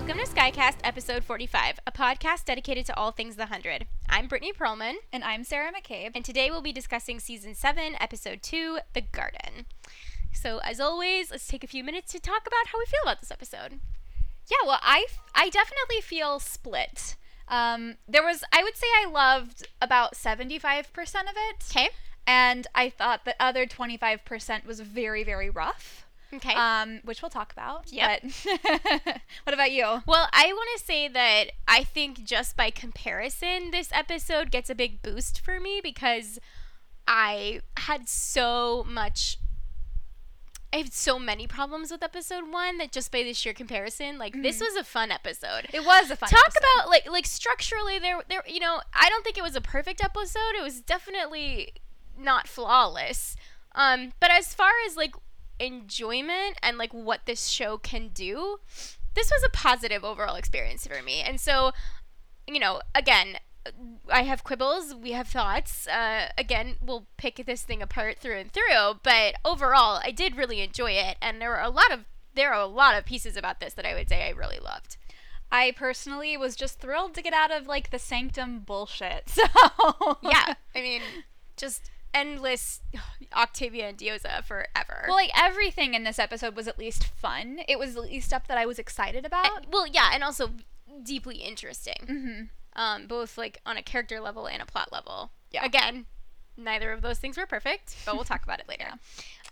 Welcome to Skycast episode 45, a podcast dedicated to all things The Hundred. I'm Brittany Perlman, And I'm Sarah McCabe. and today we'll be discussing season 7, episode 2, The Garden. So, as always, let's take a few minutes to talk about how we feel about this episode. Yeah, well, I, f- I definitely feel split. Um, there was, I would say I loved about 75% of it. Okay? And I thought the other 25% was very, very rough. Okay. Um, which we'll talk about. Yep. What about you? well, I want to say that I think just by comparison, this episode gets a big boost for me because I had so much. I had so many problems with episode one that just by the sheer comparison, like this was a fun episode. It was a fun Talk episode. about like like structurally there there you know I don't think it was a perfect episode. It was definitely not flawless. Um, but as far as like enjoyment and like what this show can do, this was a positive overall experience for me. And so, you know, again, I have quibbles, we have thoughts. Uh, again, we'll pick this thing apart through and through, but overall, I did really enjoy it, and there were a lot of there are a lot of pieces about this that I would say I really loved. I personally was just thrilled to get out of like the sanctum bullshit. So yeah, I mean, just endless Octavia and Diyoza forever. Well, like everything in this episode was at least fun. It was at least stuff that I was excited about. And- well, yeah, and also deeply interesting. mm-hmm. um, both like on a character level and a plot level. Yeah. Again, neither of those things were perfect, but we'll talk about it later.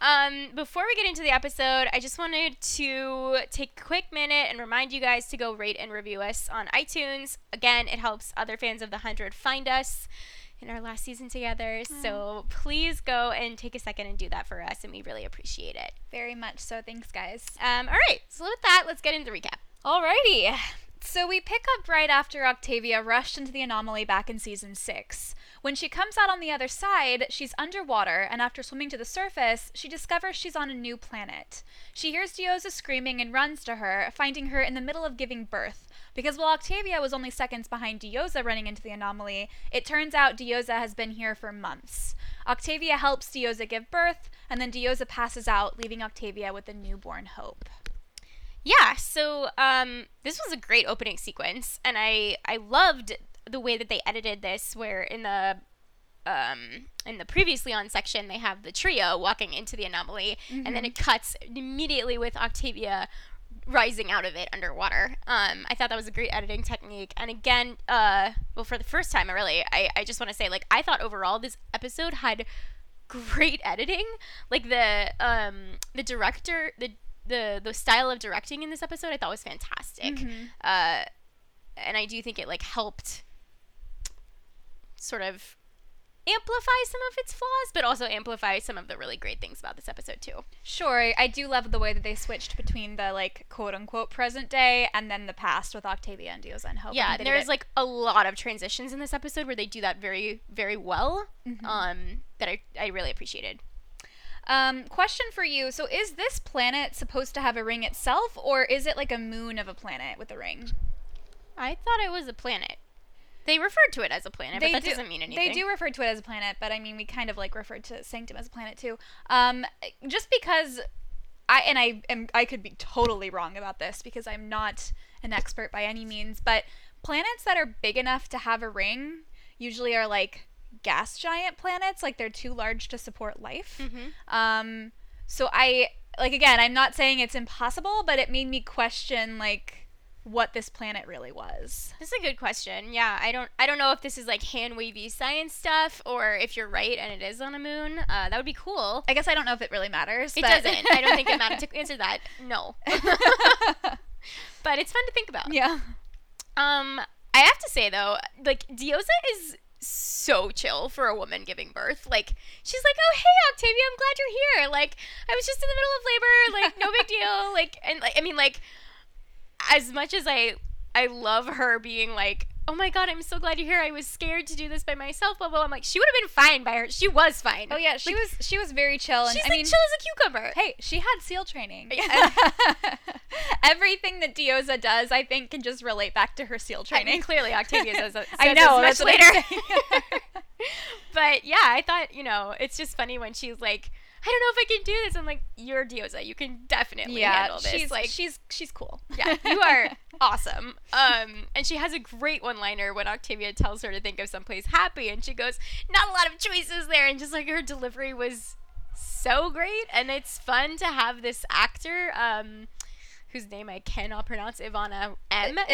Um, before we get into the episode, I just wanted to take a quick minute and remind you guys to go rate and review us on iTunes. Again, it helps other fans of the 100 find us in our last season together. So please go and take a second and do that for us, and we really appreciate it. Very much so. Thanks, guys. Um, all right, so with that, let's get into the recap. Alrighty. So we pick up right after Octavia rushed into the anomaly back in season 6. When she comes out on the other side, she's underwater, and after swimming to the surface, she discovers she's on a new planet. She hears Diyoza screaming and runs to her, finding her in the middle of giving birth. Because while Octavia was only seconds behind Diyoza running into the anomaly, it turns out Diyoza has been here for months. Octavia helps Diyoza give birth, and then Diyoza passes out, leaving Octavia with a newborn hope. Yeah, so um, this was a great opening sequence, and I I loved the way that they edited this. Where in the um, in the previously on section, they have the trio walking into the anomaly, and then it cuts immediately with Octavia rising out of it underwater. Um, I thought that was a great editing technique, and again, uh, well, for the first time, I really, I I just want to say, like, I thought overall this episode had great editing. Like the um the director the the the style of directing in this episode I thought was fantastic. Uh and I do think it like helped sort of amplify some of its flaws, but also amplify some of the really great things about this episode too. Sure, I do love the way that they switched between the like quote unquote present day and then the past with Octavia and Diyoza and Hope. Yeah, and there's like a lot of transitions in this episode where they do that very very well. Um that I I really appreciated. um question for you. So is this planet supposed to have a ring itself or is it like a moon of a planet with a ring? I thought it was a planet. They referred to it as a planet, but that do, doesn't mean anything. They do refer to it as a planet, but I mean we kind of like referred to Sanctum as a planet too. Um just because I and I am I could be totally wrong about this because I'm not an expert by any means, but planets that are big enough to have a ring usually are like gas giant planets, like they're too large to support life. Mhm. Um so I like again, I'm not saying it's impossible, but it made me question like what this planet really was. This is a good question. Yeah, I don't I don't know if this is like hand wavy science stuff or if you're right and it is on a moon. Uh, that would be cool. I guess I don't know if it really matters. It but- doesn't. I don't think it matters to answer that. No. but it's fun to think about. yeah. Um, I have to say though, like Diyoza is so chill for a woman giving birth. Like she's like, "Oh, hey Octavia, I'm glad you're here." Like I was just in the middle of labor, like no big deal. Like and like I mean like as much as I I love her being like, "Oh my god, I'm so glad you're here. I was scared to do this by myself." Blah blah. I'm like, she would have been fine by her. She was fine. Oh yeah, she was she was very chill and She's I like mean chill as a cucumber. Hey, she had SEAL training. Everything that Diyoza does, I think, can just relate back to her SEAL I mean, training. clearly Octavia does. Says I know, as much later. but yeah, I thought you know it's just funny when she's like, I don't know if I can do this. I'm like, you're Diyoza. You can definitely yeah, handle this. she's like, she's she's cool. yeah, you are awesome. Um, and she has a great one-liner when Octavia tells her to think of someplace happy, and she goes, "Not a lot of choices there," and just like her delivery was so great, and it's fun to have this actor. Um, whose name I cannot pronounce, Ivana M. Ivana.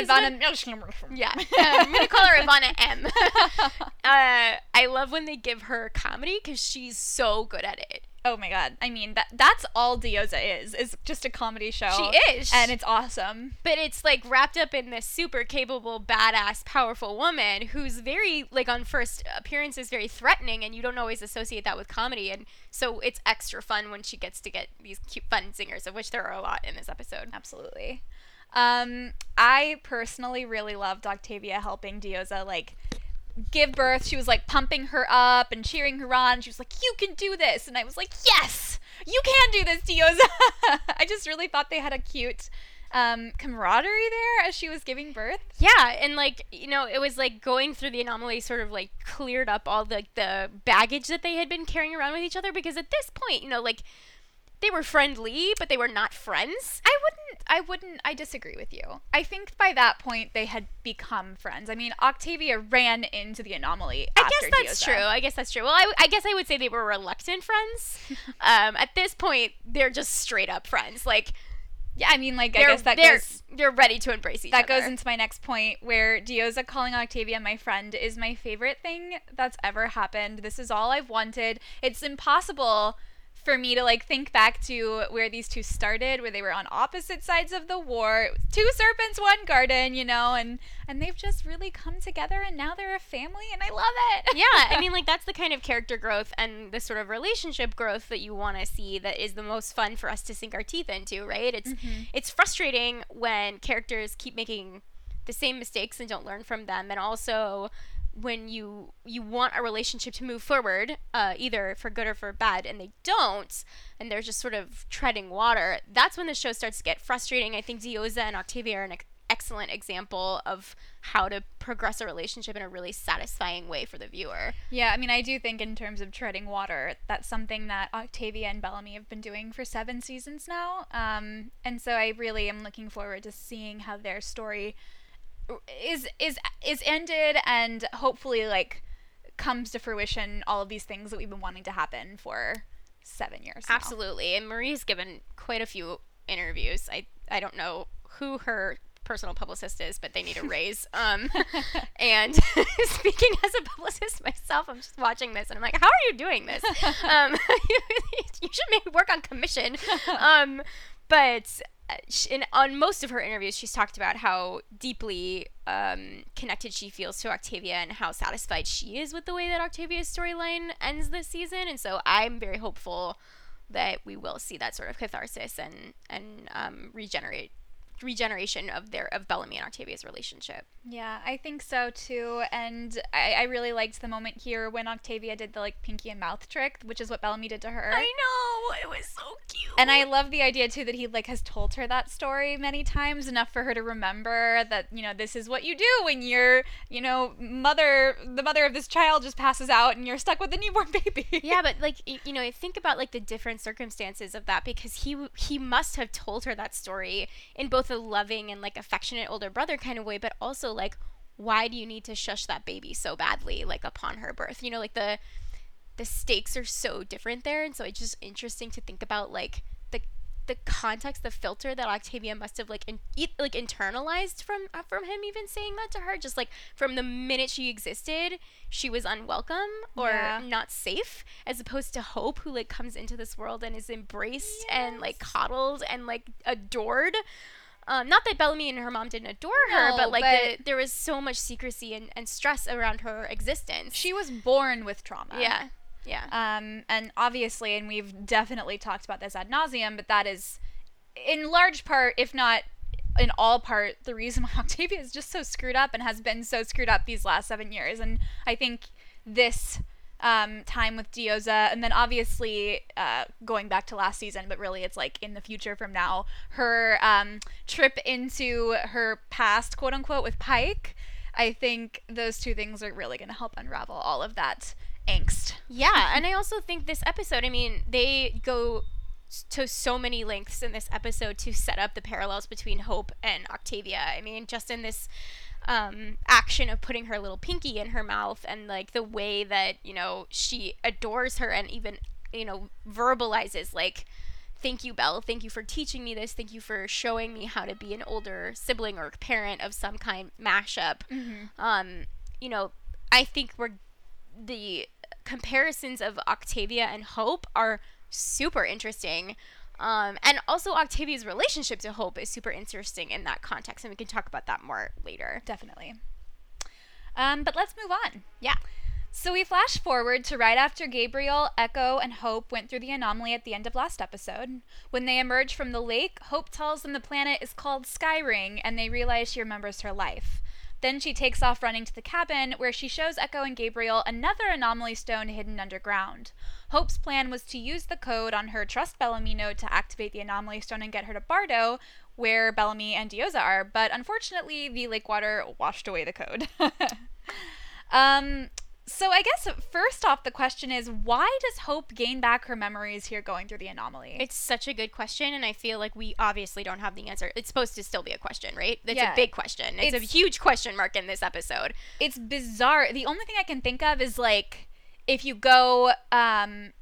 it? Yeah, I'm gonna call her Ivana M. uh, I love when they give her comedy because she's so good at it. Oh my god! I mean that that's all Diyoza is is just a comedy show. She is, and it's awesome. but it's like wrapped up in this super capable, badass, powerful woman who's very like on first appearance is very threatening, and you don't always associate that with comedy, and so it's extra fun when she gets to get these cute, fun singers, of which there are a lot in this episode. Absolutely. Um, I personally really loved Octavia helping Diyoza like give birth. She was like pumping her up and cheering her on. She was like, "You can do this," and I was like, "Yes, you can do this, Diyoza." I just really thought they had a cute um, camaraderie there as she was giving birth. Yeah, and like you know, it was like going through the anomaly sort of like cleared up all the the baggage that they had been carrying around with each other because at this point, you know, like they were friendly, but they were not friends. I wouldn't. I wouldn't. I disagree with you. I think by that point they had become friends. I mean, Octavia ran into the anomaly. I guess that's Diyoza. true. I guess that's true. Well, I, I, guess I would say they were reluctant friends. um, at this point, they're just straight up friends. Like Yeah, I mean, like I guess that they're, goes they're ready to embrace each that other. goes into my next point where Diyoza calling Octavia my friend is my favorite thing that's ever happened. This is all I've wanted. It's impossible for me to like think back to where these two started, where they were on opposite sides of the war. Two serpents, one garden, you know, and and they've just really come together and now they're a family and I love it. yeah, I mean, like that's the kind of character growth and the sort of relationship growth that you want to see. That is the most fun for us to sink our teeth into, right? It's Mhm. it's frustrating when characters keep making the same mistakes and don't learn from them, and also when you you want a relationship to move forward, uh, either for good or for bad, and they don't, and they're just sort of treading water. That's when the show starts to get frustrating. I think Diyoza and Octavia are an ex- excellent example of how to progress a relationship in a really satisfying way for the viewer. Yeah, I mean, I do think in terms of treading water, that's something that Octavia and Bellamy have been doing for seven seasons now. Um, and so I really am looking forward to seeing how their story is is is ended and hopefully like comes to fruition. All of these things that we've been wanting to happen for seven years. now. Absolutely. And Marie's given quite a few interviews. I I don't know who her personal publicist is, but they need a raise. Um, and speaking as a publicist myself, I'm just watching this and I'm like, how are you doing this? Um, you, you should maybe work on commission. Um, but uh, in, on most of her interviews, she's talked about how deeply um, connected she feels to Octavia and how satisfied she is with the way that Octavia's storyline ends this season. And so I'm very hopeful that we will see that sort of catharsis and and um, regenerate regeneration of their of Bellamy and Octavia's relationship. Yeah, I think so too. And I, I really liked the moment here when Octavia did the like pinky and mouth trick, which is what Bellamy did to her. I know it was so cute. And I love the idea too that he like has told her that story many times enough for her to remember that you know this is what you do when you're you know mother the mother of this child just passes out and you're stuck with a newborn baby. yeah, but like you know, think about like the different circumstances of that because he he must have told her that story in both a loving and like affectionate older brother kind of way, but also like why do you need to shush that baby so badly like upon her birth? You know, like the the stakes are so different there, and so it's just interesting to think about like the the context, the filter that Octavia must have like in, like internalized from uh, from him even saying that to her. Just like from the minute she existed, she was unwelcome or Yeah. not safe, as opposed to Hope, who like comes into this world and is embraced and like coddled and like adored. Um, not that Bellamy and her mom didn't adore her, No, but like but- The, there was so much secrecy and, and stress around her existence. She was born with trauma. yeah, yeah. Um, and obviously, and we've definitely talked about this ad nauseum, but that is, in large part, if not in all part, the reason why Octavia is just so screwed up and has been so screwed up these last seven years. And I think this um, time with Diyoza, and then obviously uh, going back to last season, but really it's like in the future from now, her um, trip into her past, quote unquote, with Pike. I think those two things are really going to help unravel all of that angst. Yeah, and I also think this episode, I mean, they go to so many lengths in this episode to set up the parallels between Hope and Octavia. I mean, just in this um, action of putting her little pinky in her mouth and like the way that, you know, she adores her and even, you know, verbalizes like, thank you, Bell. Thank you for teaching me this. Thank you for showing me how to be an older sibling or parent of some kind mashup. Um, you know, I think we're the comparisons of Octavia and Hope are super interesting. Um, and also Octavia's relationship to Hope is super interesting in that context, and we can talk about that more later. Definitely. Um, but let's move on. Yeah. So we flash forward to right after Gabriel, Echo, and Hope went through the anomaly at the end of last episode. When they emerge from the lake, Hope tells them the planet is called Skyring, and they realize she remembers her life. Then she takes off running to the cabin, where she shows Echo and Gabriel another anomaly stone hidden underground. Hope's plan was to use the code on her Trust Bellamy note to activate the anomaly stone and get her to Bardo, where Bellamy and Diyoza are, but unfortunately, the lake water washed away the code. um, so I guess first off, the question is why does Hope gain back her memories here going through the anomaly? It's such a good question, and I feel like we obviously don't have the answer. It's supposed to still be a question, right? It's Yeah. a big question. It's, a huge question mark in this episode. it's bizarre. The only thing I can think of is like if you go um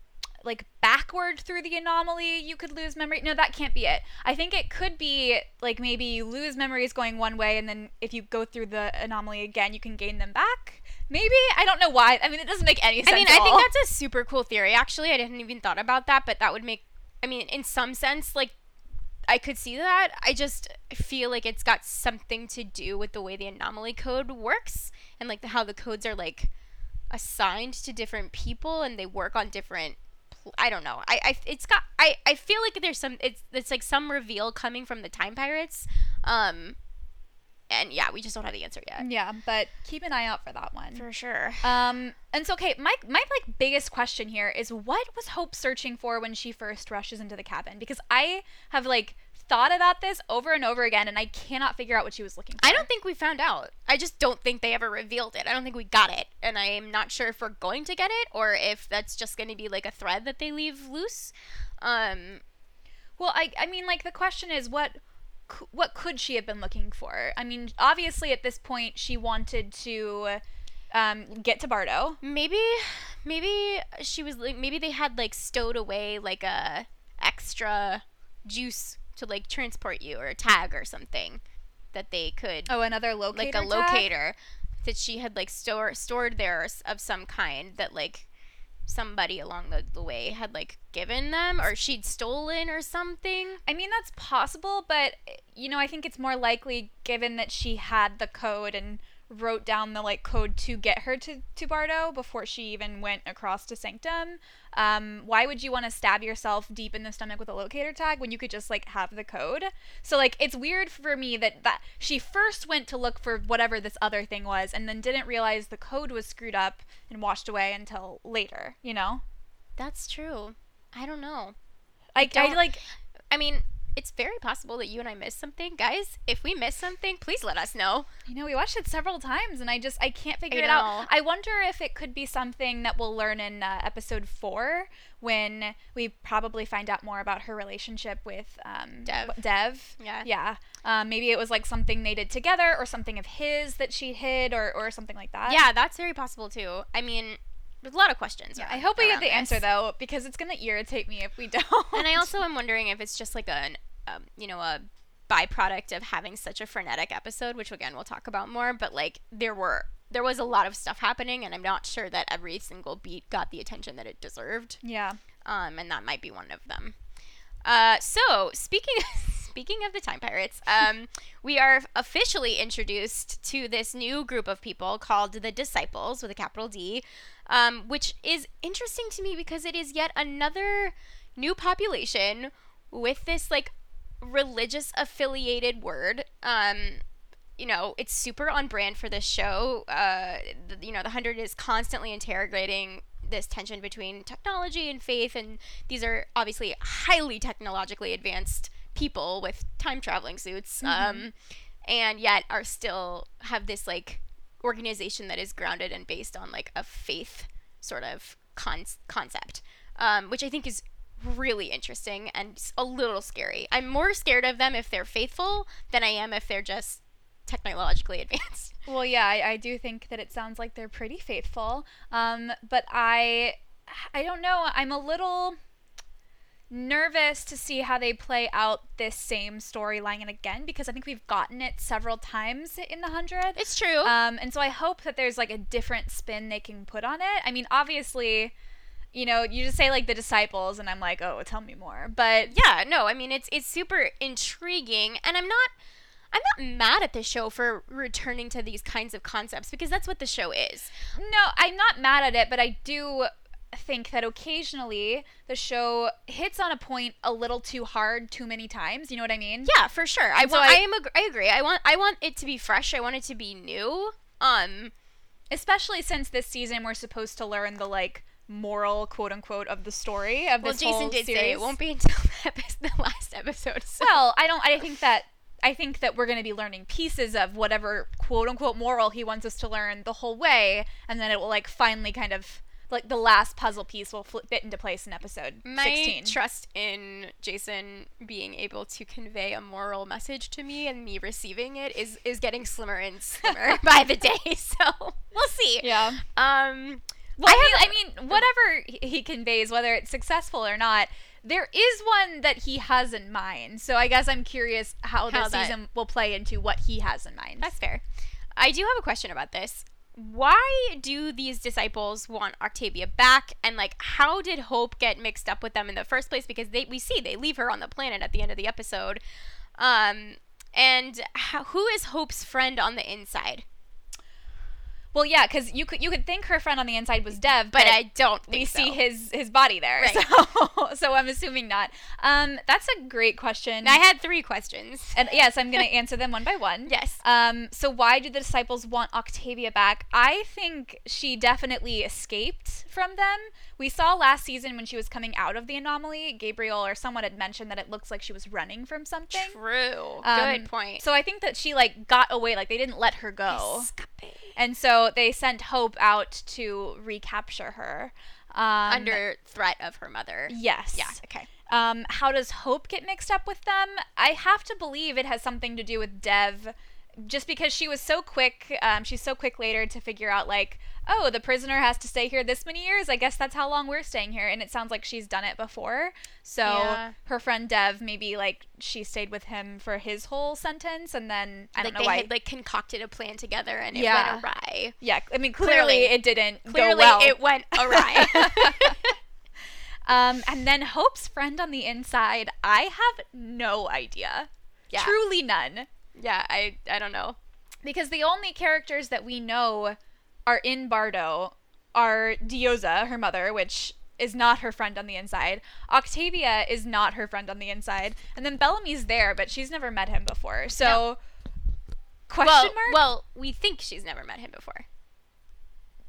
like backward through the anomaly, you could lose memory. No, that can't be it. I think it could be like maybe you lose memories going one way and then if you go through the anomaly again, you can gain them back. Maybe I don't know why. I mean, it doesn't make any sense. I mean, I think that's a super cool theory. Actually, I didn't even thought about that, but that would make. I mean, in some sense, like I could see that. I just feel like it's got something to do with the way the anomaly code works and like the, how the codes are like assigned to different people and they work on different. pl- I don't know. I, I it's got. I, I feel like there's some. It's it's like some reveal coming from the time pirates. Um, and yeah, we just don't have the answer yet. yeah, but keep an eye out for that one. For sure. Um, and so okay, my my like biggest question here is what was Hope searching for when she first rushes into the cabin? Because I have like thought about this over and over again, and I cannot figure out what she was looking for. I don't think we found out. I just don't think they ever revealed it. I don't think we got it. And I am not sure if we're going to get it or if that's just going to be like a thread that they leave loose. Um, Well, I I mean, like the question is what what could she have been looking for? I mean, obviously at this point she wanted to um, get to Bardo. maybe, maybe she was like, maybe they had like stowed away like a extra juice to like transport you or a tag or something that they could Oh, another locator. like a tag? locator that she had like store stored there of some kind that like somebody along the, the way had like given them or she'd stolen or something. I mean, that's possible, but eh, you know, I think it's more likely given that she had the code and wrote down the like code to get her to to Bardo before she even went across to Sanctum. Um, why would you want to stab yourself deep in the stomach with a locator tag when you could just like have the code? So like, it's weird for me that that she first went to look for whatever this other thing was and then didn't realize the code was screwed up and washed away until later. You know, That's true. I don't know. I, I don't- like I mean, it's very possible that you and I missed something. Guys, if we missed something, please let us know. You know, we watched it several times, and I just I can't figure I it out. I wonder if it could be something that we'll learn in uh, episode four when we probably find out more about her relationship with um, Dev. Dev. Yeah. Yeah. Um, maybe it was like something they did together, or something of his that she hid, or or something like that. Yeah, that's very possible too. I mean, there's a lot of questions. Yeah, around- I hope we get the answer though, because it's gonna irritate me if we don't. And I also am wondering if it's just like a, um, you know, a byproduct of having such a frenetic episode, which again we'll talk about more. But like there were, there was a lot of stuff happening, and I'm not sure that every single beat got the attention that it deserved. yeah. Um, and that might be one of them. Uh, so speaking speaking of the time pirates, um, we are officially introduced to this new group of people called the Disciples with a capital D, um, which is interesting to me because it is yet another new population with this like religious affiliated word. Um, you know, it's super on brand for this show. Uh, the, you know, the hundred is constantly interrogating this tension between technology and faith, and these are obviously highly technologically advanced people with time traveling suits, um, and yet are still have this like organization that is grounded and based on like a faith sort of con- concept, um, which I think is really interesting and a little scary. I'm more scared of them if they're faithful than I am if they're just technologically advanced. Well, yeah, I, I do think that it sounds like they're pretty faithful. Um, but I, I don't know. I'm a little nervous to see how they play out this same storyline again because I think we've gotten it several times in the hundred. It's true. Um, and so I hope that there's like a different spin they can put on it. I mean, obviously, you know, you just say like the disciples, and I'm like, oh, tell me more. But yeah, no, I mean it's it's super intriguing, and I'm not. I'm not mad at the show for returning to these kinds of concepts because that's what the show is. No, I'm not mad at it, but I do think that occasionally the show hits on a point a little too hard too many times. You know what I mean? Yeah, for sure. I And so. I- I, am. Ag- I agree. I want. I want it to be fresh. I want it to be new. Um. Especially since this season we're supposed to learn the like moral quote unquote of the story of Well, this Jason whole did series. say it won't be until the last episode. So. Well, I don't. I think that. I think that we're going to be learning pieces of whatever quote unquote moral he wants us to learn the whole way, and then it will like finally kind of like the last puzzle piece will flip fit into place in episode my 16. trust in Jason being able to convey a moral message to me and me receiving it is is getting slimmer and slimmer by the day. So we'll see. yeah. Um. Well, I mean, I mean, whatever he- he conveys, whether it's successful or not, there is one that he has in mind. So I guess I'm curious how, How this that- season will play into what he has in mind. That's fair. I do have a question about this. Why do these disciples want Octavia back? And like, how did Hope get mixed up with them in the first place? Because they we see they leave her on the planet at the end of the episode. Um, and how, who is Hope's friend on the inside? Well, yeah, because you could you could think her friend on the inside was Dev, But but, I don't. We see his his body there. Right. So so I'm assuming not. Um, that's a great question. I had three questions. and yes, I'm going to answer them one by one. Yes. Um, so why do the disciples want Octavia back? I think she definitely escaped from them. We saw last season when she was coming out of the anomaly, Gabriel or someone had mentioned that it looks like she was running from something. True. Um, Good point. So I think that she like got away, like they didn't let her go. Escape. And so they sent Hope out to recapture her. Um, Under threat of her mother. Yes. Yeah. Okay. Um, how does Hope get mixed up with them? I have to believe it has something to do with Dev, just because she was so quick. Um, she's so quick later to figure out like, oh, the prisoner has to stay here this many years. I guess that's how long we're staying here. And it sounds like she's done it before. So Yeah. her friend Dev, maybe like she stayed with him for his whole sentence, and then I like don't know they why. had like concocted a plan together and it Yeah. went awry. yeah, I mean clearly, Clearly. it didn't Clearly, go well. it went awry. Um, and then Hope's friend on the inside, I have no idea. Yeah. Truly none. yeah, I I don't know. Because the only characters that we know are in Bardo are Diyoza, her mother, which is not her friend on the inside. Octavia is not her friend on the inside. And then Bellamy's there, but she's never met him before. So question well, mark? well, we think she's never met him before.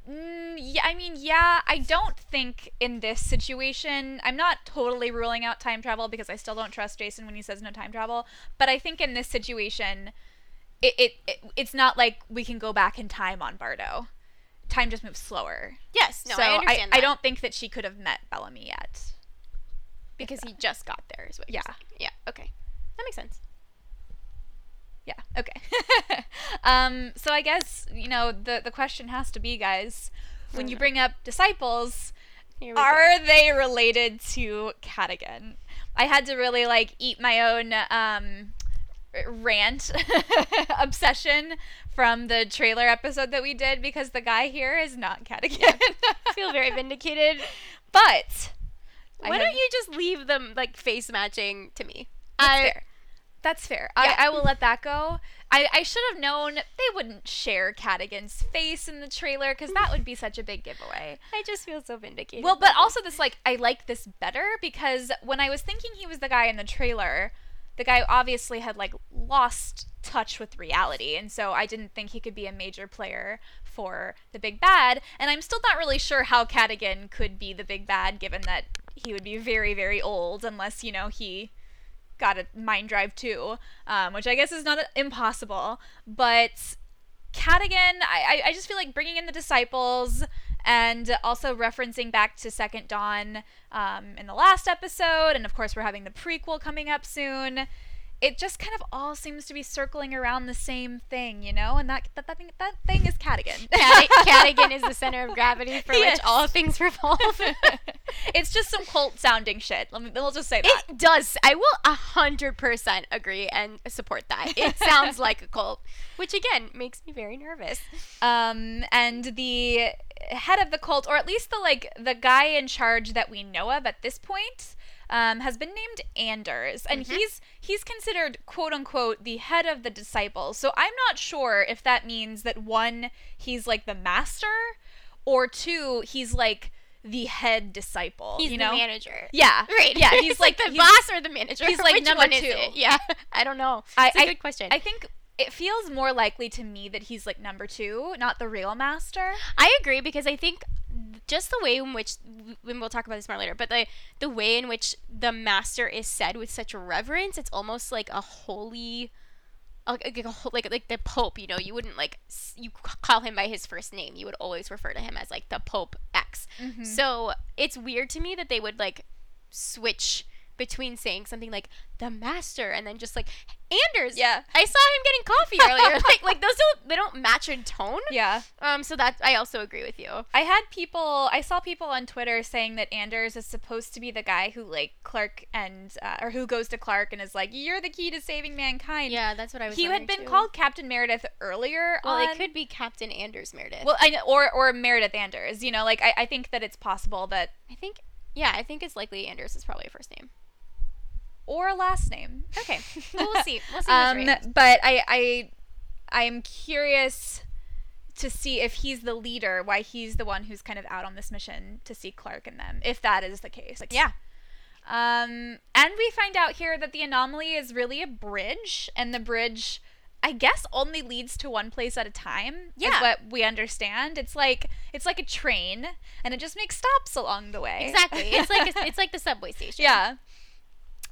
Mm, yeah, I mean, yeah, I don't think in this situation, I'm not totally ruling out time travel because I still don't trust Jason when he says no time travel. But I think in this situation, it, it, it it's not like we can go back in time on Bardo. Time just moves slower. Yes, no, so I understand that. I don't think that she could have met Bellamy yet. because he just got there. Is what you're Yeah. saying. Yeah. Okay. That makes sense. Yeah. Okay. um. So I guess you know the the question has to be, guys, when you bring up disciples, are they related to Cadogan? I had to really like eat my own um rant obsession from the trailer episode that we did because the guy here is not Cadogan. I feel very vindicated. but Why have- don't you just leave them like face matching to me? That's I- fair. That's fair. Yeah. I, I will let that go. I, I should have known they wouldn't share Cadogan's face in the trailer because that would be such a big giveaway. I just feel so vindicated. Well, but also this like I like this better because when I was thinking he was the guy in the trailer, the guy obviously had like lost touch with reality, and so I didn't think he could be a major player for the big bad. And I'm still not really sure how Cadogan could be the big bad, given that he would be very very old unless you know he got a mind drive too, um, which I guess is not impossible, but Cadogan, I, I I just feel like bringing in the disciples and also referencing back to Second Dawn um, in the last episode, and of course we're having the prequel coming up soon. It just kind of all seems to be circling around the same thing, you know, and that that that thing, that thing is Cadogan. Cad- Cadogan is the center of gravity for Yes. which all things revolve. it's just some cult sounding shit. Let me, we'll just say that. It does. I will a hundred percent agree and support that. It sounds like a cult, which again makes me very nervous. um, and the head of the cult, or at least the like the guy in charge that we know of at this point, um, has been named Anders, and he's he's considered quote unquote the head of the disciples. So I'm not sure if that means that one he's like the master, or two he's like the head disciple. He's you the manager. Yeah, Right. Yeah, he's like the he's- boss or the manager. he's like Which number two. Yeah. I don't know. It's a good question. I think it feels more likely to me that he's like number two, not the real master. I agree because I think just the way in which when we'll talk about this more later, but the the way in which the master is said with such reverence, it's almost like a holy like like, like the pope, you know, you wouldn't like you call him by his first name. You would always refer to him as like the pope X. Mm-hmm. So, it's weird to me that they would like switch between saying something like the master and then just like Anders. Yeah. I saw him getting coffee earlier. like like those don't they don't match in tone. Yeah. Um, so that I also agree with you. I had people, I saw people on Twitter saying that Anders is supposed to be the guy who, like, Clarke and, uh, or who goes to Clarke and is like, you're the key to saving mankind. Yeah, that's what I was. He had been too. called Captain Meredith earlier Well, on. it could be Captain Anders Meredith. Well, I know, or, or Meredith Anders. You know, like, I, I think that it's possible that, I think. Yeah, I think it's likely Anders is probably a first name. Or a last name. Okay, well, we'll see. We'll see. Um, but I, I, I'm curious to see if he's the leader, why he's the one who's kind of out on this mission to see Clarke and them, if that is the case. Like, Yeah. Um, and we find out here that the anomaly is really a bridge, and the bridge, I guess, only leads to one place at a time. Yeah. is what we understand. It's like it's like a train, and it just makes stops along the way. Exactly. It's like a, it's like the subway station. yeah.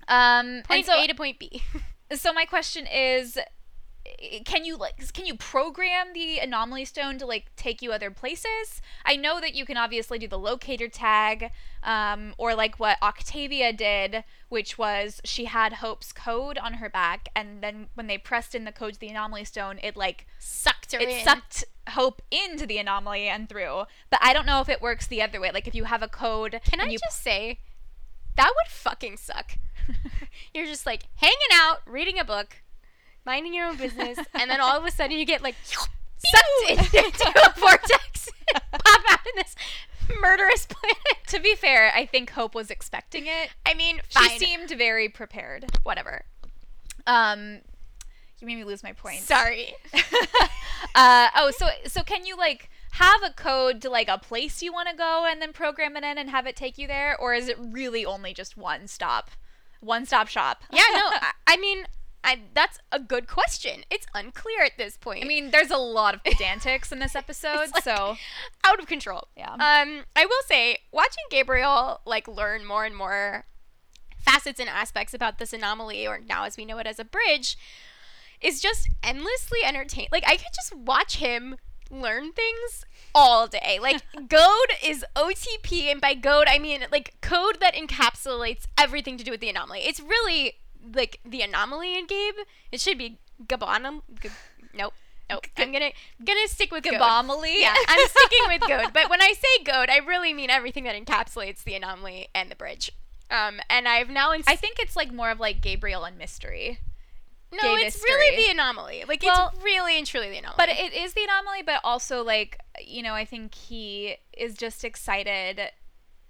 Um, Point and so A to point B. so my question is can you like can you program the anomaly stone to like take you other places i know that you can obviously do the locator tag um, or like what octavia did which was she had hope's code on her back and then when they pressed in the code to the anomaly stone it like Sucked her it in. sucked hope into the anomaly and through but i don't know if it works the other way like if you have a code Can I you just say, that would fucking suck. You're just like hanging out, reading a book, minding your own business, and then all of a sudden you get like sucked into a vortex, pop out in this murderous planet. to be fair i think hope was expecting it I mean, She seemed very prepared. Whatever. Um, you made me lose my point. Sorry. uh, oh, so so can you like have a code to like a place you want to go and then program it in and have it take you there, or is it really only just one stop, one stop shop? Yeah, no, I, I mean, I, that's a good question. It's unclear at this point. I mean, there's a lot of pedantics in this episode, like- so out of control. Yeah. Um, I will say, watching Gabriel like learn more and more facets and aspects about this anomaly, or now as we know it as a bridge, is just endlessly entertaining. Like I could just watch him learn things all day. Like Goad is OTP, and by Goad I mean like code that encapsulates everything to do with the anomaly. It's really like the anomaly in Gabe. It should be Gabanum. G- nope. Nope. I'm gonna gonna stick with Goad. Gabomaly. Yeah, I'm sticking with goad. But when I say goad, I really mean everything that encapsulates the anomaly and the bridge. Um, and I've now ins- I think it's like more of like Gabriel and mystery. No, it's really the anomaly. Like Well, it's really and truly the anomaly. But it is the anomaly, but also like you know, I think he is just excited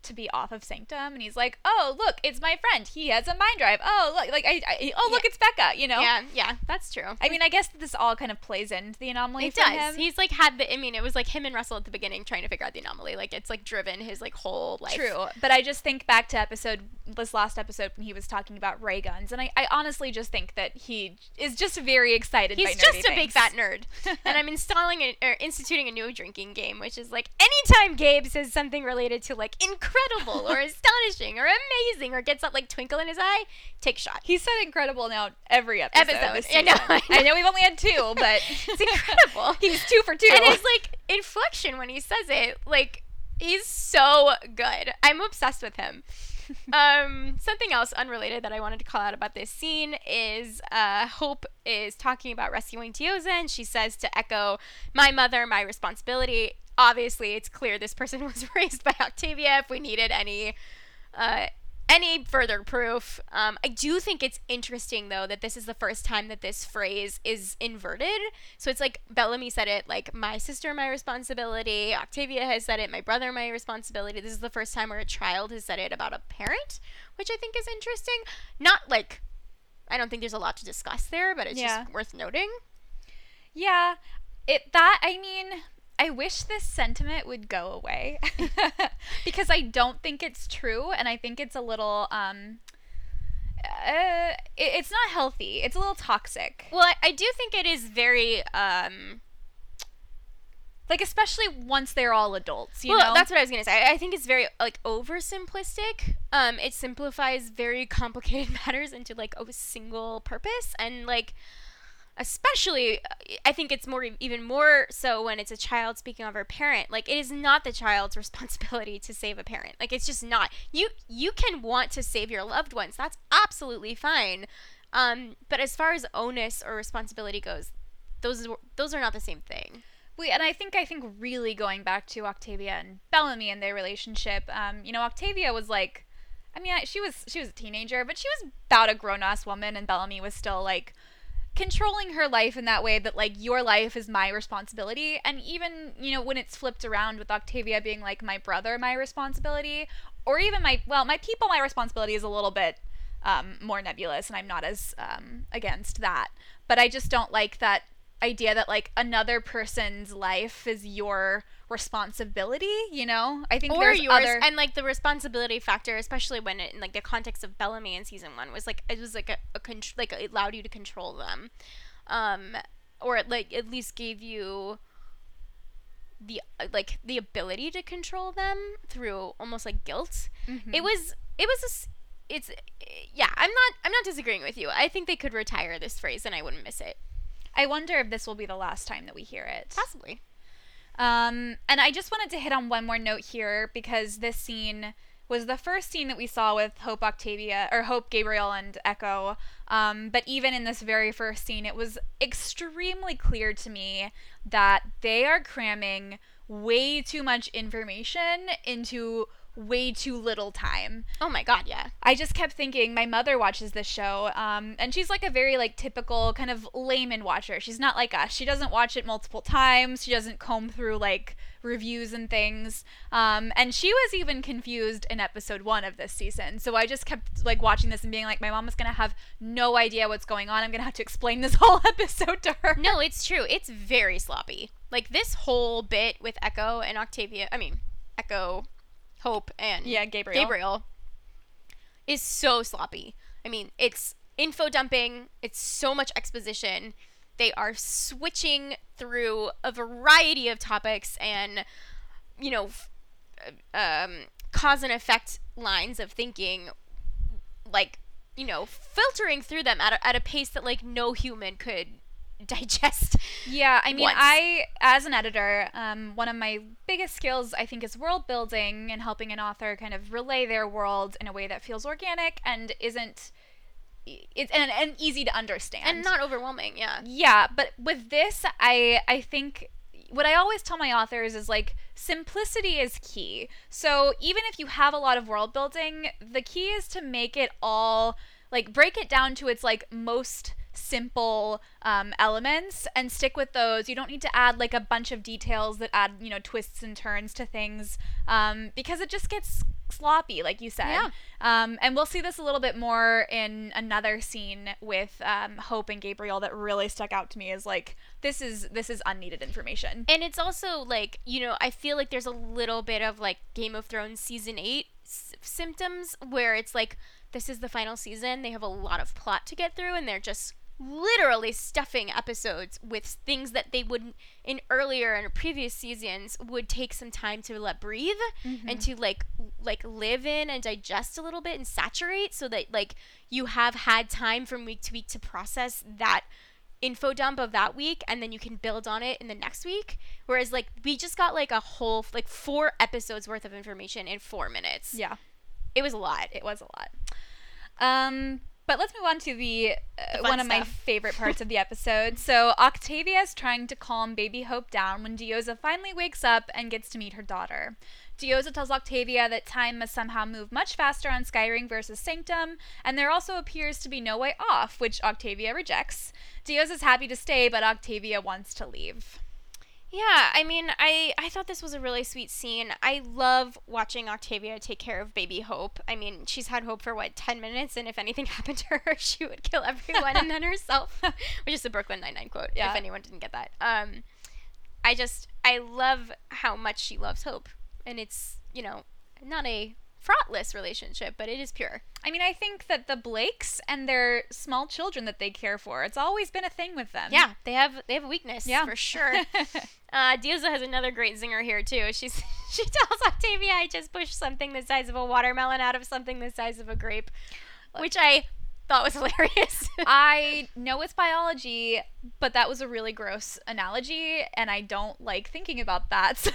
to be off of Sanctum, and he's like, "Oh, look, it's my friend. He has a mind drive. Oh, look, like I, I oh look, Yeah. it's Becca." You know. yeah, yeah, that's true. I mean, I guess this all kind of plays into the anomaly. it does. Him. He's like had the. I mean, it was like him and Russell at the beginning trying to figure out the anomaly. Like it's like driven his like whole life. True, but I just think back to episode this last episode when he was talking about ray guns, and I, I honestly just think that he is just very excited. He's just a big fat nerd. and I'm installing a, or instituting a new drinking game, which is like anytime Gabe says something related to like incredible or astonishing or amazing or gets that like twinkle in his eye, take a shot. He said incredible now every episode. Episode. I know. I know. I know we've only had two, but It's incredible. he's two for two. and his like inflection when he says it, like he's so good. I'm obsessed with him. um, something else unrelated that I wanted to call out about this scene is uh, Hope is talking about rescuing Diyoza, and she says to Echo, "My mother, my responsibility." Obviously, it's clear this person was raised by Octavia. If we needed any uh, any further proof. Um, I do think it's interesting though that this is the first time that this phrase is inverted. So it's like Bellamy said it like my sister my responsibility. Octavia has said it my brother my responsibility. This is the first time where a child has said it about a parent, which I think is interesting. Not like I don't think there's a lot to discuss there, but it's Yeah. just worth noting. Yeah, it that I mean, I wish this sentiment would go away because I don't think it's true, and I think it's a little um, uh, it, it's not healthy. It's a little toxic. Well, I, I do think it is very um Like especially once they're all adults, you well, know. that's what I was gonna say. I, I think it's very like oversimplistic. Um, it simplifies very complicated matters into like a single purpose, and like, especially, uh, I think it's more even more so when it's a child speaking of her parent. Like, it is not the child's responsibility to save a parent. Like, it's just not. You you can want to save your loved ones. That's absolutely fine. Um, but as far as onus or responsibility goes, those those are not the same thing. We and I think I think really going back to Octavia and Bellamy and their relationship. Um, you know, Octavia was like, I mean, she was she was a teenager, but she was about a grown ass woman, and Bellamy was still like controlling her life in that way that like your life is my responsibility. And even you know when it's flipped around with octavia being like my brother my responsibility or even my well my people my responsibility is a little bit um, more nebulous and i'm not as um, against that. But i just don't like that idea that like another person's life is your responsibility you know? I think or there's yours other and like the responsibility factor especially when it, in like the context of bellamy in season one was like it was like a, a contr- like it allowed you to control them. Um or it like at least gave you the like the ability to control them through almost like guilt. Mhm. it was it was a s- it's yeah i'm not i'm not disagreeing with you. I think they could retire this phrase and i wouldn't miss it i wonder if this will be the last time that we hear it possibly Um, and I just wanted to hit on one more note here because this scene was the first scene that we saw with Hope Octavia or Hope Gabriel and Echo. Um, but even in this very first scene, it was extremely clear to me that they are cramming way too much information into way too little time. oh my god yeah I just kept thinking my mother watches this show, um, and she's like a very like typical kind of layman watcher. She's not like us. She doesn't watch it multiple times. She doesn't comb through like reviews and things. Um, and she was even confused in episode one of this season. So I just kept like watching this and being like, my mom is gonna have no idea what's going on. I'm gonna have to explain this whole episode to her. No, it's true. It's very sloppy. Like this whole bit with Echo and Octavia, I mean, Echo, Hope, and Yeah, Gabriel. Gabriel is so sloppy. I mean, it's info dumping, it's so much exposition. They are switching through a variety of topics and, you know, f- uh, um, cause and effect lines of thinking, like, you know, filtering through them at a, at a pace that, like, no human could digest. Yeah, I mean, once. I, as an editor, um, one of my biggest skills, I think, is world building and helping an author kind of relay their world in a way that feels organic and isn't, it's and, and easy to understand. and not overwhelming, yeah. yeah, but with this, I, I think what I always tell my authors is like simplicity is key. So even if you have a lot of world building, the key is to make it all like break it down to its like most simple um, elements and stick with those. You don't need to add like a bunch of details that add you know twists and turns to things um, because it just gets sloppy, like you said. Yeah. Um, and we'll see this a little bit more in another scene with um, Hope and Gabriel that really stuck out to me as like this is this is unneeded information. And it's also like, you know, I feel like there's a little bit of like Game of Thrones season 8 s- symptoms where it's like this is the final season, they have a lot of plot to get through and they're just literally stuffing episodes with things that they would in earlier and previous seasons would take some time to let breathe and to like like live in and digest a little bit and saturate so that like you have had time from week to week to process that info dump of that week and then you can build on it in the next week whereas like we just got like a whole like four episodes worth of information in 4 minutes Yeah. it was a lot It was a lot. Um, but let's move on to the, uh, The one of my favorite parts of the episode. So Octavia is trying to calm baby Hope down when Diyoza finally wakes up and gets to meet her daughter. Diyoza tells Octavia that time must somehow move much faster on Skyring versus Sanctum, and there also appears to be no way off, which Octavia rejects. Diyoza's happy to stay, but Octavia wants to leave. Yeah, I mean, I I thought this was a really sweet scene. I love watching Octavia take care of baby Hope. I mean, she's had Hope for what ten minutes, and if anything happened to her, she would kill everyone and then herself, which is the Brooklyn Nine Nine quote. Yeah. If anyone didn't get that, um, I just I love how much she loves Hope, and it's you know not a fraughtless relationship, but it is pure. I mean, I think that the Blakes and their small children that they care for, it's always been a thing with them. Yeah, they have they have a weakness Yeah. for sure. Uh, Diyoza has another great zinger here too. She's she tells Octavia, "I just pushed something the size of a watermelon out of something the size of a grape," which I thought was hilarious. I know it's biology, but that was a really gross analogy, and I don't like thinking about that. So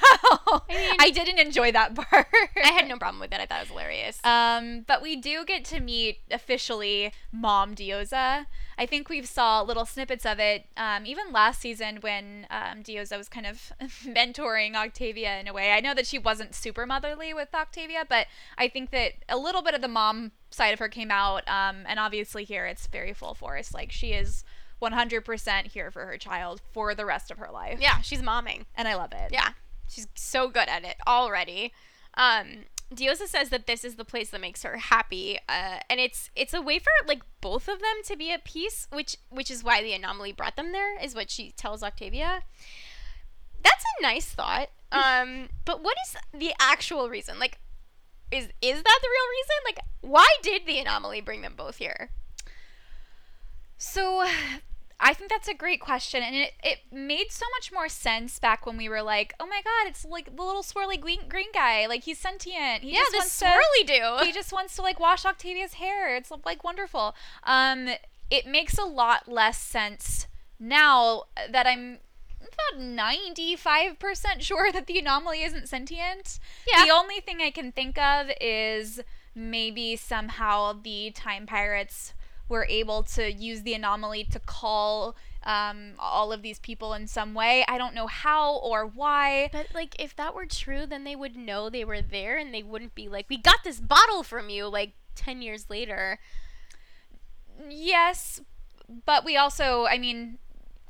I, mean- didn't enjoy that part. I had no problem with it. I thought it was hilarious. Um, but we do get to meet officially Mom Diyoza. I think we've saw little snippets of it um, even last season when um, Diyoza was kind of mentoring Octavia in a way. I know that she wasn't super motherly with Octavia, but I think that a little bit of the mom side of her came out. Um, and obviously here it's very full force. Like she is 100% here for her child for the rest of her life. yeah, she's momming. And I love it. Yeah, she's so good at it already. Um, Diyoza says that this is the place that makes her happy, uh, and it's it's a way for like both of them to be at peace, which which is why the anomaly brought them there, is what she tells Octavia. That's a nice thought. Um, but what is the actual reason? Like, is is that the real reason? Like, why did the anomaly bring them both here? So I think that's a great question, and it, it made so much more sense back when we were like, oh my god, it's like the little swirly green, green guy, like he's sentient. He yeah, just the wants to, swirly do. he just wants to like wash Octavia's hair. It's like wonderful. Um, it makes a lot less sense now that I'm about 95% sure that the anomaly isn't sentient. Yeah. The only thing I can think of is maybe somehow the time pirates were able to use the anomaly to call um, all of these people in some way. I don't know how or why. But like, if that were true, then they would know they were there, and they wouldn't be like, "We got this bottle from you." Like ten years later. Yes, but we also, I mean,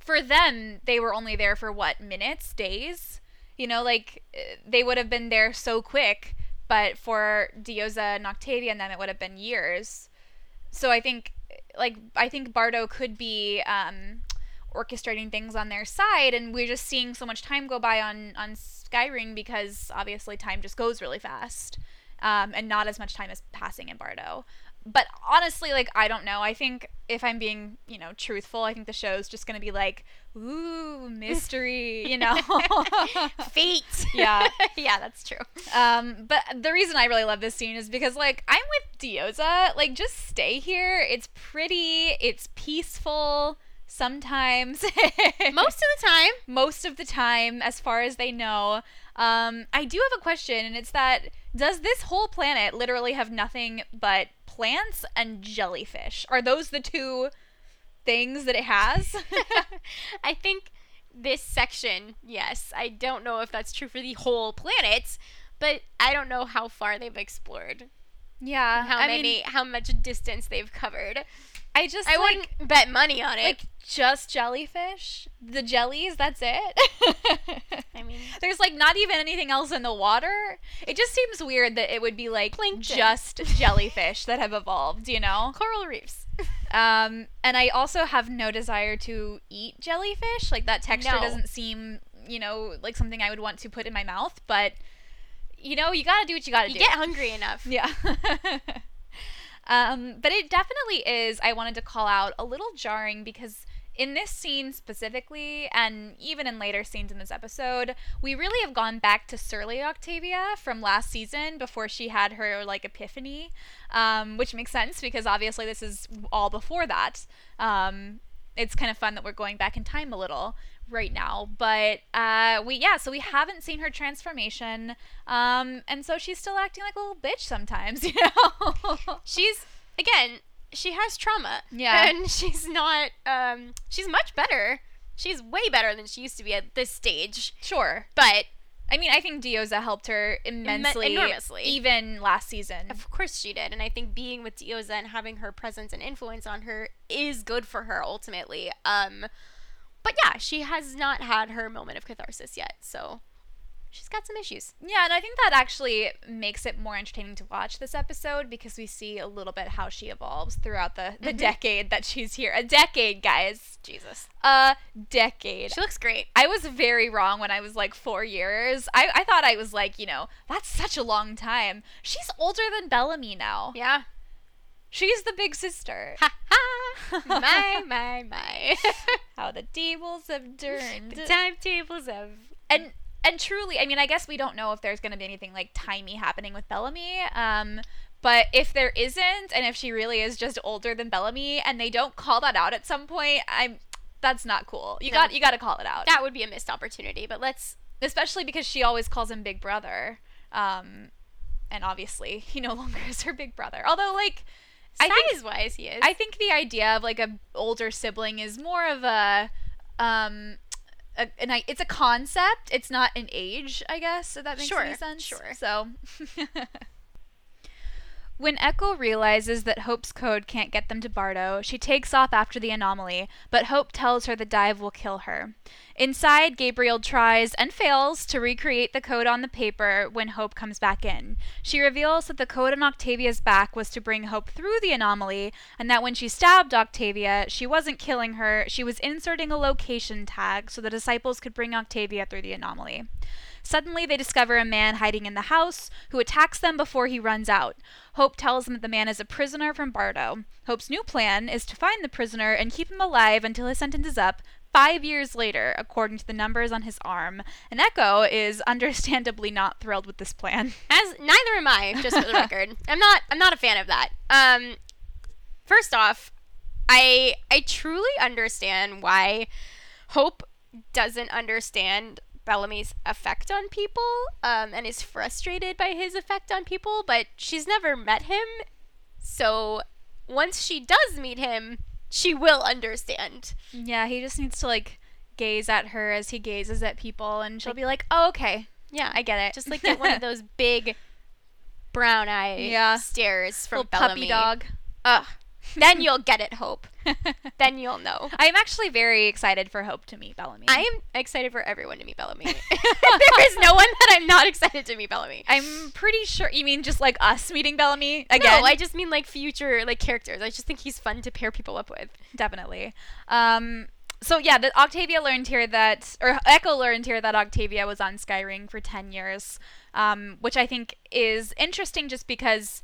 for them, they were only there for what, minutes, days? You know, like uh, they would have been there so quick, but for Diyoza and Octavia and them, it would have been years. So I think, like, I think Bardo could be um, orchestrating things on their side, and we're just seeing so much time go by on on Skyring because obviously time just goes really fast, um, and not as much time is passing in Bardo but honestly, like I don't know. I think if I'm being, you know, truthful, I think the show's just gonna be like, ooh, mystery, you know. Fate. Yeah. yeah, that's true. um, but the reason I really love this scene is because like I'm with Diyoza. Like, just stay here. It's pretty. It's peaceful. Sometimes. Most of the time. most of the time, as far as they know. Um, I do have a question, and it's that does this whole planet literally have nothing but plants and jellyfish? Are those the two things that it has? I think this section, yes. I don't know if that's true for the whole planet, but I don't know how far they've explored. yeah. How I many mean, how much distance they've covered. I just I like, wouldn't bet money on it. like just jellyfish, the jellies. That's it. I mean, There's like not even anything else in the water. It just seems weird that it would be like Plankton. just jellyfish that have evolved, you know? coral reefs. Um, and I also have no desire to eat jellyfish. Like that texture No. doesn't seem, you know, like something I would want to put in my mouth. But you know, you gotta do what you gotta You do. get hungry enough. yeah. Um, but it definitely is. I wanted to call out a little jarring because in this scene specifically, and even in later scenes in this episode, we really have gone back to surly Octavia from last season before she had her like epiphany, um, which makes sense because obviously this is all before that. Um, it's kind of fun that we're going back in time a little right now but uh we yeah so we haven't seen her transformation um and so she's still acting like a little bitch sometimes you know? She's again she has trauma. Yeah. and she's not um she's much better. She's way better than she used to be at this stage. Sure. But i mean i think Diyoza helped her immensely enormously. even last season of course she did and i think being with Diyoza and having her presence and influence on her is good for her ultimately um but yeah she has not had her moment of catharsis yet so she's got some issues Yeah, and I think that actually makes it more entertaining to watch this episode because we see a little bit how she evolves throughout the, the Mhm. decade that she's here. A decade, guys. jesus A decade. she looks great I was very wrong when I was like four years. I, I thought I was like, you know, that's such a long time. She's older than Bellamy now. yeah She's the big sister. ha ha my my my How the tables have turned. the timetables have. and and truly, I mean, I guess we don't know if there's going to be anything like timey happening with Bellamy. Um, but if there isn't, and if she really is just older than Bellamy, and they don't call that out at some point, I'm that's not cool. You No. got you got to call it out. that would be a missed opportunity but let's especially because she always calls him Big Brother. Um, and obviously, he no longer is her big brother. Although, like, I think size wise he is I think the idea of like a older sibling is more of a um a, an, it's a concept. It's not an age, I guess. So that makes Sure, any sense. sure. So When Echo realizes that Hope's code can't get them to Bardo, she takes off after the anomaly, but Hope tells her the dive will kill her. Inside, Gabriel tries and fails to recreate the code on the paper when Hope comes back in. She reveals that the code on Octavia's back was to bring Hope through the anomaly, and that when she stabbed Octavia, she wasn't killing her, she was inserting a location tag so the disciples could bring Octavia through the anomaly. Suddenly, they discover a man hiding in the house who attacks them before he runs out. Hope tells them that the man is a prisoner from Bardo. Hope's new plan is to find the prisoner and keep him alive until his sentence is up. Five years later, according to the numbers on his arm, and Echo is understandably not thrilled with this plan. As neither am I, just for the record. I'm not. I'm not a fan of that. Um, first off, I I truly understand why Hope doesn't understand Bellamy's effect on people, um, and is frustrated by his effect on people. But she's never met him, so once she does meet him, she will understand. Yeah, he just needs to like gaze at her as he gazes at people, and she'll be like, "Oh, okay, Yeah, I get it." just like get one of those big brown eye Yeah. stares from little Bellamy. puppy dog. Ugh. Then you'll get it, Hope. Then you'll know. I'm actually very excited for Hope to meet Bellamy. I am excited for everyone to meet Bellamy. there is no one that I'm not excited to meet Bellamy. I'm pretty sure you mean just like us meeting Bellamy again. No, I just mean like future like characters. I just think he's fun to pair people up with. definitely. Um, so yeah, that Octavia learned here that, or Echo learned here that Octavia was on Skyring for ten years, um, which I think is interesting, just because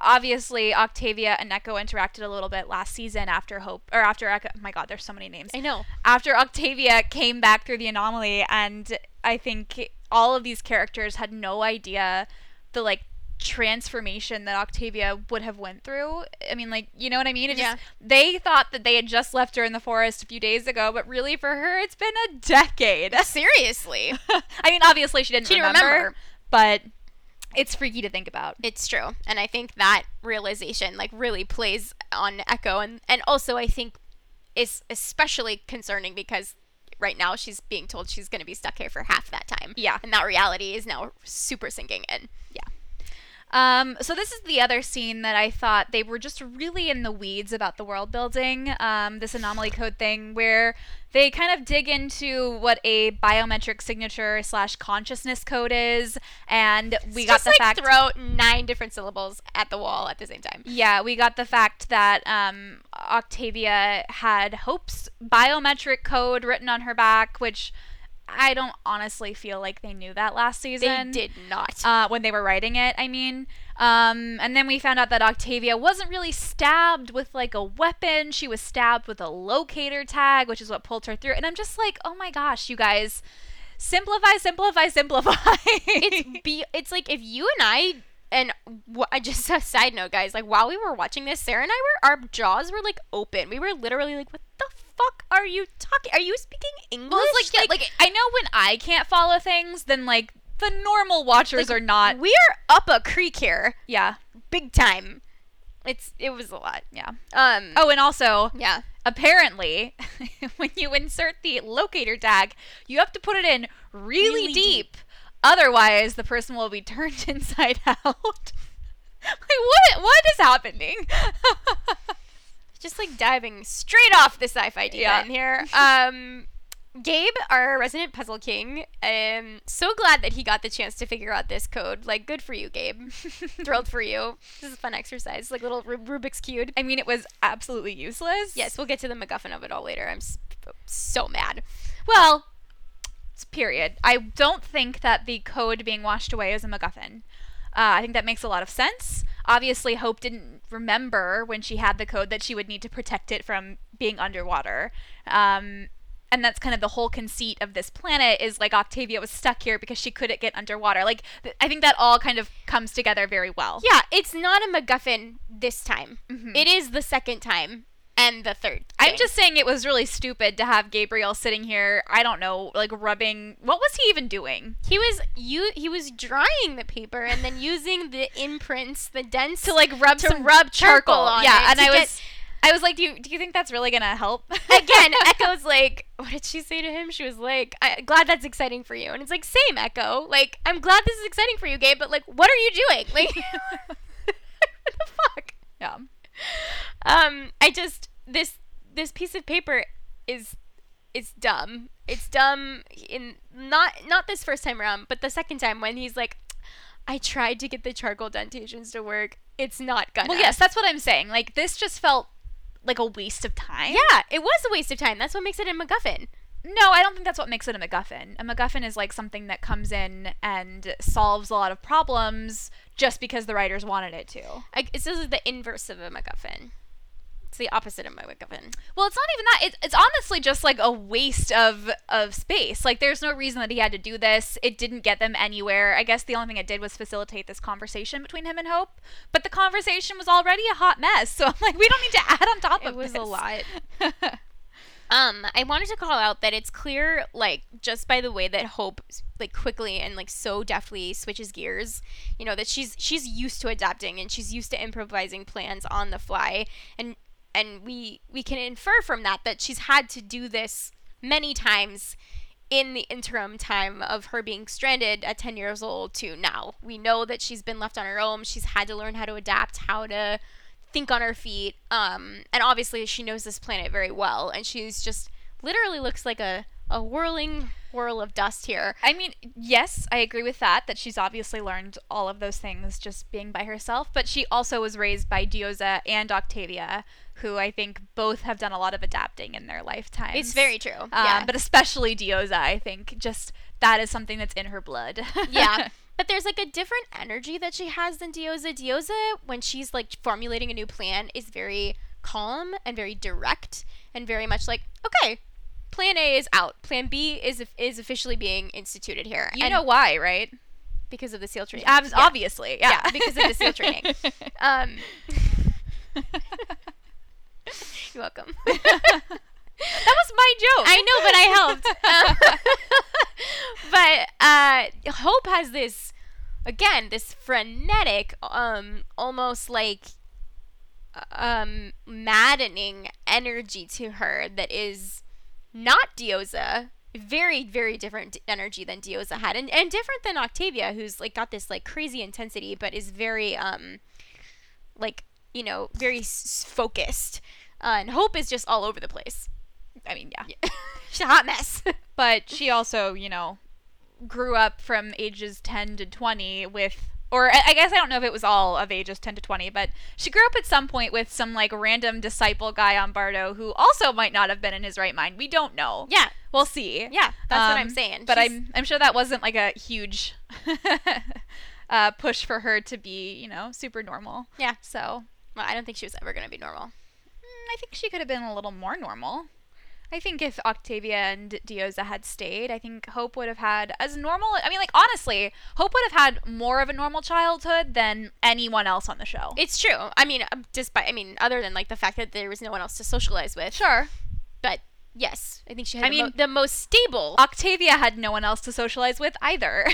obviously Octavia and Echo interacted a little bit last season after Hope, or after Echo. Oh my God, there's so many names. I know. After Octavia came back through the anomaly, and I think all of these characters had no idea the like transformation that Octavia would have went through. I mean, like, you know what I mean? It Yeah. just they thought that they had just left her in the forest a few days ago, but really for her it's been a decade. Seriously. I mean, obviously she didn't She didn't remember, remember. but it's freaky to think about. It's true. And I think that realization like really plays on Echo and and also I think is especially concerning because right now she's being told she's going to be stuck here for half that time. Yeah. And that reality is now super sinking in. Um, so this is the other scene that I thought they were just really in the weeds about the world building, um, this anomaly code thing, where they kind of dig into what a biometric signature slash consciousness code is, and we got just the like fact. throw nine different syllables at the wall at the same time. yeah, we got the fact that um, Octavia had Hope's biometric code written on her back, which I don't honestly feel like they knew that last season. They did not. uh, when they were writing it. I mean, Um, and then we found out that Octavia wasn't really stabbed with like a weapon. She was stabbed with a locator tag, which is what pulled her through. And I'm just like, oh my gosh, you guys, simplify, simplify, simplify. it's be it's like if you and I and I just a side note, guys. Like while we were watching this, Sarah and I were our jaws were like open. We were literally like, "What the fuck are you talking? Are you speaking English?" well, it's like, yeah, like I know when I can't follow things, then like the normal watchers like, are not. We are up a creek here, Yeah, big time. It's it was a lot. yeah. Um. Oh, and also, yeah. apparently, when you insert the locator tag, you have to put it in really, Really deep. Otherwise, the person will be turned inside out. like what? What is happening? Just like diving straight off the sci-fi deep Yeah. end here. Um. Gabe, our resident puzzle king, um, so glad that he got the chance to figure out this code. Like, good for you, Gabe. Thrilled for you. This is a fun exercise, like little Ru- Rubik's cube. I mean, it was absolutely useless. Yes, we'll get to the MacGuffin of it all later. I'm so mad. Well, period. I don't think that the code being washed away is a MacGuffin. Uh, I think that makes a lot of sense. Obviously, Hope didn't remember when she had the code that she would need to protect it from being underwater. Um, and that's kind of the whole conceit of this planet is like Octavia was stuck here because she couldn't get underwater. Like, th- I think that all kind of comes together very well. Yeah, it's not a MacGuffin this time. Mhm. It is the second time and the third. I'm just saying it was really stupid to have Gabriel sitting here, I don't know, like rubbing. What was he even doing? he was you he was drying the paper and then using the imprints, the dents to like rub To some rub charcoal on yeah, it and I get- was, I was like, do you do you think that's really gonna help? Again, Echo's like, what did she say to him? She was like, I'm glad that's exciting for you. And it's like, same, Echo. Like, I'm glad this is exciting for you, Gabe, but like, what are you doing? Like, what the fuck? yeah, Um, I just this this piece of paper is it's dumb. It's dumb in not not this first time around, but the second time when he's like, I tried to get the charcoal dentations to work. It's not gonna. well, yes, that's what I'm saying. Like this just felt like a waste of time. Yeah, it was a waste of time. That's what makes it a MacGuffin. No, I don't think that's what makes it a MacGuffin. A MacGuffin is like something that comes in and solves a lot of problems just because the writers wanted it to. Like, it's this is the inverse of a MacGuffin. It's the opposite of my MacGuffin. Well, it's not even that. It, it's honestly just like a waste of of space. Like, there's no reason that he had to do this. It didn't get them anywhere. I guess the only thing it did was facilitate this conversation between him and Hope. But the conversation was already a hot mess. So I'm like, we don't need to add on top of It was this. a lot. Um, I wanted to call out that it's clear, like, just by the way that Hope, like, quickly and like so deftly switches gears. You know that she's she's used to adapting and she's used to improvising plans on the fly, and and we we can infer from that that she's had to do this many times in the interim time of her being stranded at 10 years old to now. We know that she's been left on her own. She's had to learn how to adapt, how to think on her feet. Um, and obviously, she knows this planet very well. And she's just literally looks like a, a whirling whirl of dust here. I mean, yes, I agree with that, that she's obviously learned all of those things just being by herself, but she also was raised by Diyoza and Octavia, who I think both have done a lot of adapting in their lifetime. It's very true. Um, yeah. But especially Diyoza, I think, just that is something that's in her blood. yeah. But there's like a different energy that she has than Diyoza. Diyoza, when she's like formulating a new plan, is very calm and very direct and very much like, okay, plan A is out. Plan B is is officially being instituted here. you And know why, right? because of the SEAL training. Ab- Yeah. Obviously, yeah. Yeah, because of the SEAL training. Um, you're welcome. that was my joke. I know, but I helped. but uh, Hope has this, again, this frenetic, um, almost like um, maddening energy to her that is not Diyoza. Very, very different energy than Diyoza had, and, and different than Octavia, who's like got this like crazy intensity, but is very um, like you know, very s- focused. Uh, and Hope is just all over the place. I mean, yeah. She's a hot mess. But she also, you know, grew up from ages 10 to 20 with or I guess I don't know if it was all of ages 10 to 20, but she grew up at some point with some like random disciple guy on Bardo who also might not have been in his right mind. We don't know. yeah, We'll see. yeah, that's what I'm Um, saying. But She's- I'm I'm sure that wasn't like a huge uh, push for her to be, you know, super normal. Yeah. So Well, I don't think she was ever going to be normal. I think she could have been a little more normal. I think if Octavia and Diyoza had stayed, I think Hope would have had as normal. I mean, like honestly, Hope would have had more of a normal childhood than anyone else on the show. It's true. I mean, um, despite I mean, other than like the fact that there was no one else to socialize with. sure. But yes, I think she had I the, mo- mean- the most stable. Octavia had no one else to socialize with either.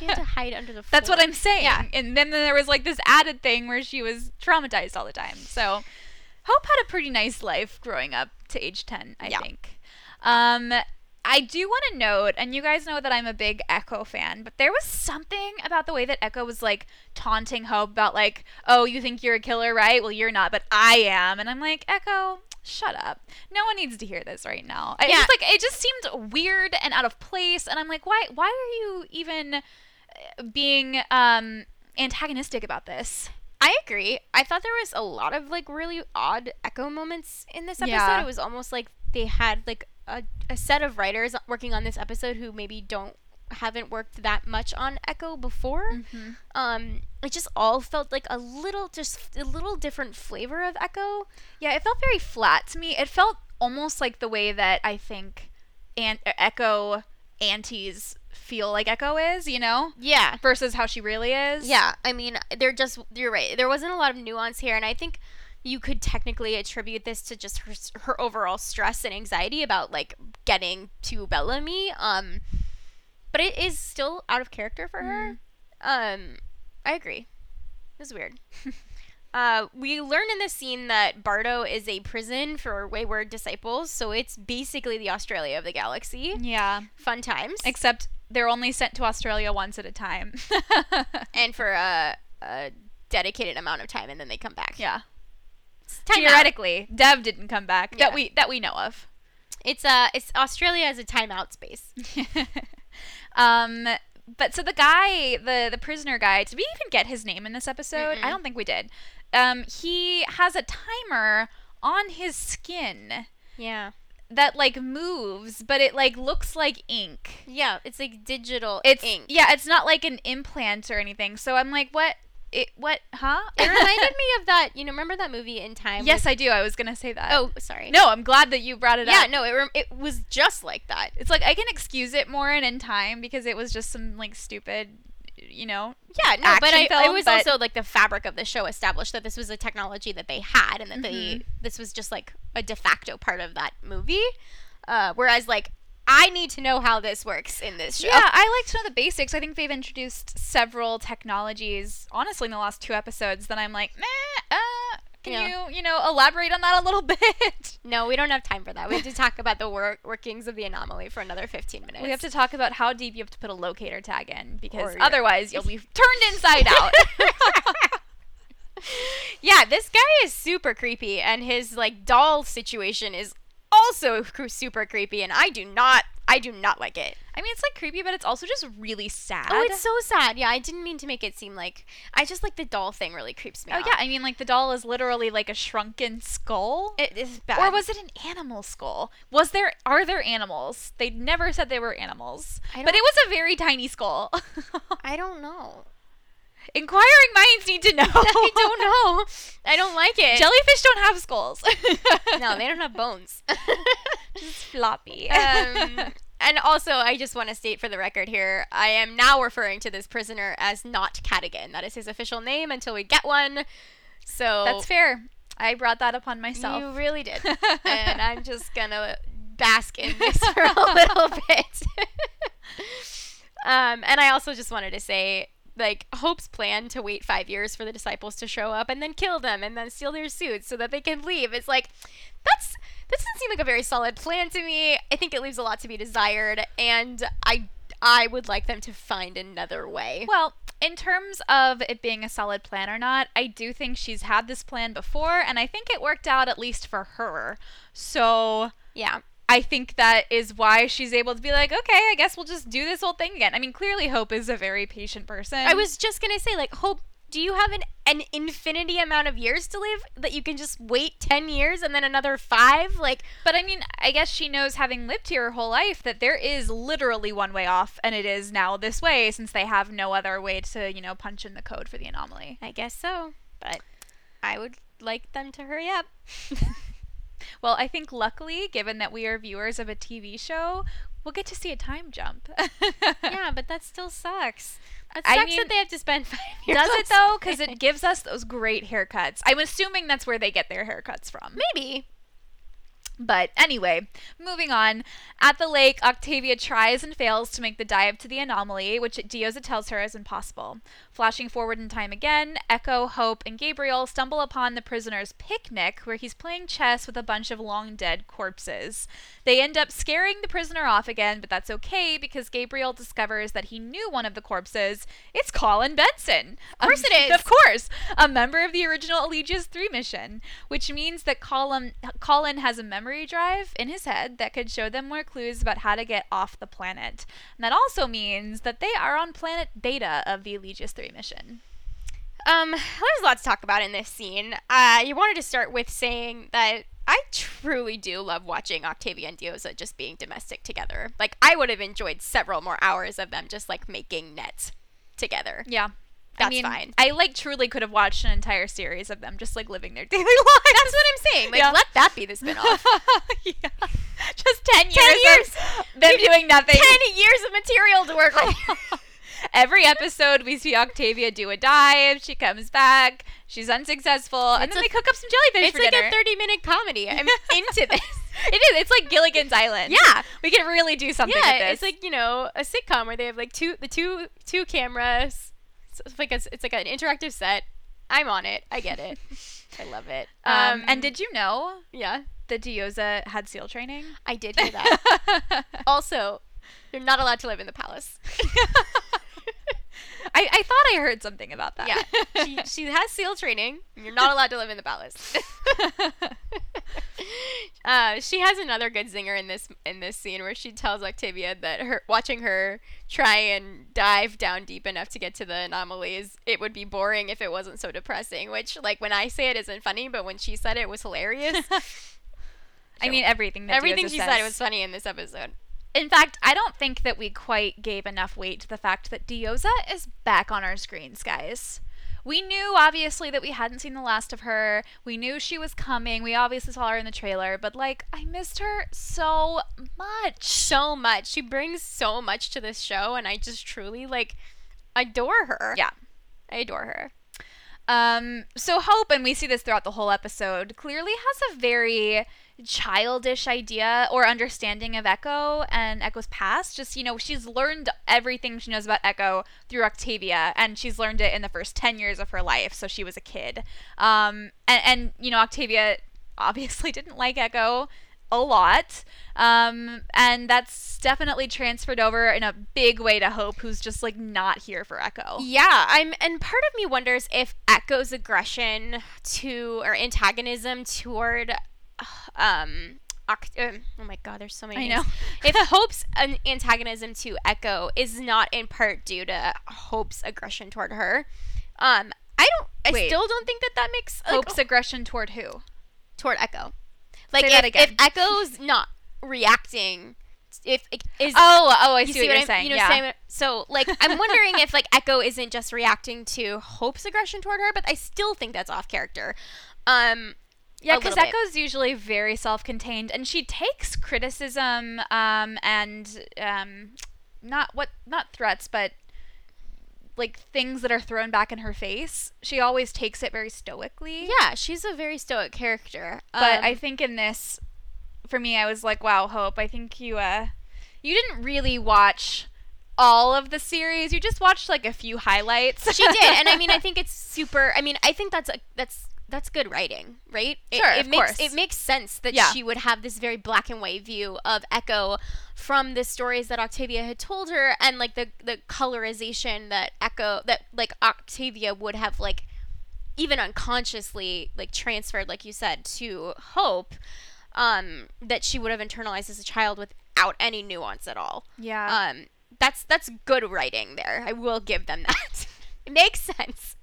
she had to hide under the. That's what. I'm saying. Yeah. And then there was like this added thing where she was traumatized all the time. So Hope had a pretty nice life growing up to age 10, I Yeah. think. Um, I do want to note, and you guys know that I'm a big Echo fan, but there was something about the way that Echo was like taunting Hope about like, oh, you think you're a killer, right? Well, you're not, but I am. And I'm like, Echo, shut up. No one needs to hear this right now. Yeah. just like it just seemed weird and out of place, and I'm like, why? Why are you even uh, being um antagonistic about this? I agree. I thought there was a lot of like really odd echo moments in this episode. Yeah. It was almost like they had like a, a set of writers working on this episode who maybe don't haven't worked that much on echo before. Mm-hmm. Um, it just all felt like a little just a little different flavor of echo. Yeah, it felt very flat to me. It felt almost like the way that I think Aunt Echo aunties feel like Echo is, you know, Yeah. versus how she really is. Yeah, I mean, they're just you're right. There wasn't a lot of nuance here, and I think you could technically attribute this to just her her overall stress and anxiety about like getting to Bellamy. Um, but it is still out of character for her. Um, I agree. It was weird. Uh, we learn in this scene that Bardo is a prison for wayward disciples, so it's basically the Australia of the galaxy. Yeah. Fun times. Except they're only sent to Australia once at a time. and for a, a dedicated amount of time, and then they come back. yeah. Time out. Theoretically, Dev didn't come back Yeah. that we that we know of. It's uh it's Australia as a timeout space. um but so the guy the the prisoner guy did we even get his name in this episode i Mm-mm. don't think we did um he has a timer on his skin Yeah. That like moves but it like looks like ink Yeah, it's like digital it's ink. yeah it's not like an implant or anything so i'm like what it what huh It reminded me of that. You know, remember that movie in time? yes with- i do i was gonna say that oh, sorry. no i'm glad that you brought it Yeah, up Yeah, no. It rem- it was just like that. it's like i can excuse it more in in time because it was just some like stupid you know Yeah, no. But I, it film, was but- also like the fabric of the show established that this was a technology that they had, and that they Mhm. this was just like a de facto part of that movie. Uh, whereas like I need to know how this works in this show. Yeah, I like to know the basics. I think they've introduced several technologies, honestly, in the last two episodes that I'm like, meh, uh, can Yeah. you, you know, elaborate on that a little bit? No, we don't have time for that. We have to talk about the wor- workings of the anomaly for another 15 minutes. we have to talk about how deep you have to put a locator tag in because Or- otherwise you'll be turned inside out. yeah, this guy is super creepy, and his like doll situation is also super creepy, and I do not, I do not like it. I mean, it's like creepy, but it's also just really sad. Oh, it's so sad. Yeah, I didn't mean to make it seem like I just like the doll thing really creeps me Oh out. yeah, I mean, like the doll is literally like a shrunken skull. it is bad. or was it an animal skull? Was there are there animals? They never said they were animals. But it was a very tiny skull. I don't know. Inquiring minds need to know. I don't know. I don't like it. Jellyfish don't have skulls. no, they don't have bones. Just floppy. um, and also, I just want to state for the record here, I am now referring to this prisoner as not Cadogan. That is his official name until we get one. So That's fair. I brought that upon myself. You really did. and I'm just gonna bask in this for a little bit. um, and I also just wanted to say, like, Hope's plan to wait five years for the disciples to show up and then kill them and then steal their suits so that they can leave. It's like, that's this doesn't seem like a very solid plan to me. I think it leaves a lot to be desired, and I I would like them to find another way. well, in terms of it being a solid plan or not, I do think she's had this plan before, and I think it worked out at least for her. So yeah. I think that is why she's able to be like, okay, I guess we'll just do this whole thing again. I mean, clearly Hope is a very patient person. I was just gonna say, like, Hope. do you have an an infinity amount of years to live that you can just wait 10 years and then another 5 like But I mean, I guess she knows, having lived here her whole life, that there is literally one way off, and it is now this way since they have no other way to, you know, punch in the code for the anomaly. I guess so but I would like them to hurry up Well, I think luckily, given that we are viewers of a TV show, we'll get to see a time jump. yeah but that still sucks that I mean, that they have to spend 5 years Does it though? Because it gives us those great haircuts. I'm assuming that's where they get their haircuts from. maybe But anyway, moving on. At the lake, Octavia tries and fails to make the dive to the anomaly, which Diyoza tells her is impossible. Flashing forward in time again, Echo, Hope, and Gabriel stumble upon the prisoner's picnic, where he's playing chess with a bunch of long dead corpses. They end up scaring the prisoner off again, but that's okay because Gabriel discovers that he knew one of the corpses. It's Colin Benson. Of um, course it is. Of course. A member of the original Eligius 3 mission, which means that Colin, Colin has a memory drive in his head that could show them more clues about how to get off the planet. And that also means that they are on planet Beta of the Eligius 3 mission. Um, there's a lot to talk about in this scene. Uh, you wanted to start with saying that I truly do love watching Octavia and Diyoza just being domestic together. Like, I would have enjoyed several more hours of them just like making nets together. Yeah. I That's mean, fine. I like truly could have watched an entire series of them just like living their daily lives. That's what I'm saying. Like, Yeah. let that be the spinoff. yeah. Just 10 years, 10 years. of them doing nothing. Ten years of material to work with. Every episode, we see Octavia do a dive. She comes back. She's unsuccessful, and It's then a- they cook up some jellyfish it's for like dinner. a 30 minute comedy. I'm into this. it is. It's like Gilligan's Island. Yeah. we can really do something with yeah, it's like you know a sitcom where they have like two the two two cameras. It's like a, it's like an interactive set. I'm on it. I get it. I love it. um, and did you know yeah, that Diyoza had SEAL training? I did hear that. also, you're not allowed to live in the palace. I, I thought I heard something about that. yeah, she she has SEAL training. You're not allowed to live in the palace. uh, she has another good zinger in this in this scene where she tells Octavia that her watching her try and dive down deep enough to get to the anomalies, it would be boring if it wasn't so depressing. Which, like, when I say it isn't funny, but when she said it, it was hilarious. I mean, everything that Everything she said was funny in this episode. In fact, I don't think that we quite gave enough weight to the fact that Diyoza is back on our screens, guys. We knew, obviously, that we hadn't seen the last of her. We knew she was coming. We obviously saw her in the trailer, but, like, I missed her so much. So much. She brings so much to this show, and I just truly like adore her. Yeah. I adore her. Um, so Hope, and we see this throughout the whole episode, clearly has a very childish idea or understanding of Echo and Echo's past. Just, you know, she's learned everything she knows about Echo through Octavia, and she's learned it in the first 10 years of her life, so she was a kid. Um, and, and you know, Octavia obviously didn't like Echo a lot. Um, and that's definitely transferred over in a big way to Hope, who's just like not here for Echo. Yeah, I'm and part of me wonders if Echo's aggression to or antagonism toward um um, oh my god, there's so many. I names. know. if Hope's an antagonism to Echo is not in part due to Hope's aggression toward her, um, I don't. I Wait. still don't think that that makes like, Hope's aggression toward who? toward Echo. Like Say if, that again. if Echo's not reacting, if is Oh, oh, I you see, see what, what you're I'm saying. You know, yeah. saying so like I'm wondering if like Echo isn't just reacting to Hope's aggression toward her, but I still think that's off character. Um, Yeah, because. Echo's usually very self-contained, and she takes criticism um, and um, not what not threats, but like things that are thrown back in her face. She always takes it very stoically. yeah, she's a very stoic character. but Um, I think in this, for me, I was like, "Wow, Hope! I think you uh, you didn't really watch." All of the series, you just watched like a few highlights. she did, and I mean, I think it's super. I mean, I think that's a that's that's good writing, right? It, Sure, it of makes course. it makes sense that Yeah. she would have this very black and white view of Echo from the stories that Octavia had told her, and like the the colorization that Echo that like Octavia would have like even unconsciously like transferred, like you said, to Hope. Um, that she would have internalized as a child without any nuance at all yeah. um that's that's good writing there i will give them that it makes sense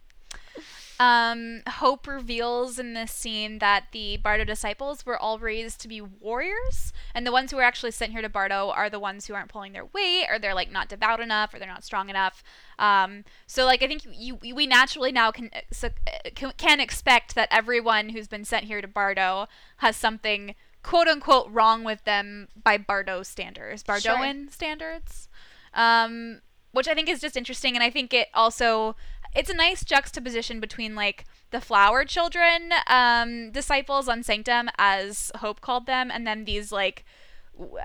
Um, Hope reveals in this scene that the Bardo disciples were all raised to be warriors, and the ones who are actually sent here to Bardo are the ones who aren't pulling their weight, or they're like not devout enough, or they're not strong enough. Um, so like I think you, you we naturally now can, so, can can expect that everyone who's been sent here to Bardo has something quote unquote wrong with them by Bardo standards, Bardoan standards. Um, which I think is just interesting, and I think it also it's a nice juxtaposition between like the flower children um, disciples on Sanctum, as Hope called them, and then these like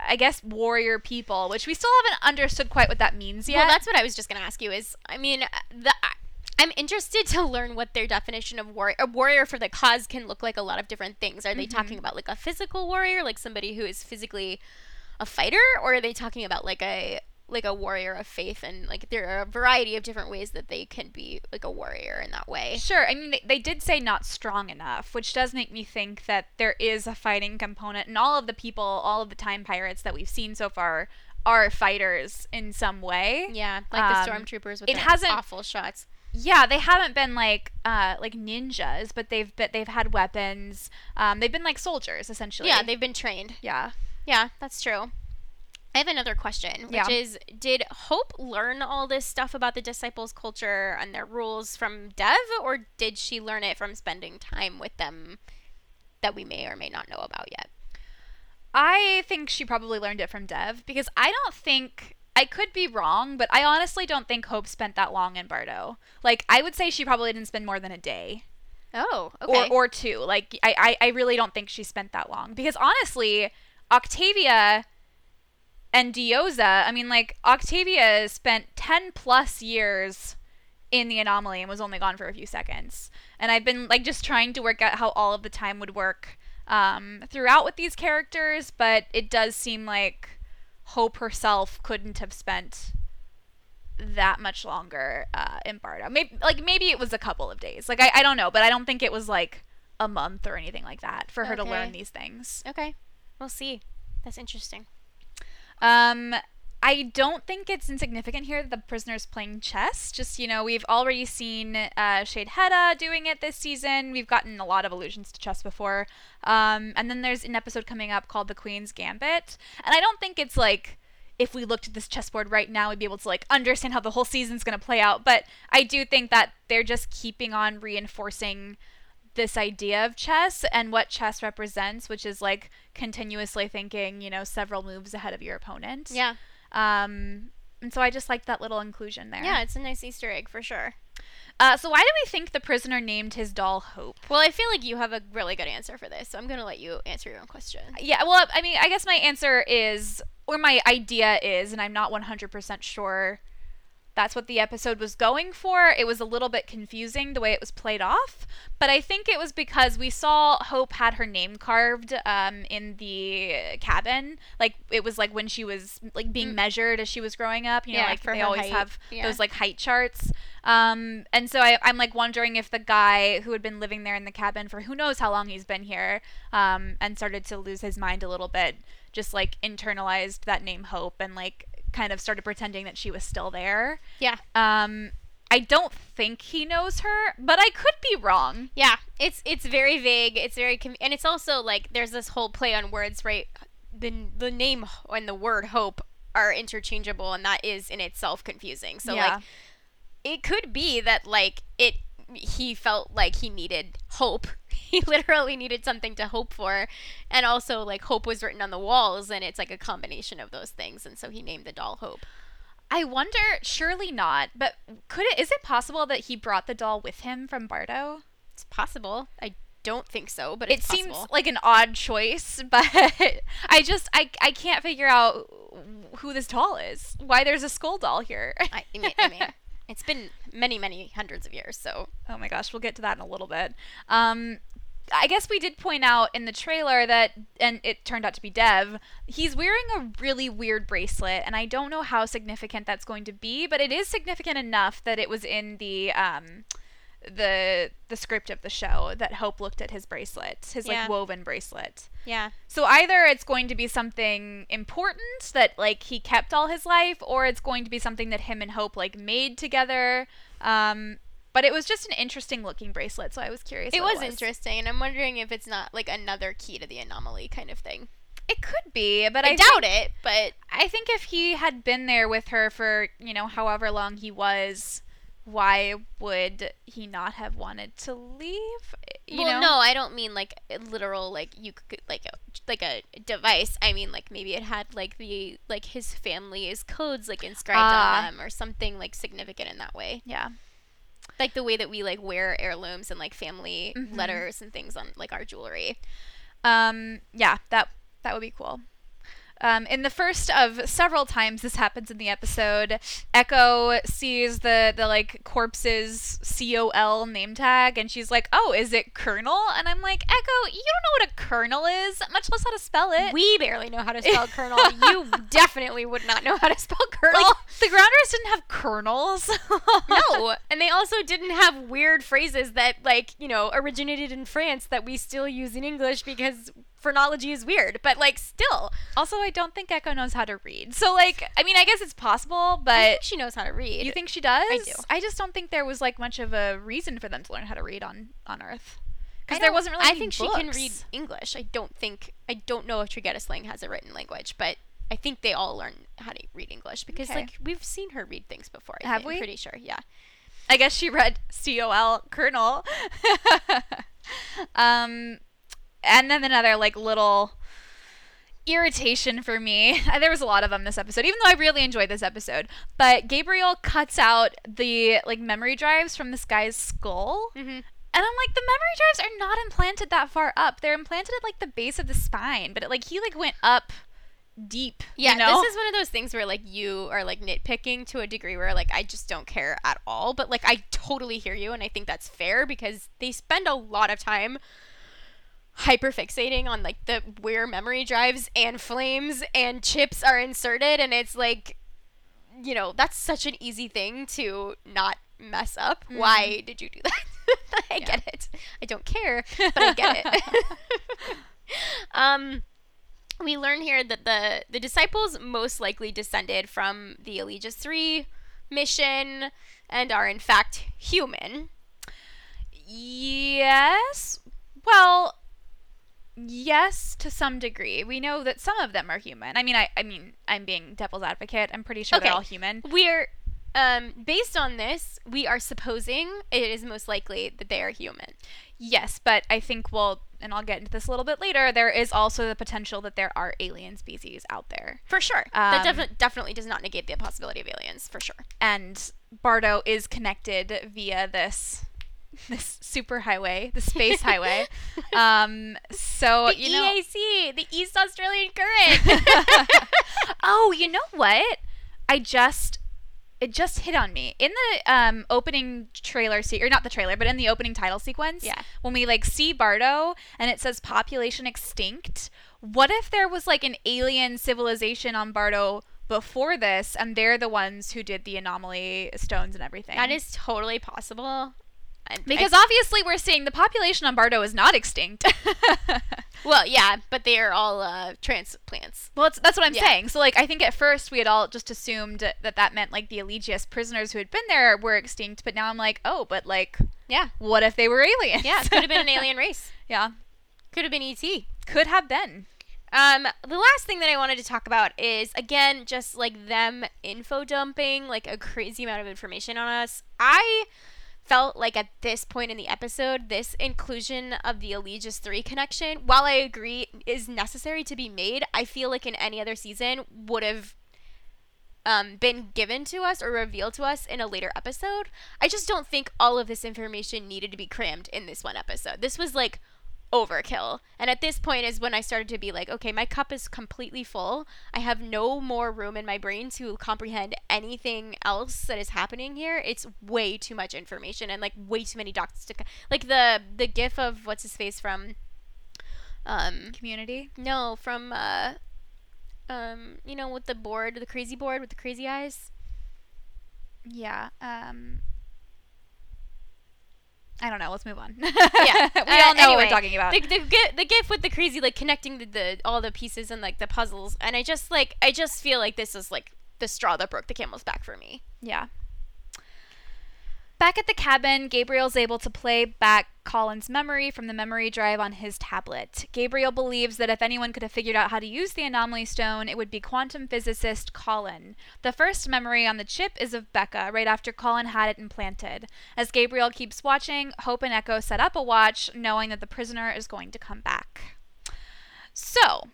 I guess warrior people, which we still haven't understood quite what that means yet. Well, that's what I was just gonna ask you. Is I mean, the, I'm interested to learn what their definition of warrior, a warrior for the cause can look like. A lot of different things. Are they Mm-hmm. talking about like a physical warrior, like somebody who is physically a fighter, or are they talking about like a like a warrior of faith and like there are a variety of different ways that they can be like a warrior in that way. Sure. I mean, they, they did say not strong enough, which does make me think that there is a fighting component, and all of the people, all of the time pirates that we've seen so far are fighters in some way. Yeah, like the Um, stormtroopers with it their hasn't- awful shots. Yeah, they haven't been like uh like ninjas, but they've been, they've had weapons. Um, they've been like soldiers essentially. Yeah, they've been trained. yeah. Yeah, that's true. I have another question, which Yeah. is Did Hope learn all this stuff about the disciples' culture and their rules from Dev, or did she learn it from spending time with them that we may or may not know about yet? I think she probably learned it from Dev because I don't think I could be wrong, but I honestly don't think Hope spent that long in Bardo. Like I would say she probably didn't spend more than a day. Oh, okay. or or two. Like I, I I really don't think she spent that long because honestly, Octavia and Diyoza, I mean like Octavia spent 10 plus years in the anomaly and was only gone for a few seconds. And I've been like just trying to work out how all of the time would work um, throughout with these characters, but it does seem like Hope herself couldn't have spent that much longer uh, in Bardo. Maybe like maybe it was a couple of days. Like I, I don't know, but I don't think it was like a month or anything like that for her to learn these things. okay, we'll see. That's interesting. Um, I don't think it's insignificant here that the prisoner's playing chess. Just, you know, we've already seen uh, Sheidheda doing it this season. We've gotten a lot of allusions to chess before. Um, and then there's an episode coming up called The Queen's Gambit. And I don't think it's like if we looked at this chessboard right now, we'd be able to like understand how the whole season's going to play out. But I do think that they're just keeping on reinforcing this idea of chess and what chess represents, which is like continuously thinking, you know, several moves ahead of your opponent. Yeah, Um, and so I just liked that little inclusion there. yeah, it's a nice Easter egg for sure. Uh, so why do we think the prisoner named his doll Hope? Well, I feel like you have a really good answer for this, so I'm gonna let you answer your own question. Yeah, well, I mean, I guess my answer is, or my idea is, and I'm not 100% sure that's what the episode was going for. It was a little bit confusing the way it was played off, but I think it was because we saw Hope had her name carved um, in the cabin. Like it was like when she was like being Mm. measured as she was growing up. You know, Yeah, like for they always height. have Yeah. those like height charts. Um, and so I, I'm like wondering if the guy who had been living there in the cabin for who knows how long he's been here, um, and started to lose his mind a little bit, just like internalized that name Hope and like kind of started pretending that she was still there. Yeah, Um, I don't think he knows her, but I could be wrong. yeah. It's it's very vague. It's very and it's also like there's this whole play on words, right? The the name and the word hope are interchangeable, and that is in itself confusing. So Yeah. like, it could be that like it he felt like he needed hope. He literally needed something to hope for, and also like hope was written on the walls, and it's like a combination of those things, and so he named the doll Hope. I wonder, surely not, but could it is it possible that he brought the doll with him from Bardo? It's possible. I don't think so, but It seems possible. like an odd choice, but I just I I can't figure out who this doll is. Why there's a skull doll here. I, I mean, I mean, it's been many, many hundreds of years, so Oh my gosh, we'll get to that in a little bit. Um, I guess we did point out in the trailer that, and it turned out to be Dev, he's wearing a really weird bracelet, and I don't know how significant that's going to be, but it is significant enough that it was in the um, the the script of the show that Hope looked at his bracelet, his Yeah. like woven bracelet. yeah. So either it's going to be something important that like he kept all his life, or it's going to be something that him and Hope like made together. Um, but it was just an interesting looking bracelet, so I was curious. It what was interesting, and I'm wondering if it's not like another key to the anomaly kind of thing. It could be, but I, I, doubt think, it, but I think if he had been there with her for you know however long he was, why would he not have wanted to leave? You well, know? no, I don't mean like literal like you could like a like a device. I mean like maybe it had like the like his family's codes like inscribed Ah. on them or something like significant in that way. Yeah. Like the way that we like wear heirlooms and like family Mhm. letters and things on like our jewelry. Um, yeah, that that would be cool. Um, in the first of several times this happens in the episode, Echo sees the the like corpse's C O L name tag, and she's like, "Oh, is it Colonel?" And I'm like, "Echo, you don't know what a Colonel is, much less how to spell it." We barely know how to spell Colonel. you definitely would not know how to spell Colonel. like the Grounders didn't have colonels. no, and they also didn't have weird phrases that like you know originated in France that we still use in English because phrenology is weird. But like still, Also, I don't think Echo knows how to read. So, like, I mean, I guess it's possible, I but think she knows how to read. you think she does? I do. I just don't think there was like much of a reason for them to learn how to read on on Earth. Because there wasn't really. I think she can read English. I don't think I don't know if Trigedasleng has a written language, but I think they all learn how to read English because Okay. like we've seen her read things before. I Have think. we? I'm pretty sure. Yeah. I guess she read C O L Colonel. um, and then another like little irritation for me. There was a lot of them this episode, even though I really enjoyed this episode. But Gabriel cuts out the like memory drives from this guy's skull. Mm-hmm. And I'm like, the memory drives are not implanted that far up. They're implanted at like the base of the spine, but it, like he like went up deep. Yeah, you know? this is one of those things where like you are like nitpicking to a degree where like I just don't care at all. But like I totally hear you, and I think that's fair because they spend a lot of time hyperfixating on like the where memory drives and flames and chips are inserted, and it's like, you know, that's such an easy thing to not mess up. Why did you do that? I Yeah. get it. I don't care, but I get it. um we learn here that the the disciples most likely descended from the Eligius 3 mission and are in fact human. Yes. Well, yes, to some degree. We know that some of them are human. I mean, I, I mean, I'm being devil's advocate. I'm pretty sure Okay. they're all human. We're um based on this, we are supposing it is most likely that they are human. Yes, but I think we'll, and I'll get into this a little bit later. There is also the potential that there are alien species out there, For sure. that Um, defi- definitely does not negate the possibility of aliens, for sure. and Bardo is connected via this this super highway, the space highway. Um, so The you know, EAC, the East Australian Current. oh, you know what? I just it just hit on me in the um, opening trailer se- or not the trailer, but in the opening title sequence. Yeah. When we like see Bardo and it says population extinct, what if there was like an alien civilization on Bardo before this, and they're the ones who did the anomaly stones and everything? that is totally possible. Because I- obviously we're seeing the population on Bardo is not extinct. well, yeah, but they are all uh, transplants. Well, that's what I'm Yeah. saying. So, like, I think at first we had all just assumed that that meant like the Eligius prisoners who had been there were extinct, but now I'm like, oh, but like, Yeah. what if they were aliens? Yeah, it could have been an alien race. yeah, Could have been ET. could have been. Um, the last thing that I wanted to talk about is again just like them info dumping like a crazy amount of information on us. I felt like at this point in the episode, this inclusion of the Eligius 3 connection, while I agree is necessary to be made, I feel like in any other season would have um, been given to us or revealed to us in a later episode. I just don't think all of this information needed to be crammed in this one episode. This was like overkill. And at this point is when I started to be like, okay, my cup is completely full. I have no more room in my brain to comprehend anything else that is happening here. It's way too much information and like way too many dots to co- like the the gif of what's his face from um Community. no, from uh um you know with the board, the crazy board with the crazy eyes. Yeah. Um. I don't know. Let's move on. Yeah, we uh, all know what we're talking about. the, the, the gif with the crazy like connecting the, the all the pieces and like the puzzles and i just like i just feel like this is like the straw that broke the camel's back for me yeah. Back at the cabin, Gabriel's able to play back Colin's memory from the memory drive on his tablet. Gabriel believes that if anyone could have figured out how to use the anomaly stone, it would be quantum physicist Colin. The first memory on the chip is of Becca, right after Colin had it implanted. As Gabriel keeps watching, Hope and Echo set up a watch, knowing that the prisoner is going to come back. So,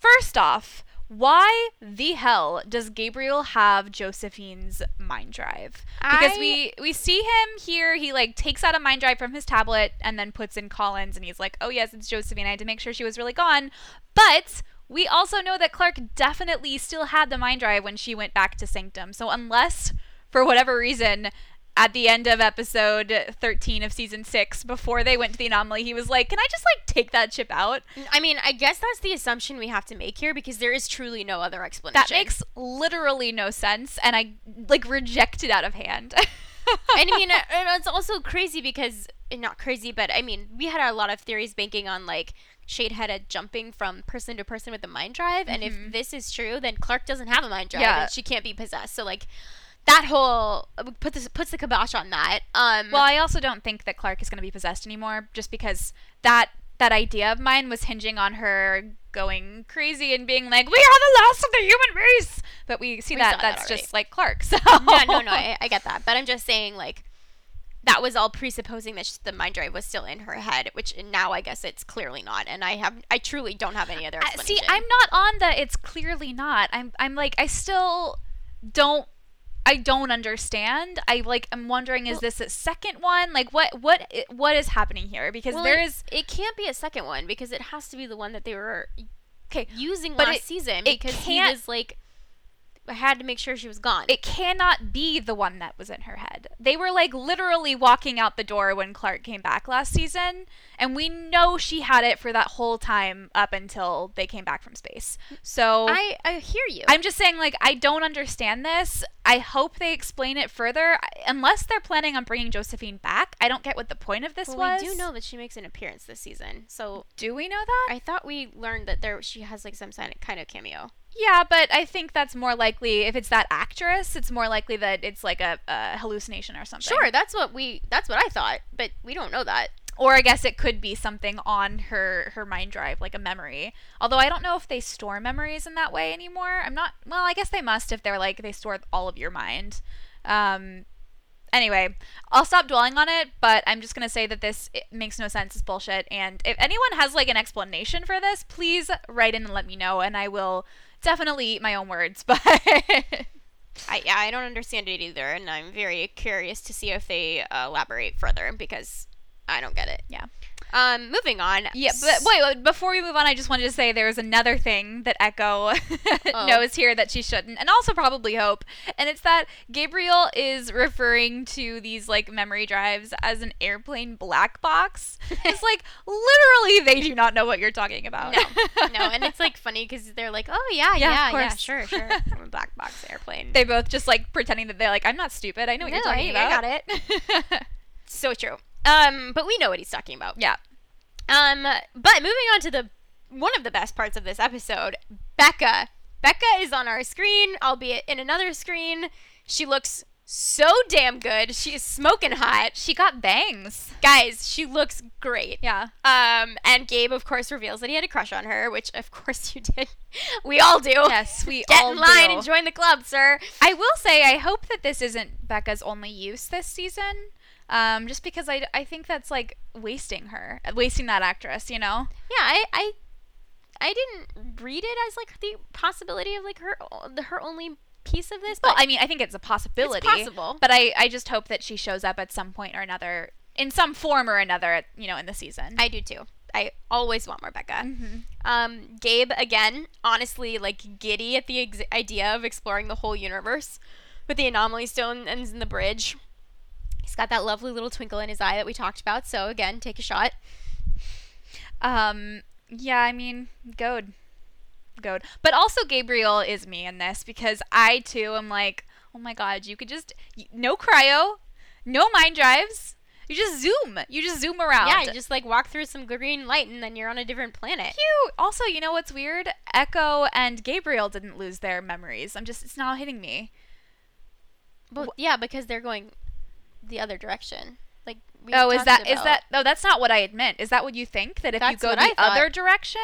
first off, why the hell does Gabriel have Josephine's mind drive? Because I- we we see him here. He like takes out a mind drive from his tablet and then puts in Colin's, and he's like, "Oh yes, it's Josephine. I had to make sure she was really gone." But we also know that Clarke definitely still had the mind drive when she went back to Sanctum. So unless for whatever reason. At the end of episode 13 of season 6, before they went to the anomaly, he was like, Can I just like take that chip out? I mean, I guess that's the assumption we have to make here because there is truly no other explanation. That makes literally no sense, and I like reject it out of hand. And i mean, uh, and it's also crazy because eh, not crazy, but I mean, we had a lot of theories banking on like Shade Sheidheda jumping from person to person with the mind drive, and if this is true, then Clarke doesn't have a mind drive, Yeah. and she can't be possessed. So like, that whole uh, put this puts the kibosh on that. Um, well, I also don't think that Clarke is going to be possessed anymore, just because that that idea of mine was hinging on her going crazy and being like, "We are the last of the human race," but we see We that saw that that's just like Clarke. So yeah, no, no, I, I get that, but I'm just saying like. That was all presupposing that the mind drive was still in her head, which now I guess it's clearly not, and I have, I truly don't have any other explanation. see, I'm not on the. It's clearly not. I'm. I'm like, I still don't. I don't understand. I like. I'm wondering, is Well- this a second one? Like, what? What? What is happening here? Because Well, there it, is. It can't be a second one because it has to be the one that they were Okay, using But last it- season it because he can't- was like, had to make sure she was gone. it cannot be the one that was in her head. They were like literally walking out the door when Clarke came back last season, and we know she had it for that whole time up until they came back from space. So I I hear you. I'm just saying, like, I don't understand this. I hope they explain it further. Unless they're planning on bringing Josephine back, I don't get what the point of this well, was. we do know that she makes an appearance this season, so Do we know that? I thought we learned that there she has like some kind of cameo. Yeah, but I think that's more likely if it's that actress. It's more likely that it's like a, a hallucination or something. Sure, that's what we that's what I thought, but we don't know that. or I guess it could be something on her her mind drive, like a memory. Although I don't know if they store memories in that way anymore. I'm not. Well, I guess they must if they're like they store all of your mind. Um. Anyway, I'll stop dwelling on it, but I'm just gonna say that this makes no sense. It's bullshit. And if anyone has like an explanation for this, please write in and let me know, and I will definitely eat my own words. But I yeah, I don't understand it either, and I'm very curious to see if they uh, elaborate further because I don't get it. Yeah. Um, moving on. Yeah, but wait, before we move on, I just wanted to say there is another thing that Echo Oh. knows here that she shouldn't, and also probably Hope, and it's that Gabriel is referring to these like memory drives as an airplane black box. it's like literally they do not know what you're talking about. No, no, and it's like funny because they're like, "Oh yeah, Yeah, yeah, of yeah, sure, sure." I'm a black box airplane. they both just like pretending that they're like, I'm not stupid. I know what you're No, talking I- I got it. so true. Um, but we know what he's talking about. yeah. Um, but moving on to the one of the best parts of this episode, Becca. Becca is on our screen, albeit in another screen. She looks so damn good. She is smoking hot. She got bangs. Guys, she looks great. Yeah. Um, and Gabe, of course, reveals that he had a crush on her, which, of course, you did. We all do. Yes, we Get all in line do. and join the club, sir. I will say, I hope that this isn't Becca's only use this season. Um, just because I, I think that's like wasting her, wasting that actress, you know? Yeah, I, I, I didn't read it as like the possibility of like her, her only piece of this. Well, but I mean, I think it's a possibility. It's possible. But I, I just hope that she shows up at some point or another, in some form or another, you know, in the season. I do too. I always want more Becca. Mm-hmm. Um, Gabe again, honestly, like giddy at the ex- idea of exploring the whole universe with the anomaly stone and in the bridge. He's got that lovely little twinkle in his eye that we talked about. So again, take a shot. Um, yeah, I mean, goad. Goad. But also Gabriel is me in this because I too am like, oh my god, you could just, no cryo, no mind drives. You just zoom. You just zoom around. Yeah, you just like walk through some green light and then you're on a different planet. You also, you know what's weird? Echo and Gabriel didn't lose their memories. I'm just, it's not hitting me. But yeah, because they're going. The other direction. Like we oh, is that is that? No, that's not what I had meant. Is that what you think? That if you go the other direction?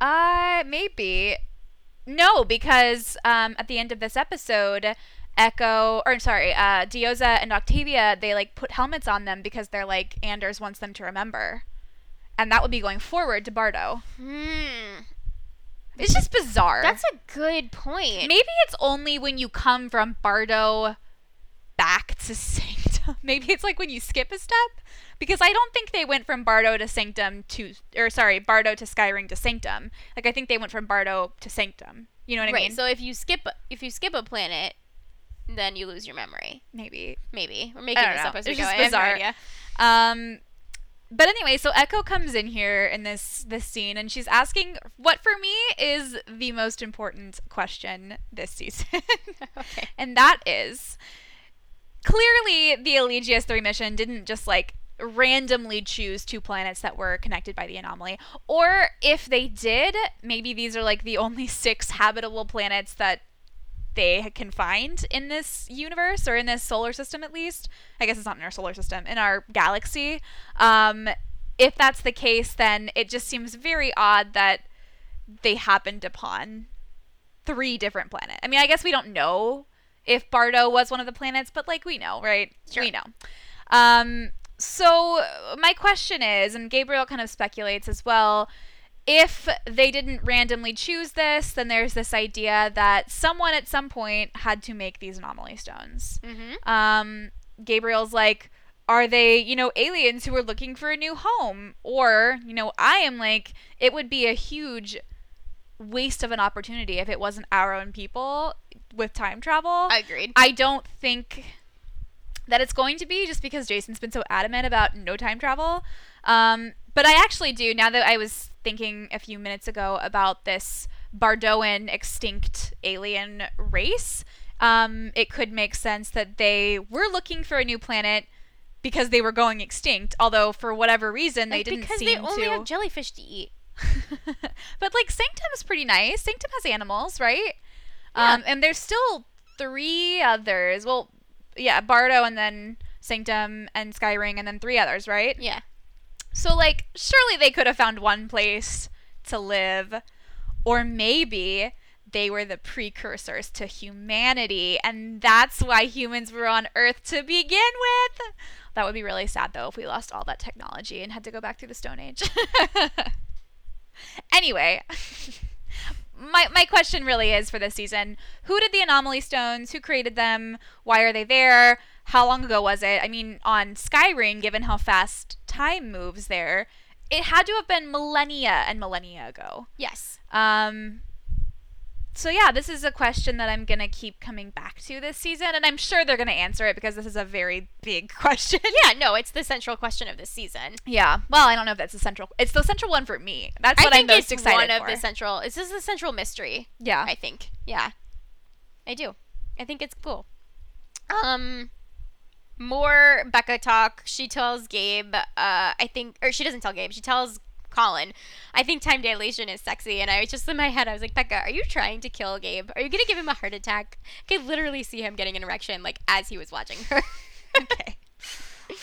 Uh, maybe. No, because um, at the end of this episode, Echo, or sorry, uh, Diyoza and Octavia, they like put helmets on them because they're like Anders wants them to remember, and that would be going forward to Bardo. Hmm. It's just bizarre. That's a good point. Maybe it's only when you come from Bardo back to Sanctum. Maybe it's like when you skip a step. Because I don't think they went from Bardo to Sanctum to, or sorry, Bardo to Skyring to Sanctum. Like I think they went from Bardo to Sanctum. You know what I right. mean? So if you skip if you skip a planet, then you lose your memory. Maybe. Maybe we're making this know. up as It's we go. just I have no bizarre. Um, but anyway, so Echo comes in here in this this scene, and she's asking what for me is the most important question this season, Okay. and that is clearly the Eligius three mission didn't just like randomly choose two planets that were connected by the anomaly, or if they did, maybe these are like the only six habitable planets that they can find in this universe or in this solar system at least. I guess it's not in our solar system, in our galaxy. Um, if that's the case, then it just seems very odd that they happened upon three different planets. I mean, I guess we don't know if Bardo was one of the planets, but like we know, right? Sure. We know. Um, so my question is, and Gabriel kind of speculates as well, if they didn't randomly choose this, then there's this idea that someone at some point had to make these anomaly stones. Mm-hmm. Um, Gabriel's like, are they, you know, aliens who are looking for a new home? Or, you know, I am like, it would be a huge waste of an opportunity if it wasn't our own people with time travel. I agreed. I don't think that it's going to be just because Jason's been so adamant about no time travel. Um, but I actually do, now that I was thinking a few minutes ago about this Bardoan extinct alien race, um, it could make sense that they were looking for a new planet because they were going extinct, although for whatever reason they Like, didn't because seem they only to. have jellyfish to eat. but like Sanctum's pretty nice. Sanctum has animals, right? Yeah. Um, and there's still three others. Well, yeah, Bardo and then Sanctum and Skyring and then three others, right? Yeah. So like surely they could have found one place to live or maybe they were the precursors to humanity and that's why humans were on earth to begin with. That would be really sad though if we lost all that technology and had to go back through the stone age. anyway, my my question really is for this season, who did the anomaly stones? Who created them? Why are they there? How long ago was it? I mean, on Skyring, given how fast time moves there, it had to have been millennia and millennia ago. Yes. Um so yeah, this is a question that I'm gonna keep coming back to this season, and I'm sure they're gonna answer it because this is a very big question. Yeah. No, it's the central question of this season. Yeah. Well, I don't know if that's the central. It's the central one for me. That's what I I'm think most it's excited one for. of the central. This is the central mystery. yeah. I think. Yeah. I do. I think it's cool. Um more Becca talk. She tells Gabe, uh, I think or she doesn't tell Gabe, she tells Colin, I think time dilation is sexy and I was just in my head I was like, Becca, are you trying to kill Gabe? Are you gonna give him a heart attack? I could literally see him getting an erection like as he was watching her. okay.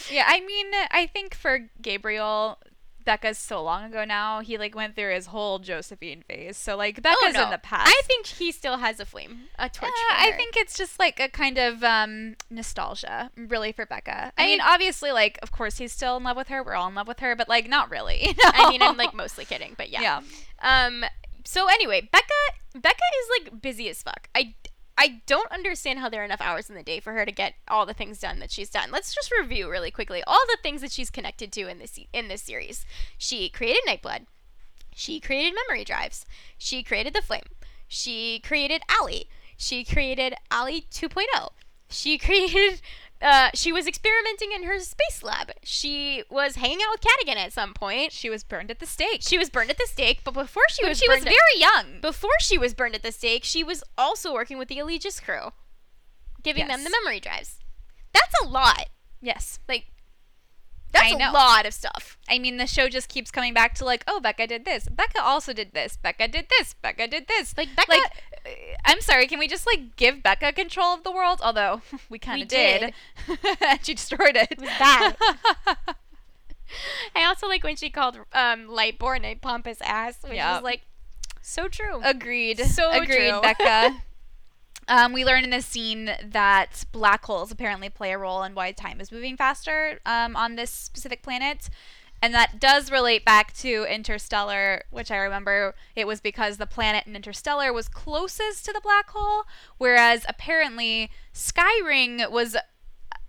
Yeah, I mean, I think for Gabriel, Becca's so long ago now. He like went through his whole Josephine phase. So like Becca's Oh, no. in the past. I think he still has a flame, a torch. Uh, I think it's just like a kind of um, nostalgia, really, for Becca. I, I- mean, obviously, like, of course, he's still in love with her. We're all in love with her, but like, not really. you know? I mean, I'm like mostly kidding, but yeah. yeah. Um. So anyway, Becca, Becca is like busy as fuck. I, I don't understand how there are enough hours in the day for her to get all the things done that she's done. Let's just review really quickly all the things that she's connected to in this in this series. She created Nightblood. She created memory drives. She created the flame. She created Allie. She created Allie 2.0. She created. Uh, she was experimenting in her space lab. She was hanging out with Cadogan at some point. She was burned at the stake. She was burned at the stake, but before she But was she was very young. before she was burned at the stake, she was also working with the Aegis crew, giving them the memory drives. That's a lot. Yes. Like, That's a lot of stuff. I mean, the show just keeps coming back to like, oh, Becca did this. Becca also did this. Becca did this. Becca did this. Like Becca, Like, uh, I'm sorry. Can we just like give Becca control of the world? Although we kind of did. And she destroyed it. It was bad. I also like when she called um, Lightbourne a pompous ass, which Yep. was like so true. Agreed. So agreed, true. Becca. Um, we learn in this scene that black holes apparently play a role in why time is moving faster um, on this specific planet. And that does relate back to Interstellar, which I remember it was because the planet in Interstellar was closest to the black hole, whereas apparently Skyring was,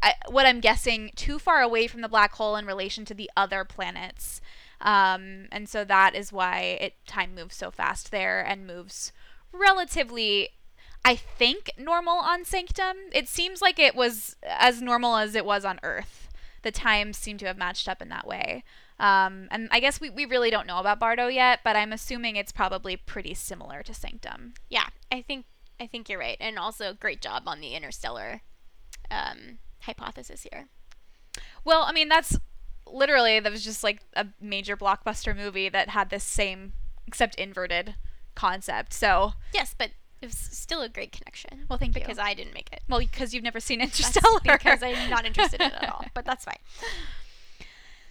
I, what I'm guessing, too far away from the black hole in relation to the other planets. Um, and so that is why it time moves so fast there and moves relatively I think normal on Sanctum. It seems like it was as normal as it was on Earth. The times seem to have matched up in that way. Um, and I guess we, we really don't know about Bardo yet, but I'm assuming it's probably pretty similar to Sanctum. yeah, I think I think you're right, and also great job on the interstellar um, hypothesis here. Well, I mean, that's literally, that was just like a major blockbuster movie that had this same, except inverted concept. So, Yes, but it was still a great connection. well, thank because you. Because I didn't make it. well, because you've never seen That's Interstellar. because I'm not interested in it at all. But that's fine.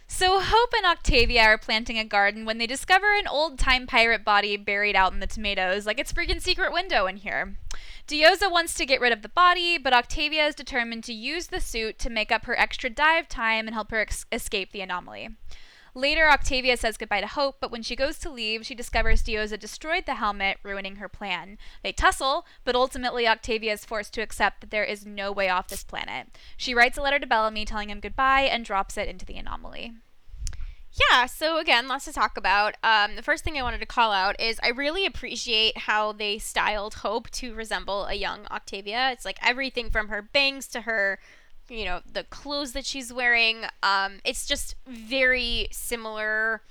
So Hope and Octavia are planting a garden when they discover an old time pirate body buried out in the tomatoes, like it's freaking secret window in here. Diyoza wants to get rid of the body, but Octavia is determined to use the suit to make up her extra dive time and help her ex- escape the anomaly. Later, Octavia says goodbye to Hope, but when she goes to leave, she discovers Diyoza destroyed the helmet, ruining her plan. They tussle, but ultimately Octavia is forced to accept that there is no way off this planet. She writes a letter to Bellamy telling him goodbye and drops it into the anomaly. Yeah, so again, lots to talk about. Um, the first thing I wanted to call out is I really appreciate how they styled Hope to resemble a young Octavia. It's like everything from her bangs to her, you know, the clothes that she's wearing. Um, it's just very similar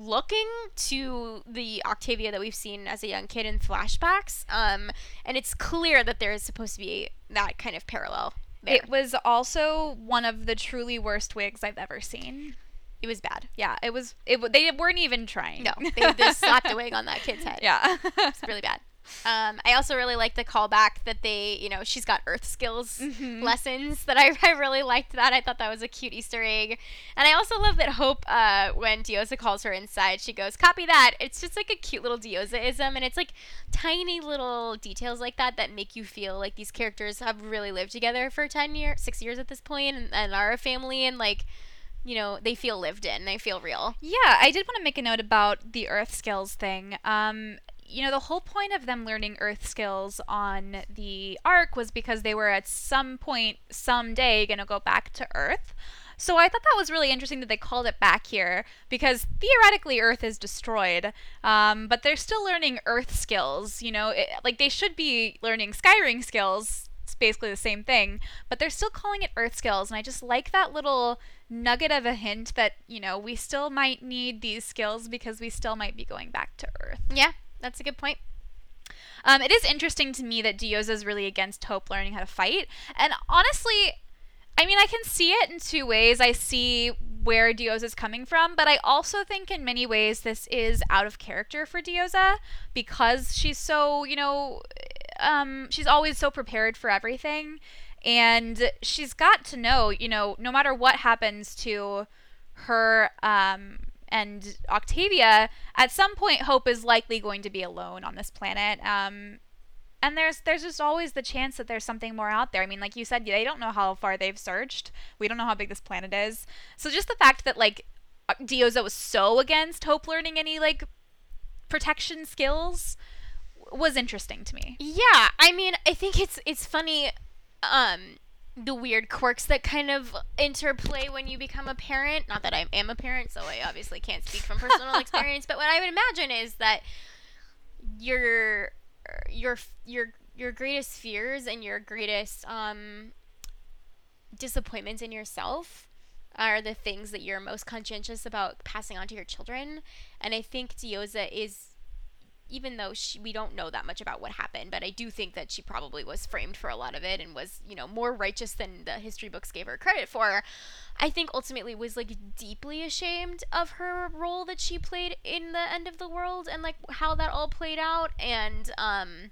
looking to the Octavia that we've seen as a young kid in flashbacks. Um, and it's clear that there is supposed to be that kind of parallel there. It was also one of the truly worst wigs I've ever seen. it was bad. Yeah, it was. It they weren't even trying. No, they just slapped a wig on that kid's head. yeah, It's really bad. Um, I also really like the callback that they, you know, she's got earth skills Mhm. lessons that I, I really liked that. I thought that was a cute Easter egg. And I also love that Hope, uh, when Diyoza calls her inside, she goes, copy that. It's just like a cute little Diyozaism. And it's like tiny little details like that that make you feel like these characters have really lived together for 10 years, six years at this point and, and are a family. And like, you know, they feel lived in, they feel real. yeah. I did want to make a note about the Earth skills thing. Um, you know, the whole point of them learning Earth skills on the Ark was because they were at some point someday going to go back to Earth. So I thought that was really interesting that they called it back here because theoretically Earth is destroyed, um, but they're still learning Earth skills. You know, it, like they should be learning Skyring skills. It's basically the same thing, but they're still calling it Earth skills, and I just like that little nugget of a hint that you know we still might need these skills because we still might be going back to Earth. Yeah, that's a good point. Um, it is interesting to me that Diyoza is really against Hope learning how to fight. And honestly, I mean, I can see it in two ways. I see where Diyoza is coming from, but I also think in many ways this is out of character for Diyoza because she's so, you know, um, she's always so prepared for everything. And she's got to know, you know, no matter what happens to her um, and Octavia, at some point, Hope is likely going to be alone on this planet. Um, and there's there's just always the chance that there's something more out there. I mean, like you said, they don't know how far they've searched. We don't know how big this planet is. So just the fact that like Diyoza was so against Hope learning any like protection skills was interesting to me. Yeah, I mean, I think it's it's funny, um, the weird quirks that kind of interplay when you become a parent. Not that I am a parent, so I obviously can't speak from personal experience. But what I would imagine is that your your your your greatest fears and your greatest um disappointments in yourself are the things that you're most conscientious about passing on to your children. And I think Diyoza is even though she, we don't know that much about what happened, but I do think that she probably was framed for a lot of it and was, you know, more righteous than the history books gave her credit for. I think ultimately was like deeply ashamed of her role that she played in the end of the world and like how that all played out and um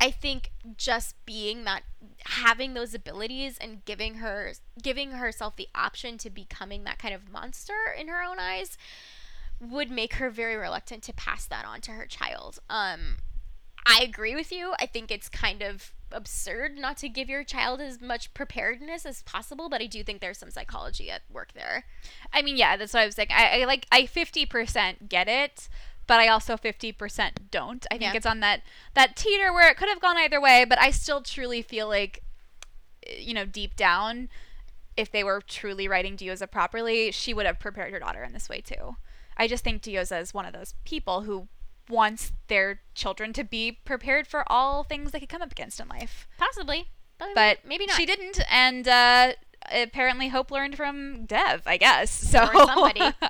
I think just being that having those abilities and giving her giving herself the option to becoming that kind of monster in her own eyes would make her very reluctant to pass that on to her child. Um I agree with you. I think it's kind of absurd not to give your child as much preparedness as possible, but I do think there's some psychology at work there. I mean, yeah, that's what I was saying. I, I like I 50% get it, but I also 50% don't. I think Yeah. it's on that that teeter where it could have gone either way, but I still truly feel like you know, deep down if they were truly writing Diyoza properly, she would have prepared her daughter in this way too. I just think Diyoza is one of those people who wants their children to be prepared for all things they could come up against in life. Possibly, But maybe not. She didn't, and uh, apparently Hope learned from Dev, I guess. So Or somebody.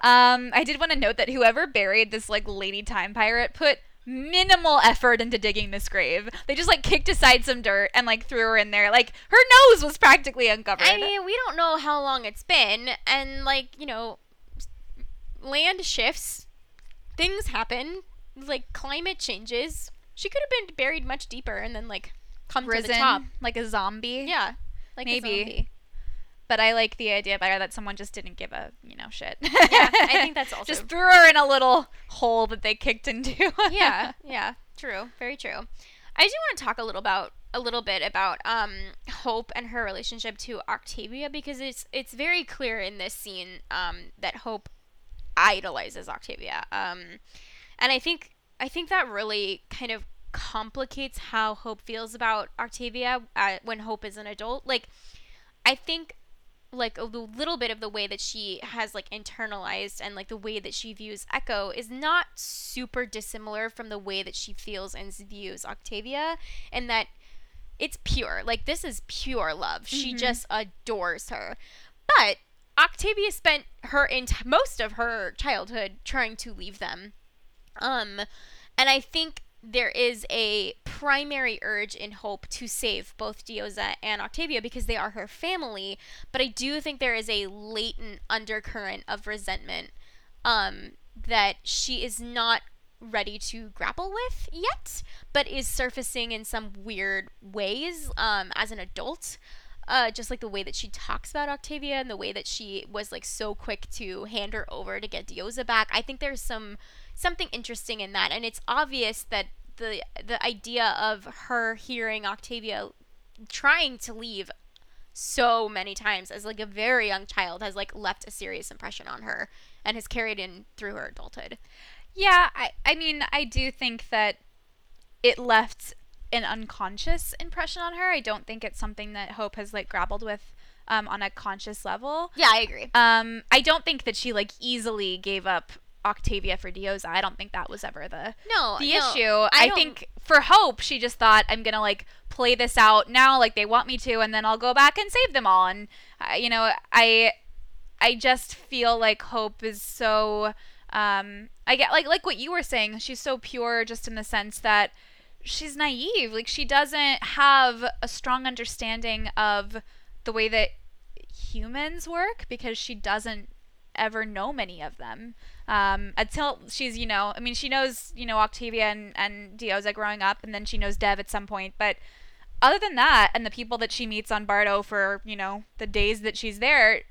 um, I did want to note that whoever buried this like lady time pirate put minimal effort into digging this grave. They just like kicked aside some dirt and like threw her in there. Like her nose was practically uncovered. I mean, we don't know how long it's been, and like you know, land shifts, things happen, like climate changes. She could have been buried much deeper and then like come to the top. like a zombie. Yeah, like a Maybe. zombie. But I like the idea better that someone just didn't give a you know shit. Yeah, I think that's also just threw her in a little hole that they kicked into. yeah, yeah, true, very true. I do want to talk a little about a little bit about um Hope and her relationship to Octavia because it's it's very clear in this scene um that Hope idolizes Octavia. Um and I think I think that really kind of complicates how Hope feels about Octavia uh, when Hope is an adult. Like I think like a little bit of the way that she has like internalized and like the way that she views Echo is not super dissimilar from the way that she feels and views Octavia and that it's pure. Like this is pure love. She Mhm. just adores her. But Octavia spent her most of her childhood trying to leave them. Um and I think there is a primary urge in Hope to save both Diyoza and Octavia because they are her family, but I do think there is a latent undercurrent of resentment um, that she is not ready to grapple with yet, but is surfacing in some weird ways um, as an adult. Uh, just like the way that she talks about Octavia and the way that she was like so quick to hand her over to get Diyoza back. I think there's some something interesting in that, and it's obvious that the the idea of her hearing Octavia trying to leave so many times as like a very young child has like left a serious impression on her and has carried in through her adulthood. Yeah, I, I mean, I do think that it left an unconscious impression on her. I don't think it's something that Hope has like grappled with um, on a conscious level. Yeah, I agree. Um, I don't think that she like easily gave up Octavia for Diyoza. I don't think that was ever the No, the no, issue. I I, think for Hope, she just thought I'm gonna like play this out now, like they want me to, and then I'll go back and save them all. And uh, you know, I I just feel like Hope is so. Um, I get like like what you were saying. She's so pure, just in the sense that she's naive. Like she doesn't have a strong understanding of the way that humans work because she doesn't ever know many of them um, until she's you know i mean she knows you know octavia and, and diyoza growing up and then she knows dev at some point but other than that and the people that she meets on bardo for you know the days that she's there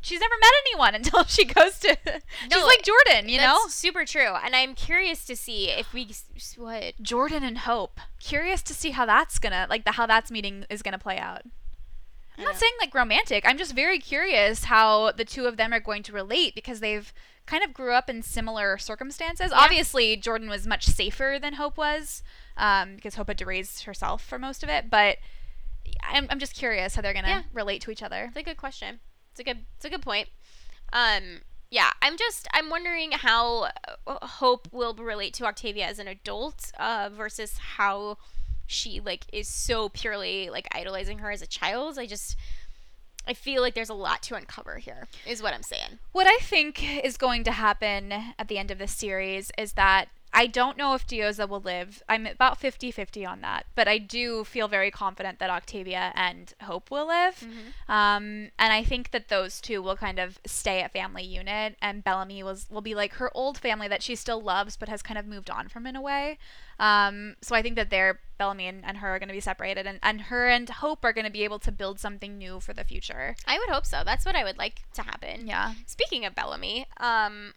she's never met anyone until she goes to she's like jordan you know super true. And I'm curious to see if we what jordan and hope curious to see how that's gonna like the how that's meeting is gonna play out I'm not saying like romantic. I'm just very curious how the two of them are going to relate because they've kind of grew up in similar circumstances. Yeah. Obviously, Jordan was much safer than Hope was um, because Hope had to raise herself for most of it. But I'm, I'm just curious how they're going to Yeah. relate to each other. It's a good question. It's a good. It's a good point. Um. Yeah. I'm just. I'm wondering how uh, Hope will relate to Octavia as an adult, uh, versus how she like is so purely like idolizing her as a child. I just. I feel like there's a lot to uncover here, is what I'm saying. What I think is going to happen at the end of this series is that I don't know if Diyoza will live. I'm about 50 50 on that. But I do feel very confident that Octavia and Hope will live. Mm-hmm. Um, and I think that those two will kind of stay at family unit. And Bellamy was, will be like her old family that she still loves but has kind of moved on from in a way. Um, so I think that they're, Bellamy and, and her are going to be separated. And, and her and Hope are going to be able to build something new for the future. I would hope so. That's what I would like to happen. Yeah. Speaking of Bellamy, um,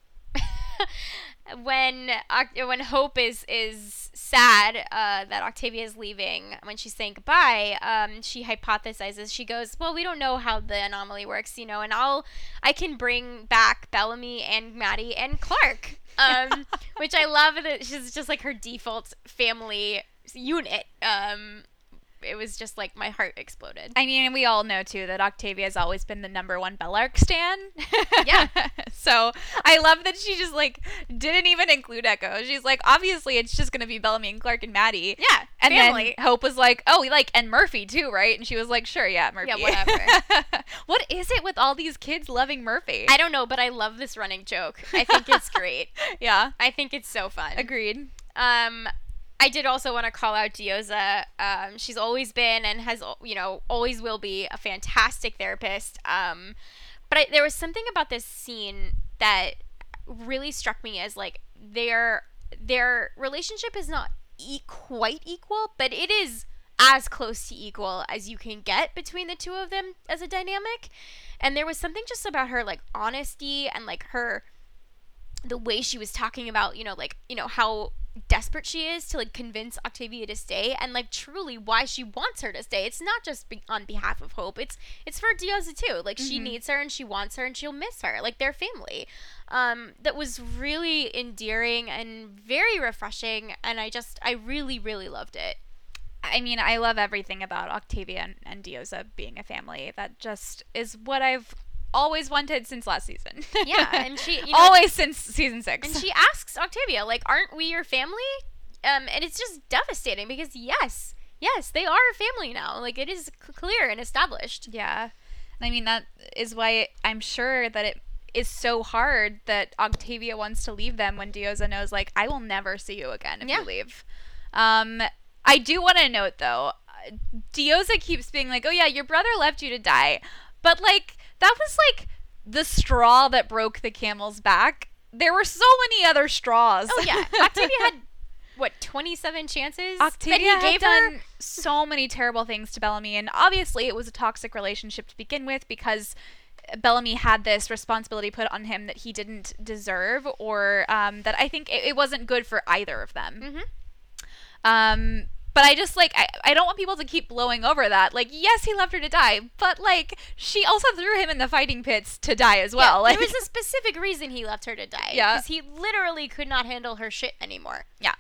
when when Hope is is sad uh, that Octavia is leaving, when she's saying goodbye, um, she hypothesizes. She goes, "Well, we don't know how the anomaly works, you know, and I'll I can bring back Bellamy and Madi and Clarke." Um, which I love that she's just like her default family unit. Um, it was just like my heart exploded. I mean, we all know too that Octavia has always been the number one Bellark stan. Yeah. so I love that she just like didn't even include Echo. She's like, obviously, it's just gonna be Bellamy and Clarke and Madi. Yeah, And family. then Hope was like, oh, we like, and Murphy too, right? And she was like, sure, yeah, Murphy. Yeah, whatever. what is it with all these kids loving Murphy? I don't know, but I love this running joke. I think it's great. yeah, I think it's so fun. agreed. Um, I did also want to call out Diyoza. Um, she's always been and has, you know, always will be a fantastic therapist. Um, but I, there was something about this scene that really struck me as like their their relationship is not e- quite equal, but it is as close to equal as you can get between the two of them as a dynamic. And there was something just about her like honesty and like her the way she was talking about, you know, like, you know, how desperate she is to like convince Octavia to stay and like truly why she wants her to stay. It's not just be- on behalf of Hope. It's it's for Diyoza too. Like she Mhm. needs her and she wants her and she'll miss her. Like they're family. Um that was really endearing and very refreshing and I just I really really loved it. I mean, I love everything about Octavia and, and Diyoza being a family. That just is what I've always wanted since last season. Yeah, and she you know, always since season six. And she asks Octavia, like, aren't we your family? Um, and it's just devastating because yes, yes, they are a family now. Like it is c- clear and established. yeah, and I mean that is why I'm sure that it is so hard that Octavia wants to leave them when Diyoza knows like I will never see you again if Yeah. you leave. Um, I do want to note though, Diyoza keeps being like, "Oh yeah, your brother left you to die," but like that was like the straw that broke the camel's back. There were so many other straws. Oh yeah, Octavia had what twenty seven chances Octavia that he had gave done her. so many terrible things to Bellamy, and obviously it was a toxic relationship to begin with because Bellamy had this responsibility put on him that he didn't deserve, or um, that I think it, it wasn't good for either of them. Mhm. Um, but I just like I, I don't want people to keep blowing over that. Like, yes, he left her to die, but like she also threw him in the fighting pits to die as well. Yeah, like, there was a specific reason he left her to die. Yeah. because he literally could not handle her shit anymore. Yeah.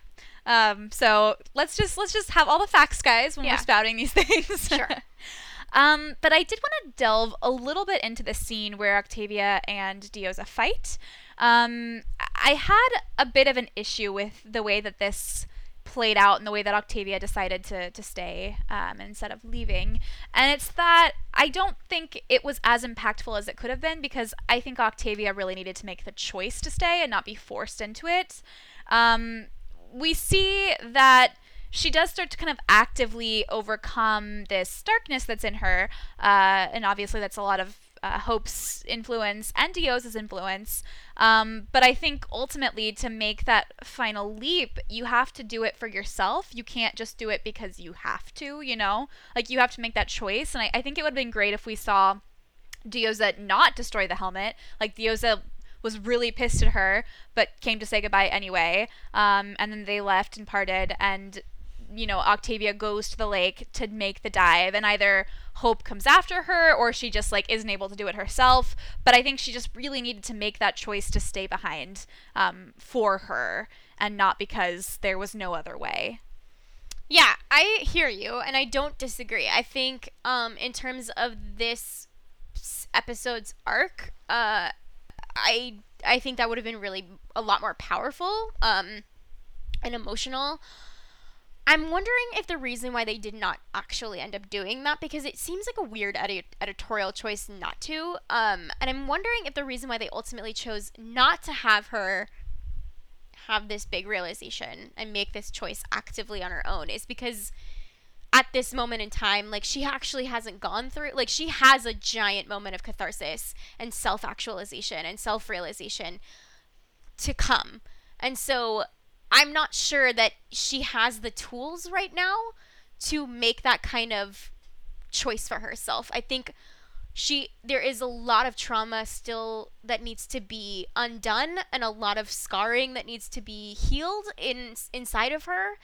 Um, so let's just let's just have all the facts, guys, when Yeah. we're spouting these things. Sure. um, but I did want to delve a little bit into the scene where Octavia and Diyoza fight. Um, I had a bit of an issue with the way that this played out in the way that Octavia decided to to stay um, instead of leaving. And it's that I don't think it was as impactful as it could have been because I think Octavia really needed to make the choice to stay and not be forced into it. Um, we see that she does start to kind of actively overcome this darkness that's in her, uh, and obviously that's a lot of uh, Hope's influence and Dio's influence. Um, but I think ultimately to make that final leap, you have to do it for yourself. You can't just do it because you have to, you know? Like you have to make that choice. And I, I think it would have been great if we saw Diyoza not destroy the helmet. Like Diyoza was really pissed at her, but came to say goodbye anyway. Um, and then they left and parted, and you know Octavia goes to the lake to make the dive, and either Hope comes after her or she just like isn't able to do it herself. But I think she just really needed to make that choice to stay behind um, for her, and not because there was no other way. Yeah, I hear you, and I don't disagree. I think, um, in terms of this episode's arc, uh, I I think that would have been really a lot more powerful, um, and emotional. I'm wondering if the reason why they did not actually end up doing that because it seems like a weird edi- editorial choice not to. Um, and I'm wondering if the reason why they ultimately chose not to have her have this big realization and make this choice actively on her own is because at this moment in time, like she actually hasn't gone through, like she has a giant moment of catharsis and self actualization and self realization to come. And so I'm not sure that she has the tools right now to make that kind of choice for herself. I think she there is a lot of trauma still that needs to be undone and a lot of scarring that needs to be healed in inside of her.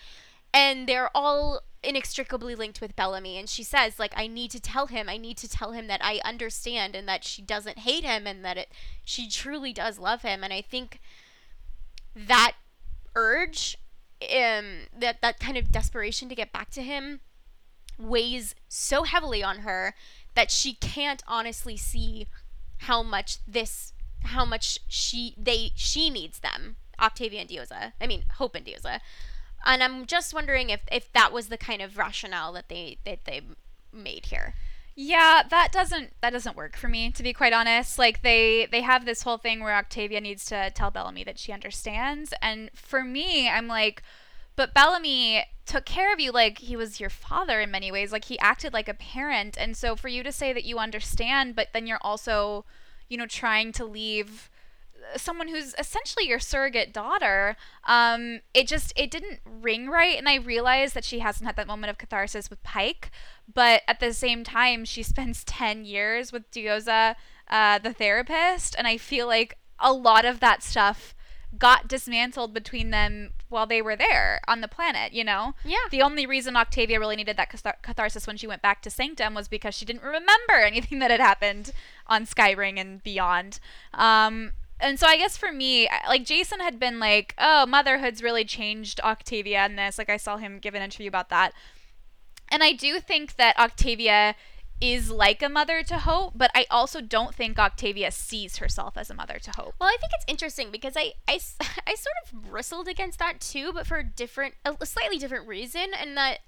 And they're all inextricably linked with Bellamy. And she says like I need to tell him. I need to tell him that I understand and that she doesn't hate him and that it she truly does love him. And I think that urge um that that kind of desperation to get back to him weighs so heavily on her that she can't honestly see how much this how much she they she needs them Octavia and Diyoza I mean Hope and Diyoza and I'm just wondering if if that was the kind of rationale that they that they made here Yeah, that doesn't that doesn't work for me to be quite honest. Like they they have this whole thing where Octavia needs to tell Bellamy that she understands and for me I'm like but Bellamy took care of you like he was your father in many ways. Like he acted like a parent and so for you to say that you understand but then you're also you know trying to leave someone who's essentially your surrogate daughter um it just it didn't ring right and i realized that she hasn't had that moment of catharsis with pike but at the same time she spends 10 years with Diyoza uh, the therapist and i feel like a lot of that stuff got dismantled between them while they were there on the planet, you know? Yeah. The only reason Octavia really needed that cathar- catharsis when she went back to Sanctum was because she didn't remember anything that had happened on Skyring and beyond. Um, and so I guess for me, like Jason had been like, "Oh, motherhood's really changed Octavia in this." Like I saw him give an interview about that, and I do think that Octavia is like a mother to Hope, but I also don't think Octavia sees herself as a mother to Hope. Well, I think it's interesting because I, I, I sort of bristled against that too, but for a different, a slightly different reason, and that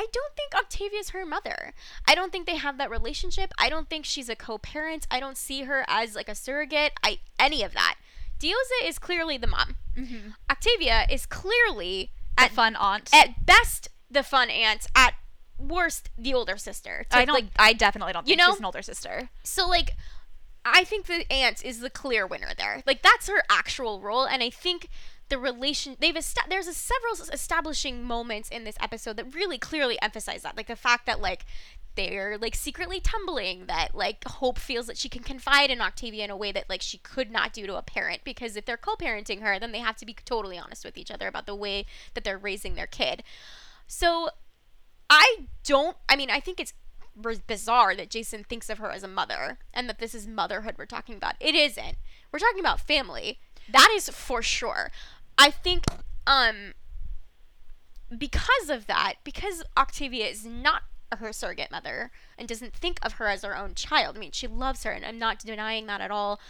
I don't think Octavia's her mother. I don't think they have that relationship. I don't think she's a co-parent. I don't see her as like a surrogate. I any of that. Diyoza is clearly the mom. Mm-hmm. Octavia is clearly A at fun aunt. at best the fun aunt, at worst the older sister. I don't. like I definitely don't you think know? she's an older sister. so like I think the aunt is the clear winner there. Like that's her actual role and I think the relation they've esta- there's a several establishing moments in this episode that really clearly emphasize that like the fact that like they're like secretly tumbling that like hope feels that she can confide in octavia in a way that like she could not do to a parent because if they're co-parenting her then they have to be totally honest with each other about the way that they're raising their kid. So i don't i mean i think it's bizarre that jason thinks of her as a mother and that this is motherhood we're talking about. It isn't. We're talking about family. That is for sure i think um because of that because octavia is not her surrogate mother and doesn't think of her as her own child i mean she loves her and i'm not denying that at all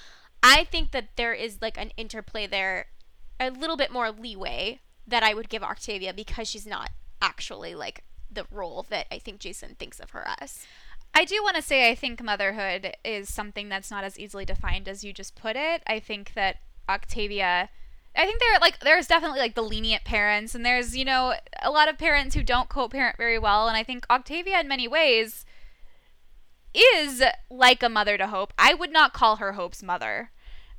i think that there is like an interplay there a little bit more leeway that i would give octavia because she's not actually like the role that i think jason thinks of her as I do want to say I think motherhood is something that's not as easily defined as you just put it. I think that Octavia I think there like there's definitely like the lenient parents and there's, you know, a lot of parents who don't co-parent very well and I think Octavia in many ways is like a mother to Hope. I would not call her Hope's mother.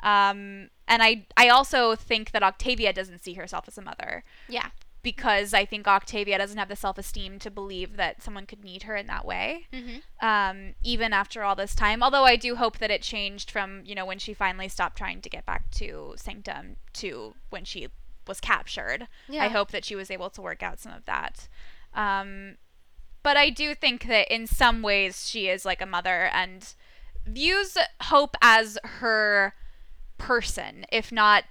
Um and I I also think that Octavia doesn't see herself as a mother yeah because I think Octavia doesn't have the self-esteem to believe that someone could need her in that way mm-hmm. um, even after all this time. Although I do hope that it changed from you know when she finally stopped trying to get back to Sanctum to when she was captured. Yeah. I hope that she was able to work out some of that. Um, but I do think that in some ways she is like a mother and views Hope as her person, if not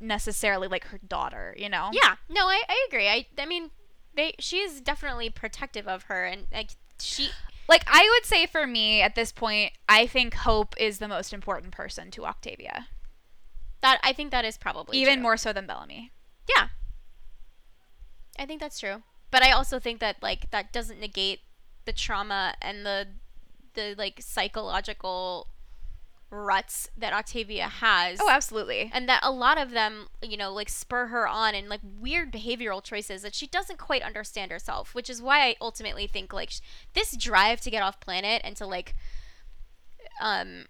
necessarily like her daughter. You know? Yeah, no, I, I agree. I I mean, they she is definitely protective of her, and like she. Like I would say for me at this point, I think Hope is the most important person to Octavia, That I think that is probably even true. more so than Bellamy. Yeah. I think that's true. But I also think that like that doesn't negate the trauma and the the like psychological ruts that Octavia has. Oh, absolutely. and that a lot of them, you know, like spur her on in like weird behavioral choices that she doesn't quite understand herself, which is why I ultimately think like sh- this drive to get off planet and to like um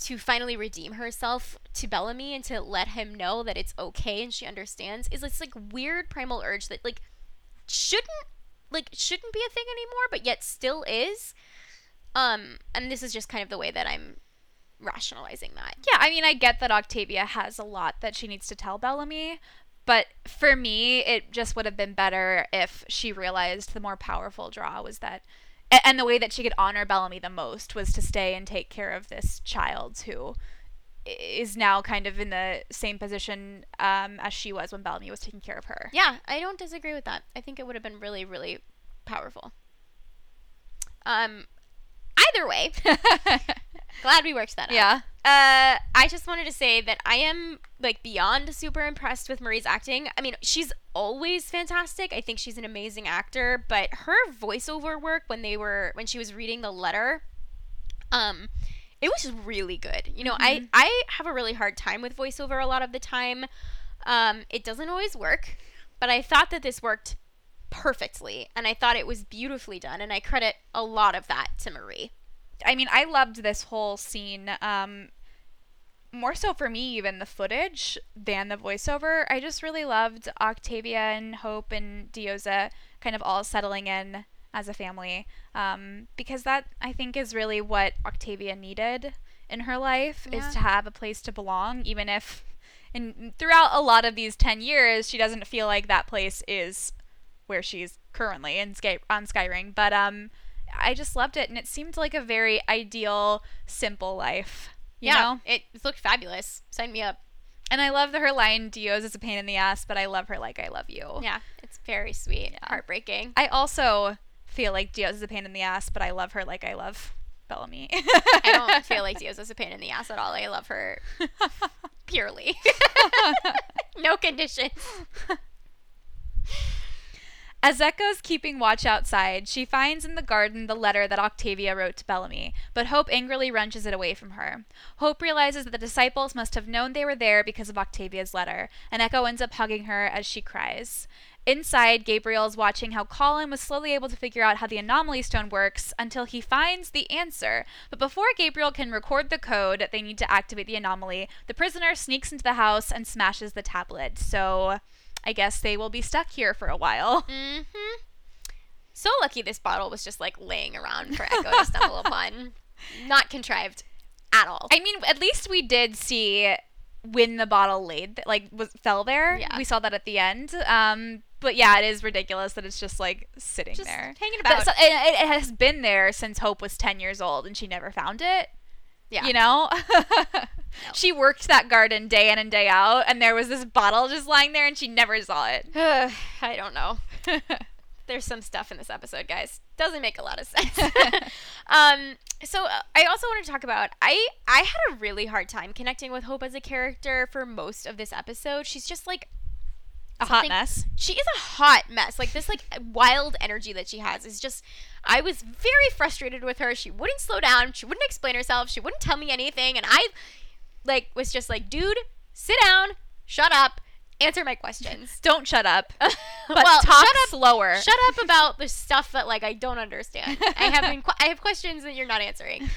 to finally redeem herself to Bellamy and to let him know that it's okay and she understands is this like weird primal urge that like shouldn't like shouldn't be a thing anymore but yet still is um and this is just kind of the way that I'm rationalizing that. Yeah, I mean, I get that Octavia has a lot that she needs to tell Bellamy, but for me, it just would have been better if she realized the more powerful draw was that, and the way that she could honor Bellamy the most was to stay and take care of this child who is now kind of in the same position um, as she was when Bellamy was taking care of her. Yeah, I don't disagree with that. I think it would have been really, really powerful. Um, either way, glad we worked that out. yeah. Uh, I just wanted to say that I am like beyond super impressed with Marie's acting. I mean, she's always fantastic. I think she's an amazing actor, but her voiceover work when they were when she was reading the letter, um, it was really good. You know, I I have a really hard time with voiceover a lot of the time. Um, it doesn't always work, but I thought that this worked perfectly, and I thought it was beautifully done, and I credit a lot of that to Marie. I mean, I loved this whole scene. Um, more so for me, even the footage than the voiceover. I just really loved Octavia and Hope and Diyoza kind of all settling in as a family. Um, because that, I think, is really what Octavia needed in her life Yeah. is to have a place to belong, even if. And throughout a lot of these 10 years, she doesn't feel like that place is where she's currently in Sky on Skyring. But um, I just loved it, and it seemed like a very ideal, simple life. You yeah, know? it looked fabulous. Sign me up. And I love that her line Diyoza is a pain in the ass, but I love her like I love you. Yeah, it's very sweet. Yeah. Heartbreaking. I also feel like Diyoza is a pain in the ass, but I love her like I love Bellamy. I don't feel like Diyoza is a pain in the ass at all. I love her purely. no conditions. As Echo's keeping watch outside, she finds in the garden the letter that Octavia wrote to Bellamy, but Hope angrily wrenches it away from her. Hope realizes that the disciples must have known they were there because of Octavia's letter, and Echo ends up hugging her as she cries. Inside, Gabriel is watching how Colin was slowly able to figure out how the anomaly stone works until he finds the answer. But before Gabriel can record the code they need to activate the anomaly, the prisoner sneaks into the house and smashes the tablet. So I guess they will be stuck here for a while. Mm-hmm. So lucky this bottle was just like laying around for Echo to stumble upon. Not contrived at all. I mean, at least we did see when the bottle laid, like was fell there. Yeah. We saw that at the end. Um, but yeah, it is ridiculous that it's just like sitting just there. hanging But about. so- it, it has been there since Hope was ten years old, and she never found it. Yeah. You know, she worked that garden day in and day out, and there was this bottle just lying there, and she never saw it. I don't know. There's some stuff in this episode, guys. Doesn't make a lot of sense. um, so uh, I also want to talk about I I had a really hard time connecting with Hope as a character for most of this episode. She's just like a hot mess. she is a hot mess. Like this like wild energy that she has is just I was very frustrated with her. She wouldn't slow down. She wouldn't explain herself. She wouldn't tell me anything and I like was just like, "Dude, sit down, shut up, answer my questions." Don't shut up, but well, talk shut up slower. Shut up about the stuff that like I don't understand. I have been I have questions that you're not answering.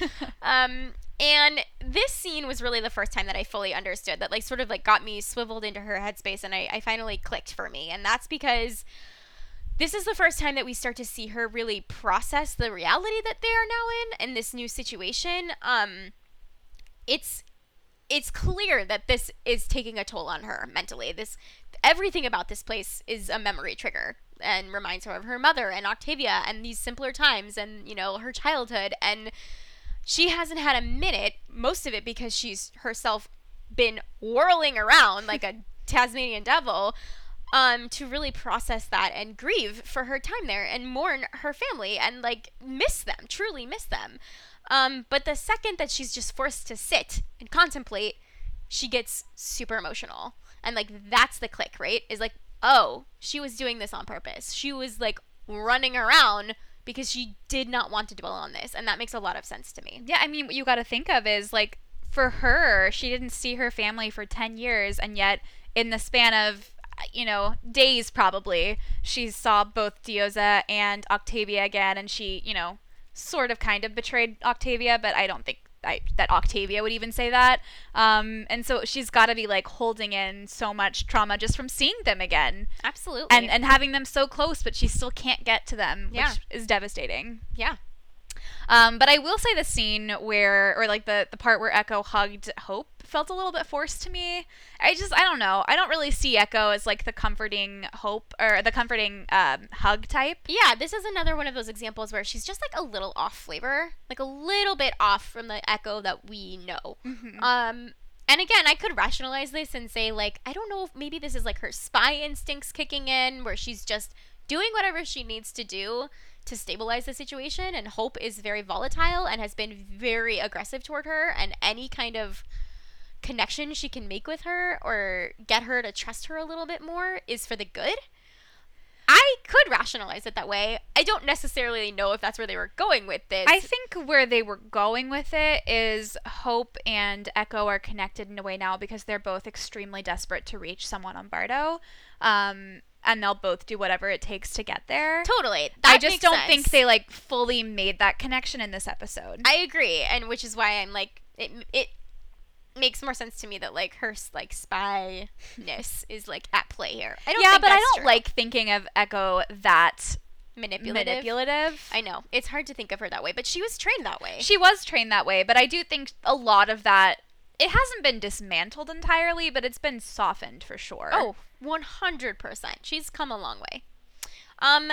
Um, and this scene was really the first time that I fully understood that like sort of like got me swiveled into her headspace and I, I finally clicked for me. And that's because this is the first time that we start to see her really process the reality that they are now in in this new situation. Um, it's it's clear that this is taking a toll on her mentally. This everything about this place is a memory trigger and reminds her of her mother and Octavia and these simpler times and you know her childhood and she hasn't had a minute most of it because she's herself been whirling around like a Tasmanian devil um to really process that and grieve for her time there and mourn her family and like miss them truly miss them um but the second that she's just forced to sit and contemplate she gets super emotional and like that's the click right is like oh, she was doing this on purpose. She was like running around because she did not want to dwell on this. And that makes a lot of sense to me. Yeah, I mean, what you got to think of is like for her, she didn't see her family for 10 years, and yet in the span of you know, days probably, she saw both Diyoza and Octavia again, and she, you know, sort of kind of betrayed Octavia, but I don't think I, that Octavia would even say that. Um, and so she's got to be like holding in so much trauma just from seeing them again. Absolutely. And and having them so close, but she still can't get to them, Yeah. which is devastating. yeah. Um, but I will say the scene where, or like the the part where Echo hugged Hope felt a little bit forced to me. I just, I don't know. I don't really see Echo as like the comforting Hope or the comforting um, hug type. Yeah, this is another one of those examples where she's just like a little off flavor, like a little bit off from the echo that we know. Um, and again, I could rationalize this and say like, I don't know if maybe this is like her spy instincts kicking in, where she's just doing whatever she needs to do to stabilize the situation. And Hope is very volatile and has been very aggressive toward her, and any kind of connection she can make with her or get her to trust her a little bit more is for the good. I could rationalize it that way. I don't necessarily know if that's where they were going with this. I think where they were going with it is Hope and Echo are connected in a way now because they're both extremely desperate to reach someone on Bardo. Um, and they'll both do whatever it takes to get there. totally. I just don't sense. think they like fully made that connection in this episode. I agree, and which is why I'm like it. It makes more sense to me that like her like spyness is like at play here. I don't. yeah, but I don't true. like thinking of Echo that manipulative. manipulative. I know it's hard to think of her that way, but she was trained that way. She was trained that way, but I do think a lot of that it hasn't been dismantled entirely, but it's been softened for sure. Oh, 100%. She's come a long way. Um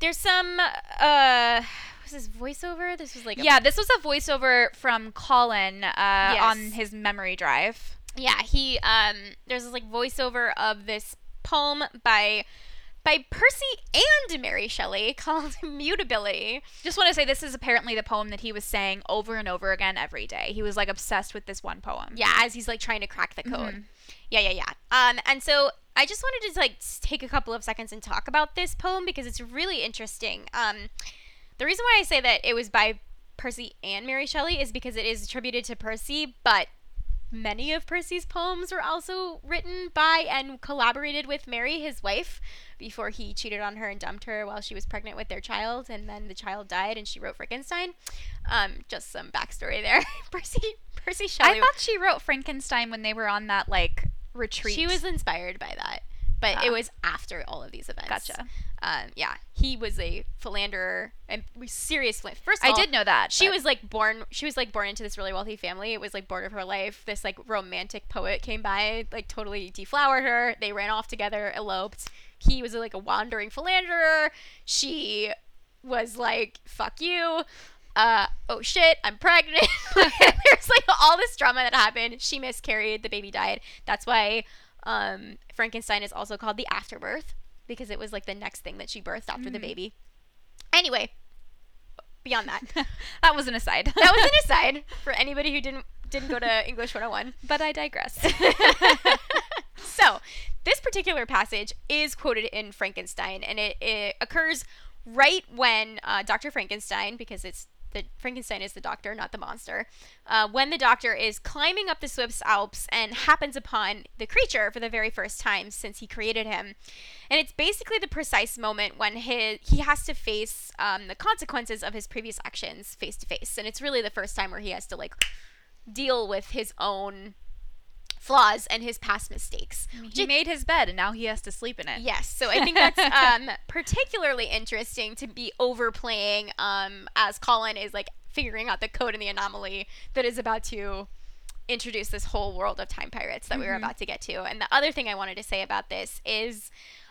there's some uh was this voiceover? This was like a, yeah, this was a voiceover from Colin uh, on his memory drive. yeah, he um there's this like voiceover of this poem by by Percy and Mary Shelley called Mutability. Just want to say this is apparently the poem that he was saying over and over again every day. He was like obsessed with this one poem. Yeah, as he's like trying to crack the code. Mhm. Yeah, yeah, yeah. Um, and so I just wanted to like take a couple of seconds and talk about this poem because it's really interesting. Um, the reason why I say that it was by Percy and Mary Shelley is because it is attributed to Percy, but many of Percy's poems were also written by and collaborated with Mary, his wife, before he cheated on her and dumped her while she was pregnant with their child, and then the child died, and she wrote Frankenstein. Um, just some backstory there. Percy, Percy Shelley. I thought she wrote Frankenstein when they were on that like retreat. She was inspired by that, but Ah. it was after all of these events. Gotcha. Um, yeah, he was a philanderer and serious philanderer. First, of I all, did know that. She but- was like born. She was like born into this really wealthy family. It was like born of her life. This like romantic poet came by, like totally deflowered her. They ran off together, eloped. He was like a wandering philanderer. She was like, "Fuck you." Uh, oh shit, I'm pregnant. There's like all this drama that happened. She miscarried. The baby died. That's why um, Frankenstein is also called the afterbirth because it was like the next thing that she birthed after the Mhm. baby. Anyway, beyond that, that was an aside. that was an aside for anybody who didn't didn't go to English 101. but I digress. so, this particular passage is quoted in Frankenstein, and it, it occurs right when uh, Dr. Frankenstein, because it's the Frankenstein is the doctor, not the monster. Uh, when the doctor is climbing up the Swiss Alps and happens upon the creature for the very first time since he created him, and it's basically the precise moment when his he has to face um, the consequences of his previous actions face to face, and it's really the first time where he has to like deal with his own flaws and his past mistakes. he made his bed and now he has to sleep in it. Yes, so I think that's um, particularly interesting to be overplaying um, as Colin is like figuring out the code and the anomaly that is about to introduce this whole world of time pirates that we were about to get to. And the other thing I wanted to say about this is.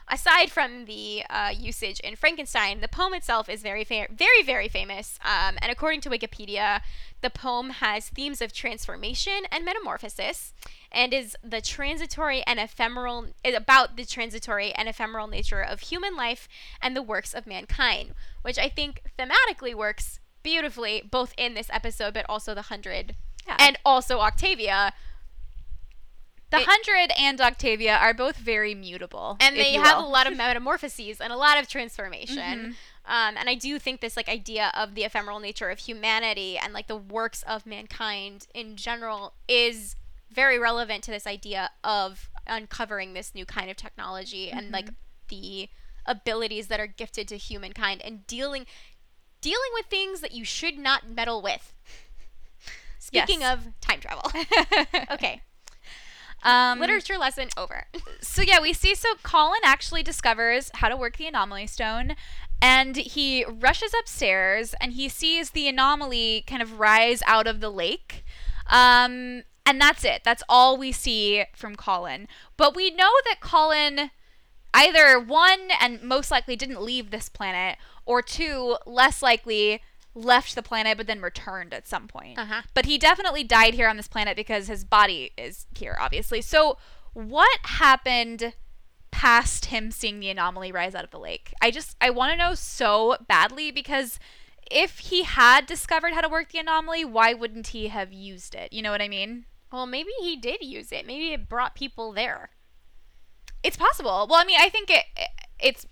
Aside from the uh, usage in Frankenstein, the poem itself is very, fa- very, very famous. Um, and according to Wikipedia, the poem has themes of transformation and metamorphosis, and is the transitory and ephemeral is about the transitory and ephemeral nature of human life and the works of mankind, which I think thematically works beautifully both in this episode but also the hundred Yeah. and also Octavia. The It- Hundred and Octavia are both very mutable. and they have will. a lot of metamorphoses and a lot of transformation. Mhm. Um, and I do think this like idea of the ephemeral nature of humanity and like the works of mankind in general is very relevant to this idea of uncovering this new kind of technology and like the abilities that are gifted to humankind and dealing dealing with things that you should not meddle with. Speaking Yes. of time travel. okay. Um, Literature lesson over. so yeah, we see so Colin actually discovers how to work the anomaly stone and he rushes upstairs and he sees the anomaly kind of rise out of the lake. Um and that's it. That's all we see from Colin. But we know that Colin either one and most likely didn't leave this planet or two less likely left the planet but then returned at some point. Uh-huh. But he definitely died here on this planet because his body is here, obviously. So, what happened past him seeing the anomaly rise out of the lake? I just, I want to know so badly because if he had discovered how to work the anomaly, why wouldn't he have used it? You know what I mean? Well, maybe he did use it. Maybe it brought people there. It's possible. Well, I mean, I think it, it's,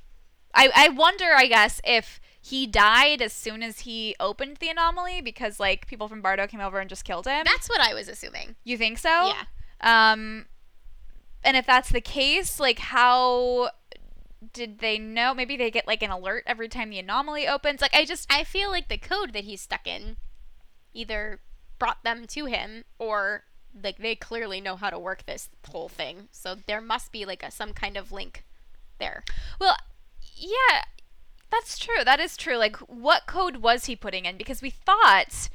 I, I wonder, I guess, if he died as soon as he opened the anomaly because, like, people from Bardo came over and just killed him. That's what I was assuming. You think so? Yeah. Um, and if that's the case, like, how did they know? Maybe they get like an alert every time the anomaly opens. Like, I just I feel like the code that he's stuck in either brought them to him or like they clearly know how to work this whole thing. So there must be like a some kind of link there. well, yeah, that's true. That is true. Like, what code was he putting in? Because we thought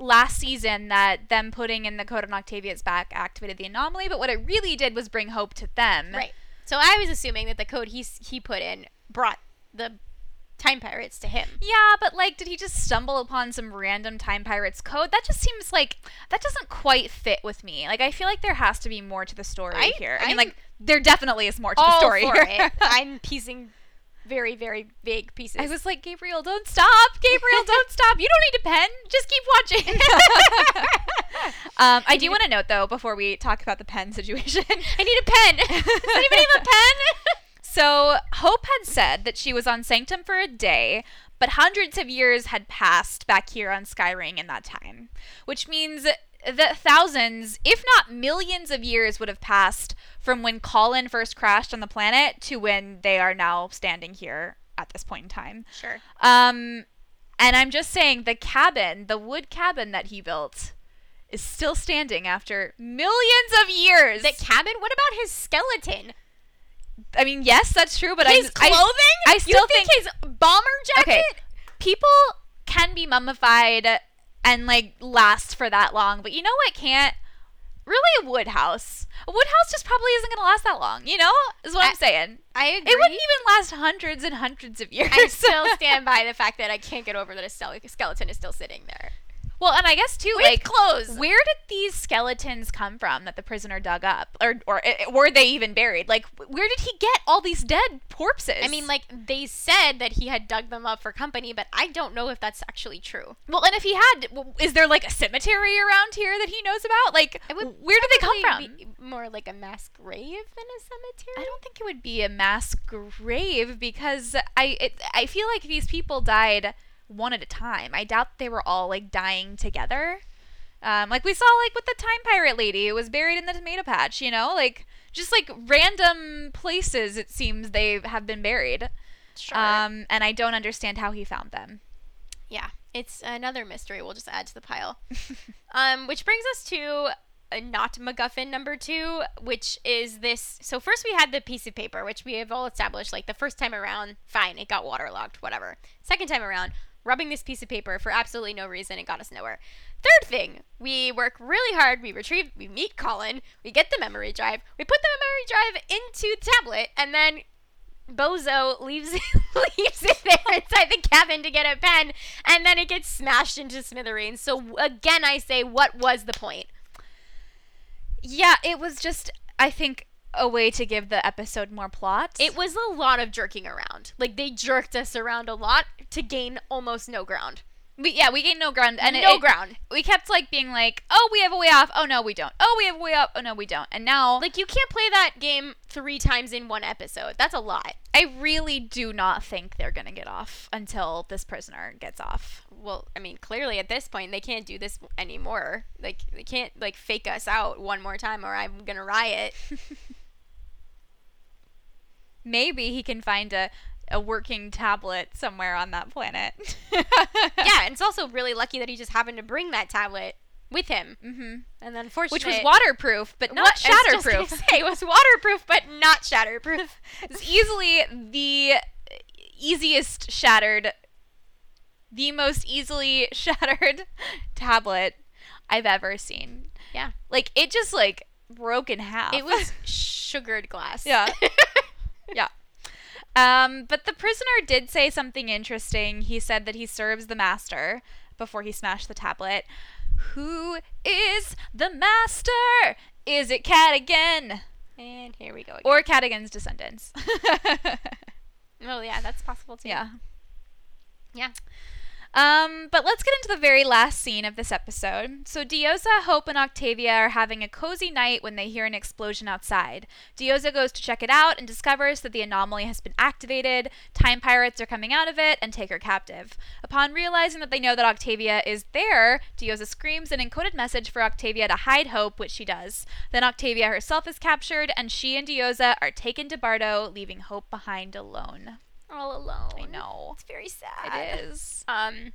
last season that them putting in the code on Octavia's back activated the anomaly, but what it really did was bring hope to them. Right. So I was assuming that the code he he put in brought the time pirates to him. Yeah, but like, did he just stumble upon some random Time Pirates code? That just seems like that doesn't quite fit with me. Like, I feel like there has to be more to the story I- here. I I'm mean, like, there definitely is more to the story for here. it. I'm piecing very very vague pieces. I was like, Gabriel, don't stop. Gabriel, don't stop. You don't need a pen. Just keep watching. um, I do want to note, though, before we talk about the pen situation, I need a pen. Does anybody have a pen? So, Hope had said that she was on Sanctum for a day, but hundreds of years had passed back here on Skyring in that time, which means that thousands, if not millions of years would have passed from when Colin first crashed on the planet to when they are now standing here at this point in time. Sure. Um, and I'm just saying the cabin, the wood cabin that he built, is still standing after millions of years. The cabin? What about his skeleton? I mean, yes, that's true, but his I, clothing? I, I you still think, think, his bomber jacket? okay, people can be mummified and like last for that long, but you know what can't? Really, a Woodhouse. A wood house just probably isn't going to last that long. You know, is what I- am saying. I agree. It wouldn't even last hundreds and hundreds of years. I still stand by the fact that I can't get over that a skeleton is still sitting there. Well, and I guess too, With like clothes. Where did these skeletons come from that the prisoner dug up, or or uh, were they even buried? Like, where did he get all these dead corpses? I mean, like they said that he had dug them up for company, but I don't know if that's actually true. well, and if he had, is there like a cemetery around here that he knows about? Like, where did they come from? be more like a mass grave than a cemetery. I don't think it would be a mass grave because I it, I feel like these people died one at a time. I doubt they were all like dying together. Um, like we saw like with the time pirate lady, it was buried in the tomato patch. You know, like just like random places. It seems they have been buried. Sure. Um, and I don't understand how he found them. yeah, it's another mystery. We'll just add to the pile. um, which brings us to uh, not MacGuffin number two, which is this. So first we had the piece of paper, which we have all established. Like the first time around, fine, it got waterlogged, whatever. Second time around, rubbing this piece of paper for absolutely no reason, it got us nowhere. Third thing, we work really hard. We retrieve, we meet Colin, we get the memory drive, we put the memory drive into the tablet, and then Bozo leaves leaves it there inside the cabin to get a pen, and then it gets smashed into smithereens. So again, I say, what was the point? Yeah, it was just I think a way to give the episode more plot. It was a lot of jerking around. Like they jerked us around a lot to gain almost no ground. We, yeah, we gained no ground, and no it- ground. we kept like being like, "Oh, we have a way off." Oh no, we don't. Oh, we have a way up. Oh no, we don't. And now, Like you can't play that game three times in one episode. That's a lot. I really do not think they're gonna get off until this prisoner gets off. Well, I mean, clearly at this point they can't do this anymore. Like they can't like fake us out one more time, or I'm gonna riot. Maybe he can find a a working tablet somewhere on that planet. yeah, and it's also really lucky that he just happened to bring that tablet with him. Mm-hmm. And then, unfortunately, Which was waterproof, but not What- I was just gonna shatterproof. say, it was waterproof, but not shatterproof. It's easily the easiest shattered, the most easily shattered tablet I've ever seen. Yeah. Like it just like broke in half. It was sugared glass. Yeah. Yeah. Um, but the prisoner did say something interesting. He said that he serves the master before he smashed the tablet. Who is the master? Is it Cadogan and here we go. Again. or Cadogan's descendants? oh yeah, that's possible too. yeah. Yeah. Um, but let's get into the very last scene of this episode. So Diyoza, Hope, and Octavia are having a cozy night when they hear an explosion outside. Diyoza goes to check it out and discovers that the anomaly has been activated. Time pirates are coming out of it and take her captive. Upon realizing that they know that Octavia is there, Diyoza screams an encoded message for Octavia to hide Hope, which she does. Then Octavia herself is captured, and she and Diyoza are taken to Bardo, leaving Hope behind alone. All alone. I know. It's very sad. It is. Um,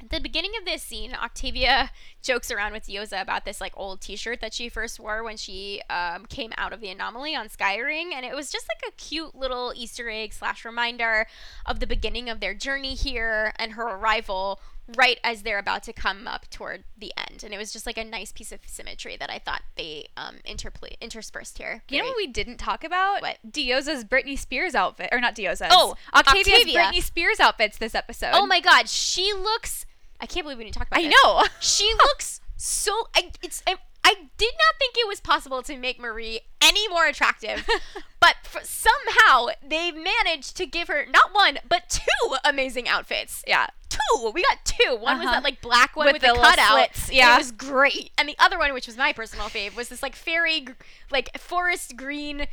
at the beginning of this scene, Octavia jokes around with Diyoza about this like old T-shirt that she first wore when she um, came out of the anomaly on Skyring, and it was just like a cute little Easter egg slash reminder of the beginning of their journey here and her arrival right as they're about to come up toward the end. And it was just like a nice piece of symmetry that I thought they um, interpl- interspersed here. You know what we didn't talk about? What? Diyoza's Britney Spears outfit, or not Diyoza's. Oh, Octavia's Octavia. Britney Spears outfits this episode. Oh my God, she looks. I can't believe we didn't talk about. It. I this. know. She looks so. I, it's. I, I did not think it was possible to make Marie any more attractive, but f somehow they managed to give her not one but two amazing outfits. yeah. Two. We got two. One was Uh-huh. that like black one With with, the the, cutout. slits, yeah. It was great. And the other one, which was my personal fave, was this like fairy, gr- like forest green,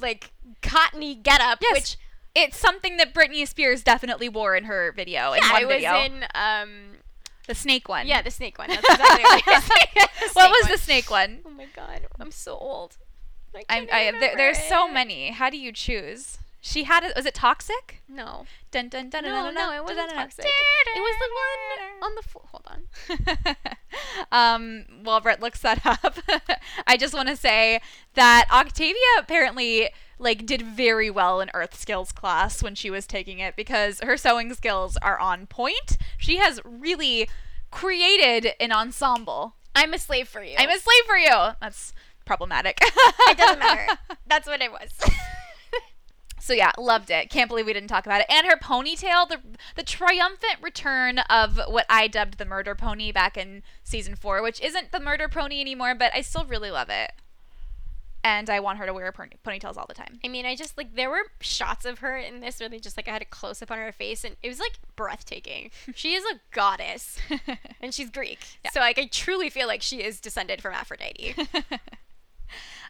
like cottony getup. Yes. Which It's something that Britney Spears definitely wore in her video. in yeah, one it was video. in um the snake one. yeah the snake one. That's exactly what was. The what snake was one. the snake one? Oh my god, I'm so old. I I'm, I, there, there's so many. How do you choose? She had it. Was it toxic? No, Dun, dun, dun, no, dun, dun, no, it wasn't toxic. It was the one on the floor. Hold on. um, while Brett looks that up, I just want to say that Octavia apparently like did very well in Earth Skills class when she was taking it because her sewing skills are on point. She has really created an ensemble. I'm a slave for you. I'm a slave for you. That's problematic. it doesn't matter. That's what it was. So yeah, loved it. Can't believe we didn't talk about it. And her ponytail, the the triumphant return of what I dubbed the murder pony back in season four, which isn't the murder pony anymore, but I still really love it. And I want her to wear pony- ponytails all the time. I mean, I just like there were shots of her in this where they just like I had a close up on her face, and it was like breathtaking. she is a goddess, and she's Greek, Yeah. so like I truly feel like she is descended from Aphrodite.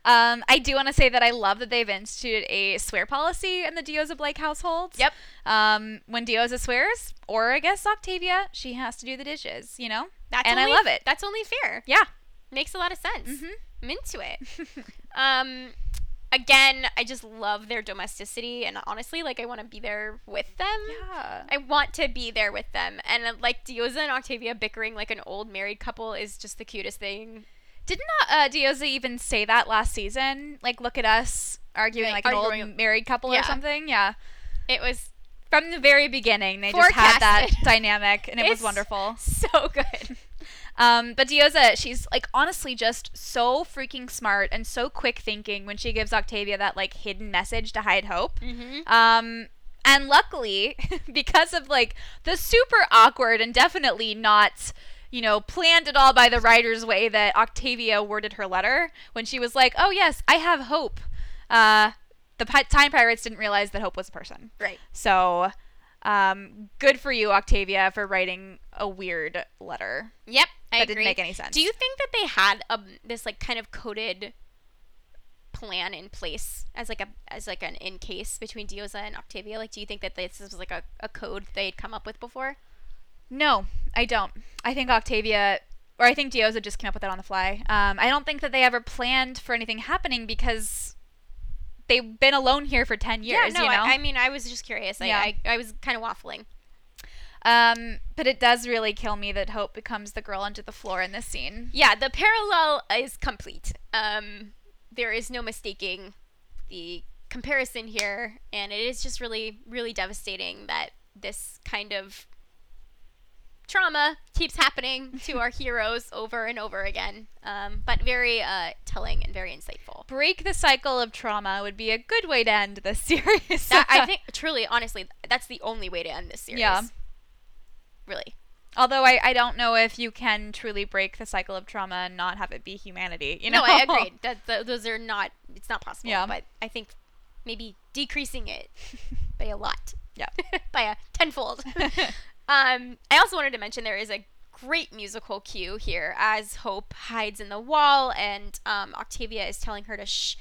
um, I do want to say that I love that they've instituted a swear policy in the Diyoza Blake households. Yep. Um, when Diyoza swears, or I guess Octavia, she has to do the dishes. You know. That's And I love it. That's only fair. Yeah. Makes a lot of sense. Mhm. I'm into it. um, again, I just love their domesticity, and honestly, like I want to be there with them. Yeah. I want to be there with them, and uh, like Diyoza and Octavia bickering like an old married couple is just the cutest thing. Did not uh, Diyoza even say that last season? Like, look at us arguing Like, like an arguing- old married couple or something. Yeah. It was From the very beginning, they just had that dynamic, and it was wonderful. so good. Um, but Diyoza, she's like honestly just so freaking smart and so quick thinking when she gives Octavia that like hidden message to hide hope. Mm-hmm. Um, and luckily, because of like the super awkward and definitely not, you know, planned at all by the writer's way that Octavia worded her letter when she was like, "Oh yes, I have hope." Uh, the pi- time pirates didn't realize that hope was a person. Right. So, Um, good for you, Octavia, for writing a weird letter. Yep, I that agree. didn't make any sense. Do you think that they had um, this like kind of coded plan in place as like a as like an in case between Diyoza and Octavia? Like, do you think that this was like a, a code they'd come up with before? No, I don't. I think Octavia, or I think Diyoza just came up with it on the fly. Um, I don't think that they ever planned for anything happening because they've been alone here for 10 years, yeah, no, you know? I, I mean, I was just curious. I, Yeah. I, I was kind of waffling. um, but it does really kill me that Hope becomes the girl under the floor in this scene. Yeah, the parallel is complete. Um, there is no mistaking the comparison here, and it is just really, really devastating that this kind of trauma keeps happening to our heroes over and over again. Um, but very uh, telling and very insightful. Break the cycle of trauma would be a good way to end this series. That, I think, truly, honestly, that's the only way to end this series. Yeah. Really. Although I, I don't know if you can truly break the cycle of trauma and not have it be humanity. You know, No, I agree. That th- those are not. It's not possible. Yeah. But I think maybe decreasing it by a lot. Yeah. by a tenfold. Um, I also wanted to mention there is a great musical cue here as Hope hides in the wall and um, Octavia is telling her to shh.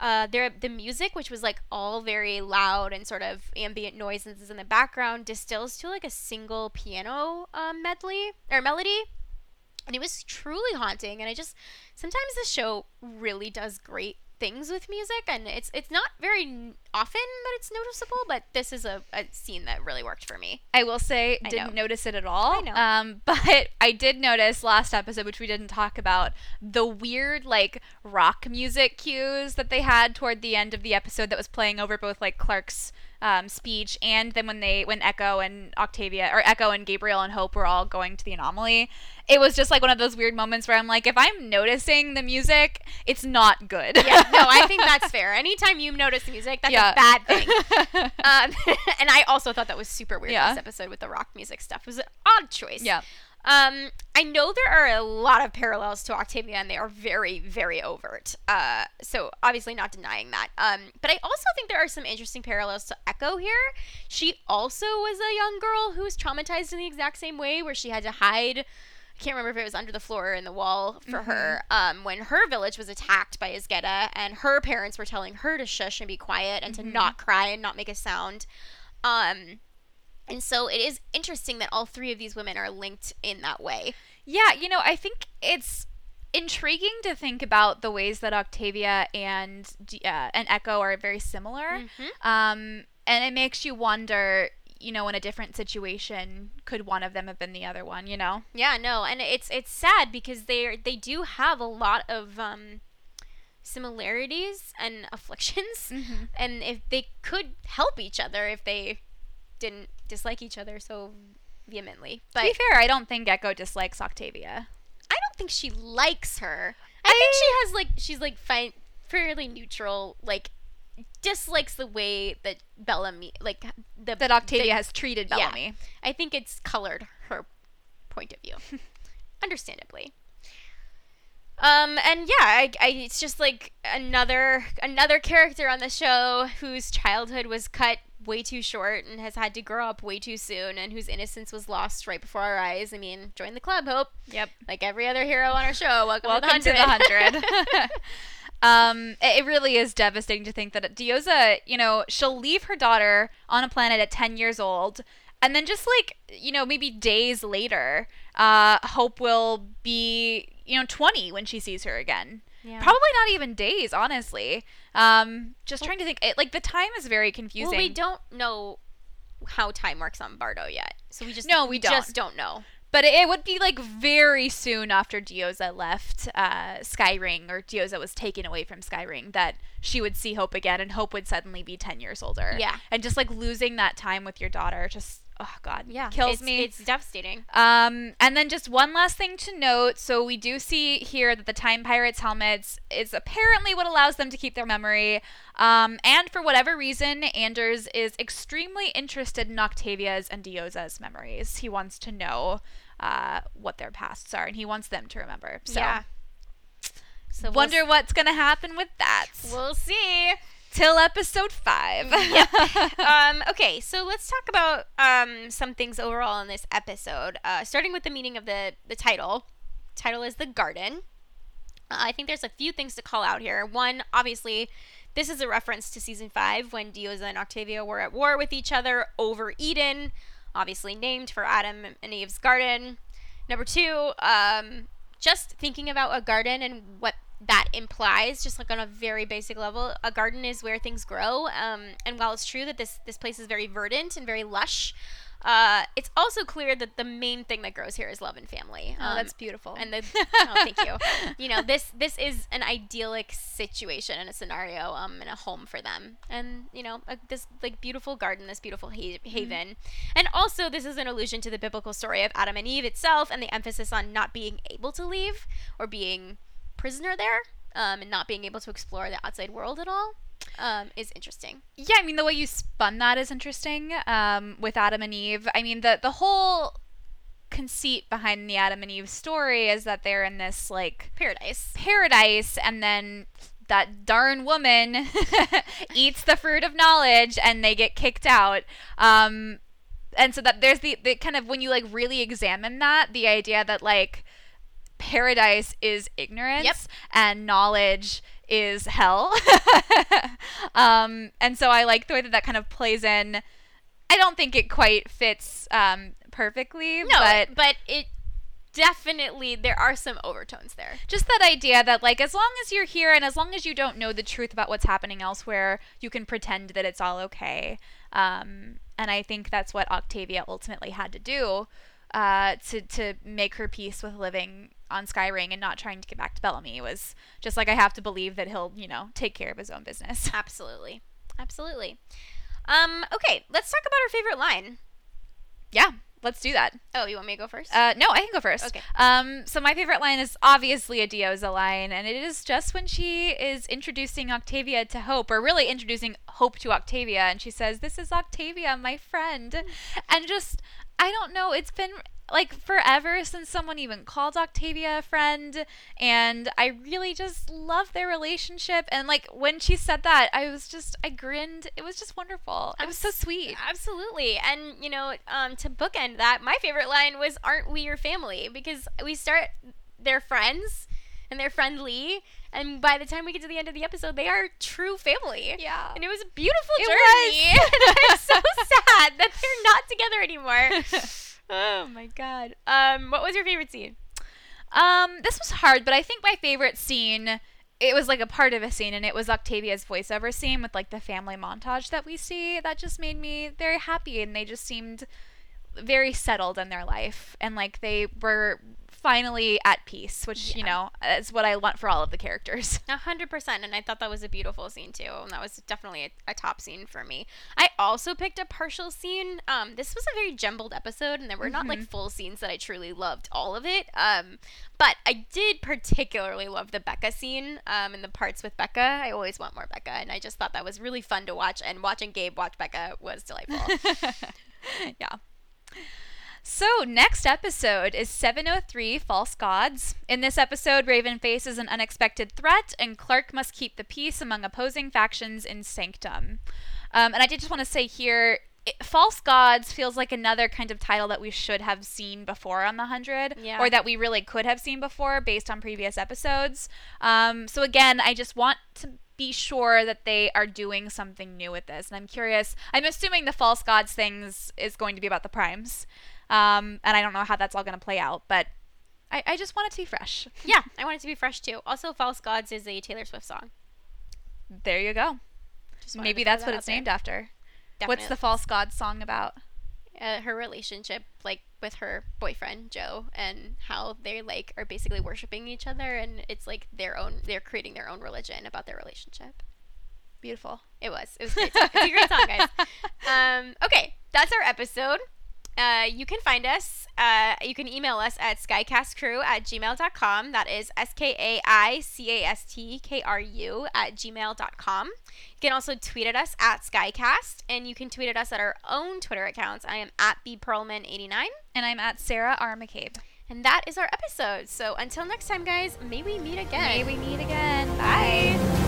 Uh, there, the music, which was like all very loud and sort of ambient noises in the background, distills to like a single piano um, medley or melody, and it was truly haunting. And I just sometimes the show really does great things with music, and it's it's not very often that it's noticeable, but this is a, a scene that really worked for me. I will say, I didn't know. notice it at all. I know. Um, but I did notice last episode, which we didn't talk about, the weird like rock music cues that they had toward the end of the episode that was playing over both like Clarke's um, speech and then when they when Echo and Octavia or Echo and Gabriel and Hope were all going to the anomaly. It was just like one of those weird moments where I'm like, if I'm noticing the music, it's not good. Yeah, no, I think that's fair. Anytime you notice music, that's Yeah. a bad thing. um, and I also thought that was super weird Yeah. this episode with the rock music stuff. It was an odd choice. yeah. Um, I know there are a lot of parallels to Octavia, and they are very, very overt. Uh, so obviously not denying that. Um, but I also think there are some interesting parallels to Echo here. She also was a young girl who was traumatized in the exact same way, where she had to hide. I can't remember if it was under the floor or in the wall for her. Um, when her village was attacked by Azgeda, and her parents were telling her to shush and be quiet and to not cry and not make a sound. Um, and so it is interesting that all three of these women are linked in that way. Yeah, you know, I think it's intriguing to think about the ways that Octavia and uh, and Echo are very similar. Mhm. Um, and it makes you wonder, you know, in a different situation, could one of them have been the other one? You know? Yeah, no, and it's it's sad because they they do have a lot of um, similarities and afflictions, Mhm. and if they could help each other if they didn't dislike each other so vehemently. to be fair, I don't think Echo dislikes Octavia. I don't think she likes her. I, think she has like she's like fine, fairly neutral. Like dislikes the way that Bellamy like the That Octavia the- has treated yeah. Bellamy. I think it's colored her point of view, understandably. Um, and yeah, I, I, it's just like another another character on the show whose childhood was cut way too short and has had to grow up way too soon, and whose innocence was lost right before our eyes. I mean, join the club, Hope. Yep. Like every other hero on our show, welcome, Welcome to the hundred. to the hundred. um, it really is devastating to think that Diyoza, you know, she'll leave her daughter on a planet at ten years old, and then just like you know maybe days later, uh, Hope will be you know twenty when she sees her again. Yeah. Probably not even days, honestly. Um, just trying to think. It, like the time is very confusing. Well, we don't know how time works on Bardo yet, so we just No, we don't. just don't know. But it would be like very soon after Diyoza left uh, Skyring or Diyoza was taken away from Skyring that she would see Hope again and Hope would suddenly be 10 years older. Yeah. And just like losing that time with your daughter just, oh God, Yeah, kills it's, me. It's devastating. Um, and then just one last thing to note. So we do see here that the Time Pirates helmets is apparently what allows them to keep their memory. Um, and for whatever reason, Anders is extremely interested in Octavia's and Diyoza's memories. He wants to know uh, what their pasts are, and he wants them to remember. So yeah. So we'll wonder what's gonna happen with that. We'll see. Till episode five. Yep. um, okay, so let's talk about um, some things overall in this episode. Uh, starting with the meaning of the the title. Title is the garden. Uh, I think there's a few things to call out here. One, obviously, this is a reference to season five when Diyoza and Octavia were at war with each other over Eden, obviously named for Adam and Eve's garden. Number two, um, just thinking about a garden and what that implies, just like on a very basic level, a garden is where things grow. Um, and while it's true that this this place is very verdant and very lush, uh, it's also clear that the main thing that grows here is love and family. Oh, Um, that's beautiful. and the oh, thank you. You know this this is an idyllic situation and a scenario um in a home for them, and you know a, this like beautiful garden, this beautiful ha- haven, and also this is an allusion to the biblical story of Adam and Eve itself, and the emphasis on not being able to leave or being prisoner there, um, and not being able to explore the outside world at all. Um, is interesting. yeah, I mean the way you spun that is interesting. Um, with Adam and Eve, I mean the the whole conceit behind the Adam and Eve story is that they're in this like Paradise. paradise and then that darn woman eats the fruit of knowledge and they get kicked out um and so that there's the, the kind of when you like really examine that the idea that like paradise is ignorance Yep. and knowledge is hell um and so i like the way that that kind of plays in i don't think it quite fits um perfectly No, but but it definitely there are some overtones there. just that idea that like as long as you're here and as long as you don't know the truth about what's happening elsewhere you can pretend that it's all okay um, and i think that's what octavia ultimately had to do uh, to, to make her peace with living on skyring and not trying to get back to bellamy was just like i have to believe that he'll you know take care of his own business Absolutely. Absolutely. Um, okay, let's talk about our favorite line. yeah let's do that Oh, you want me to go first? Uh, no, I can go first. Okay. Um, so my favorite line is obviously a Diyoza line, and it is just when she is introducing Octavia to Hope, or really introducing Hope to Octavia, and she says, "This is Octavia, my friend," and just I don't know, it's been like forever since someone even called Octavia a friend, and I really just love their relationship. And like when she said that, I was just I grinned. It was just wonderful. It was so sweet. Absolutely. And, you know, um, to bookend that, my favorite line was, Aren't we your family? Because we start, they're friends and they're friendly. And by the time we get to the end of the episode, they are true family. Yeah. And it was a beautiful It journey. and I'm so sad that they're not together anymore. oh my god. Um, what was your favorite scene? Um, this was hard, but I think my favorite scene it was like a part of a scene and it was Octavia's voiceover scene with like the family montage that we see. That just made me very happy and they just seemed very settled in their life and like they were finally at peace, which, you know, is what I want for all of the characters. A hundred percent, and I thought that was a beautiful scene too, and that was definitely a, a top scene for me. I also picked a partial scene. Um, this was a very jumbled episode, and there were not like full scenes that I truly loved all of it. Um, but I did particularly love the Becca scene. Um, and the parts with Becca, I always want more Becca, and I just thought that was really fun to watch. And watching Gabe watch Becca was delightful. yeah. So, next episode is 703 False Gods. In this episode, Raven faces an unexpected threat, and Clarke must keep the peace among opposing factions in Sanctum. Um, and I did just want to say here it, False Gods feels like another kind of title that we should have seen before on the 100, Yeah. or that we really could have seen before based on previous episodes. Um, so, again, I just want to be sure that they are doing something new with this. And I'm curious. I'm assuming the false gods things is going to be about the primes. Um, and I don't know how that's all going to play out, but I, I just want it to be fresh. yeah, I want it to be fresh too. Also, False Gods is a Taylor Swift song. There you go. Just Maybe that's that what it's there. named after. What's the false gods song about? uh, her relationship like with her boyfriend Joe and how they like are basically worshiping each other and it's like their own they're creating their own religion about their relationship. Beautiful. It was. It was a great song. It's a great song, guys. Um, okay, that's our episode. Uh, you can find us. Uh, you can email us at skaicastkru at gmail.com. That is S K A I C A S T K R U at gmail.com. You can also tweet at us at Skycast, and you can tweet at us at our own Twitter accounts. I am at bpearlman89. And I'm at Sarah R. McCabe. And that is our episode. So until next time, guys, may we meet again. May we meet again. Bye.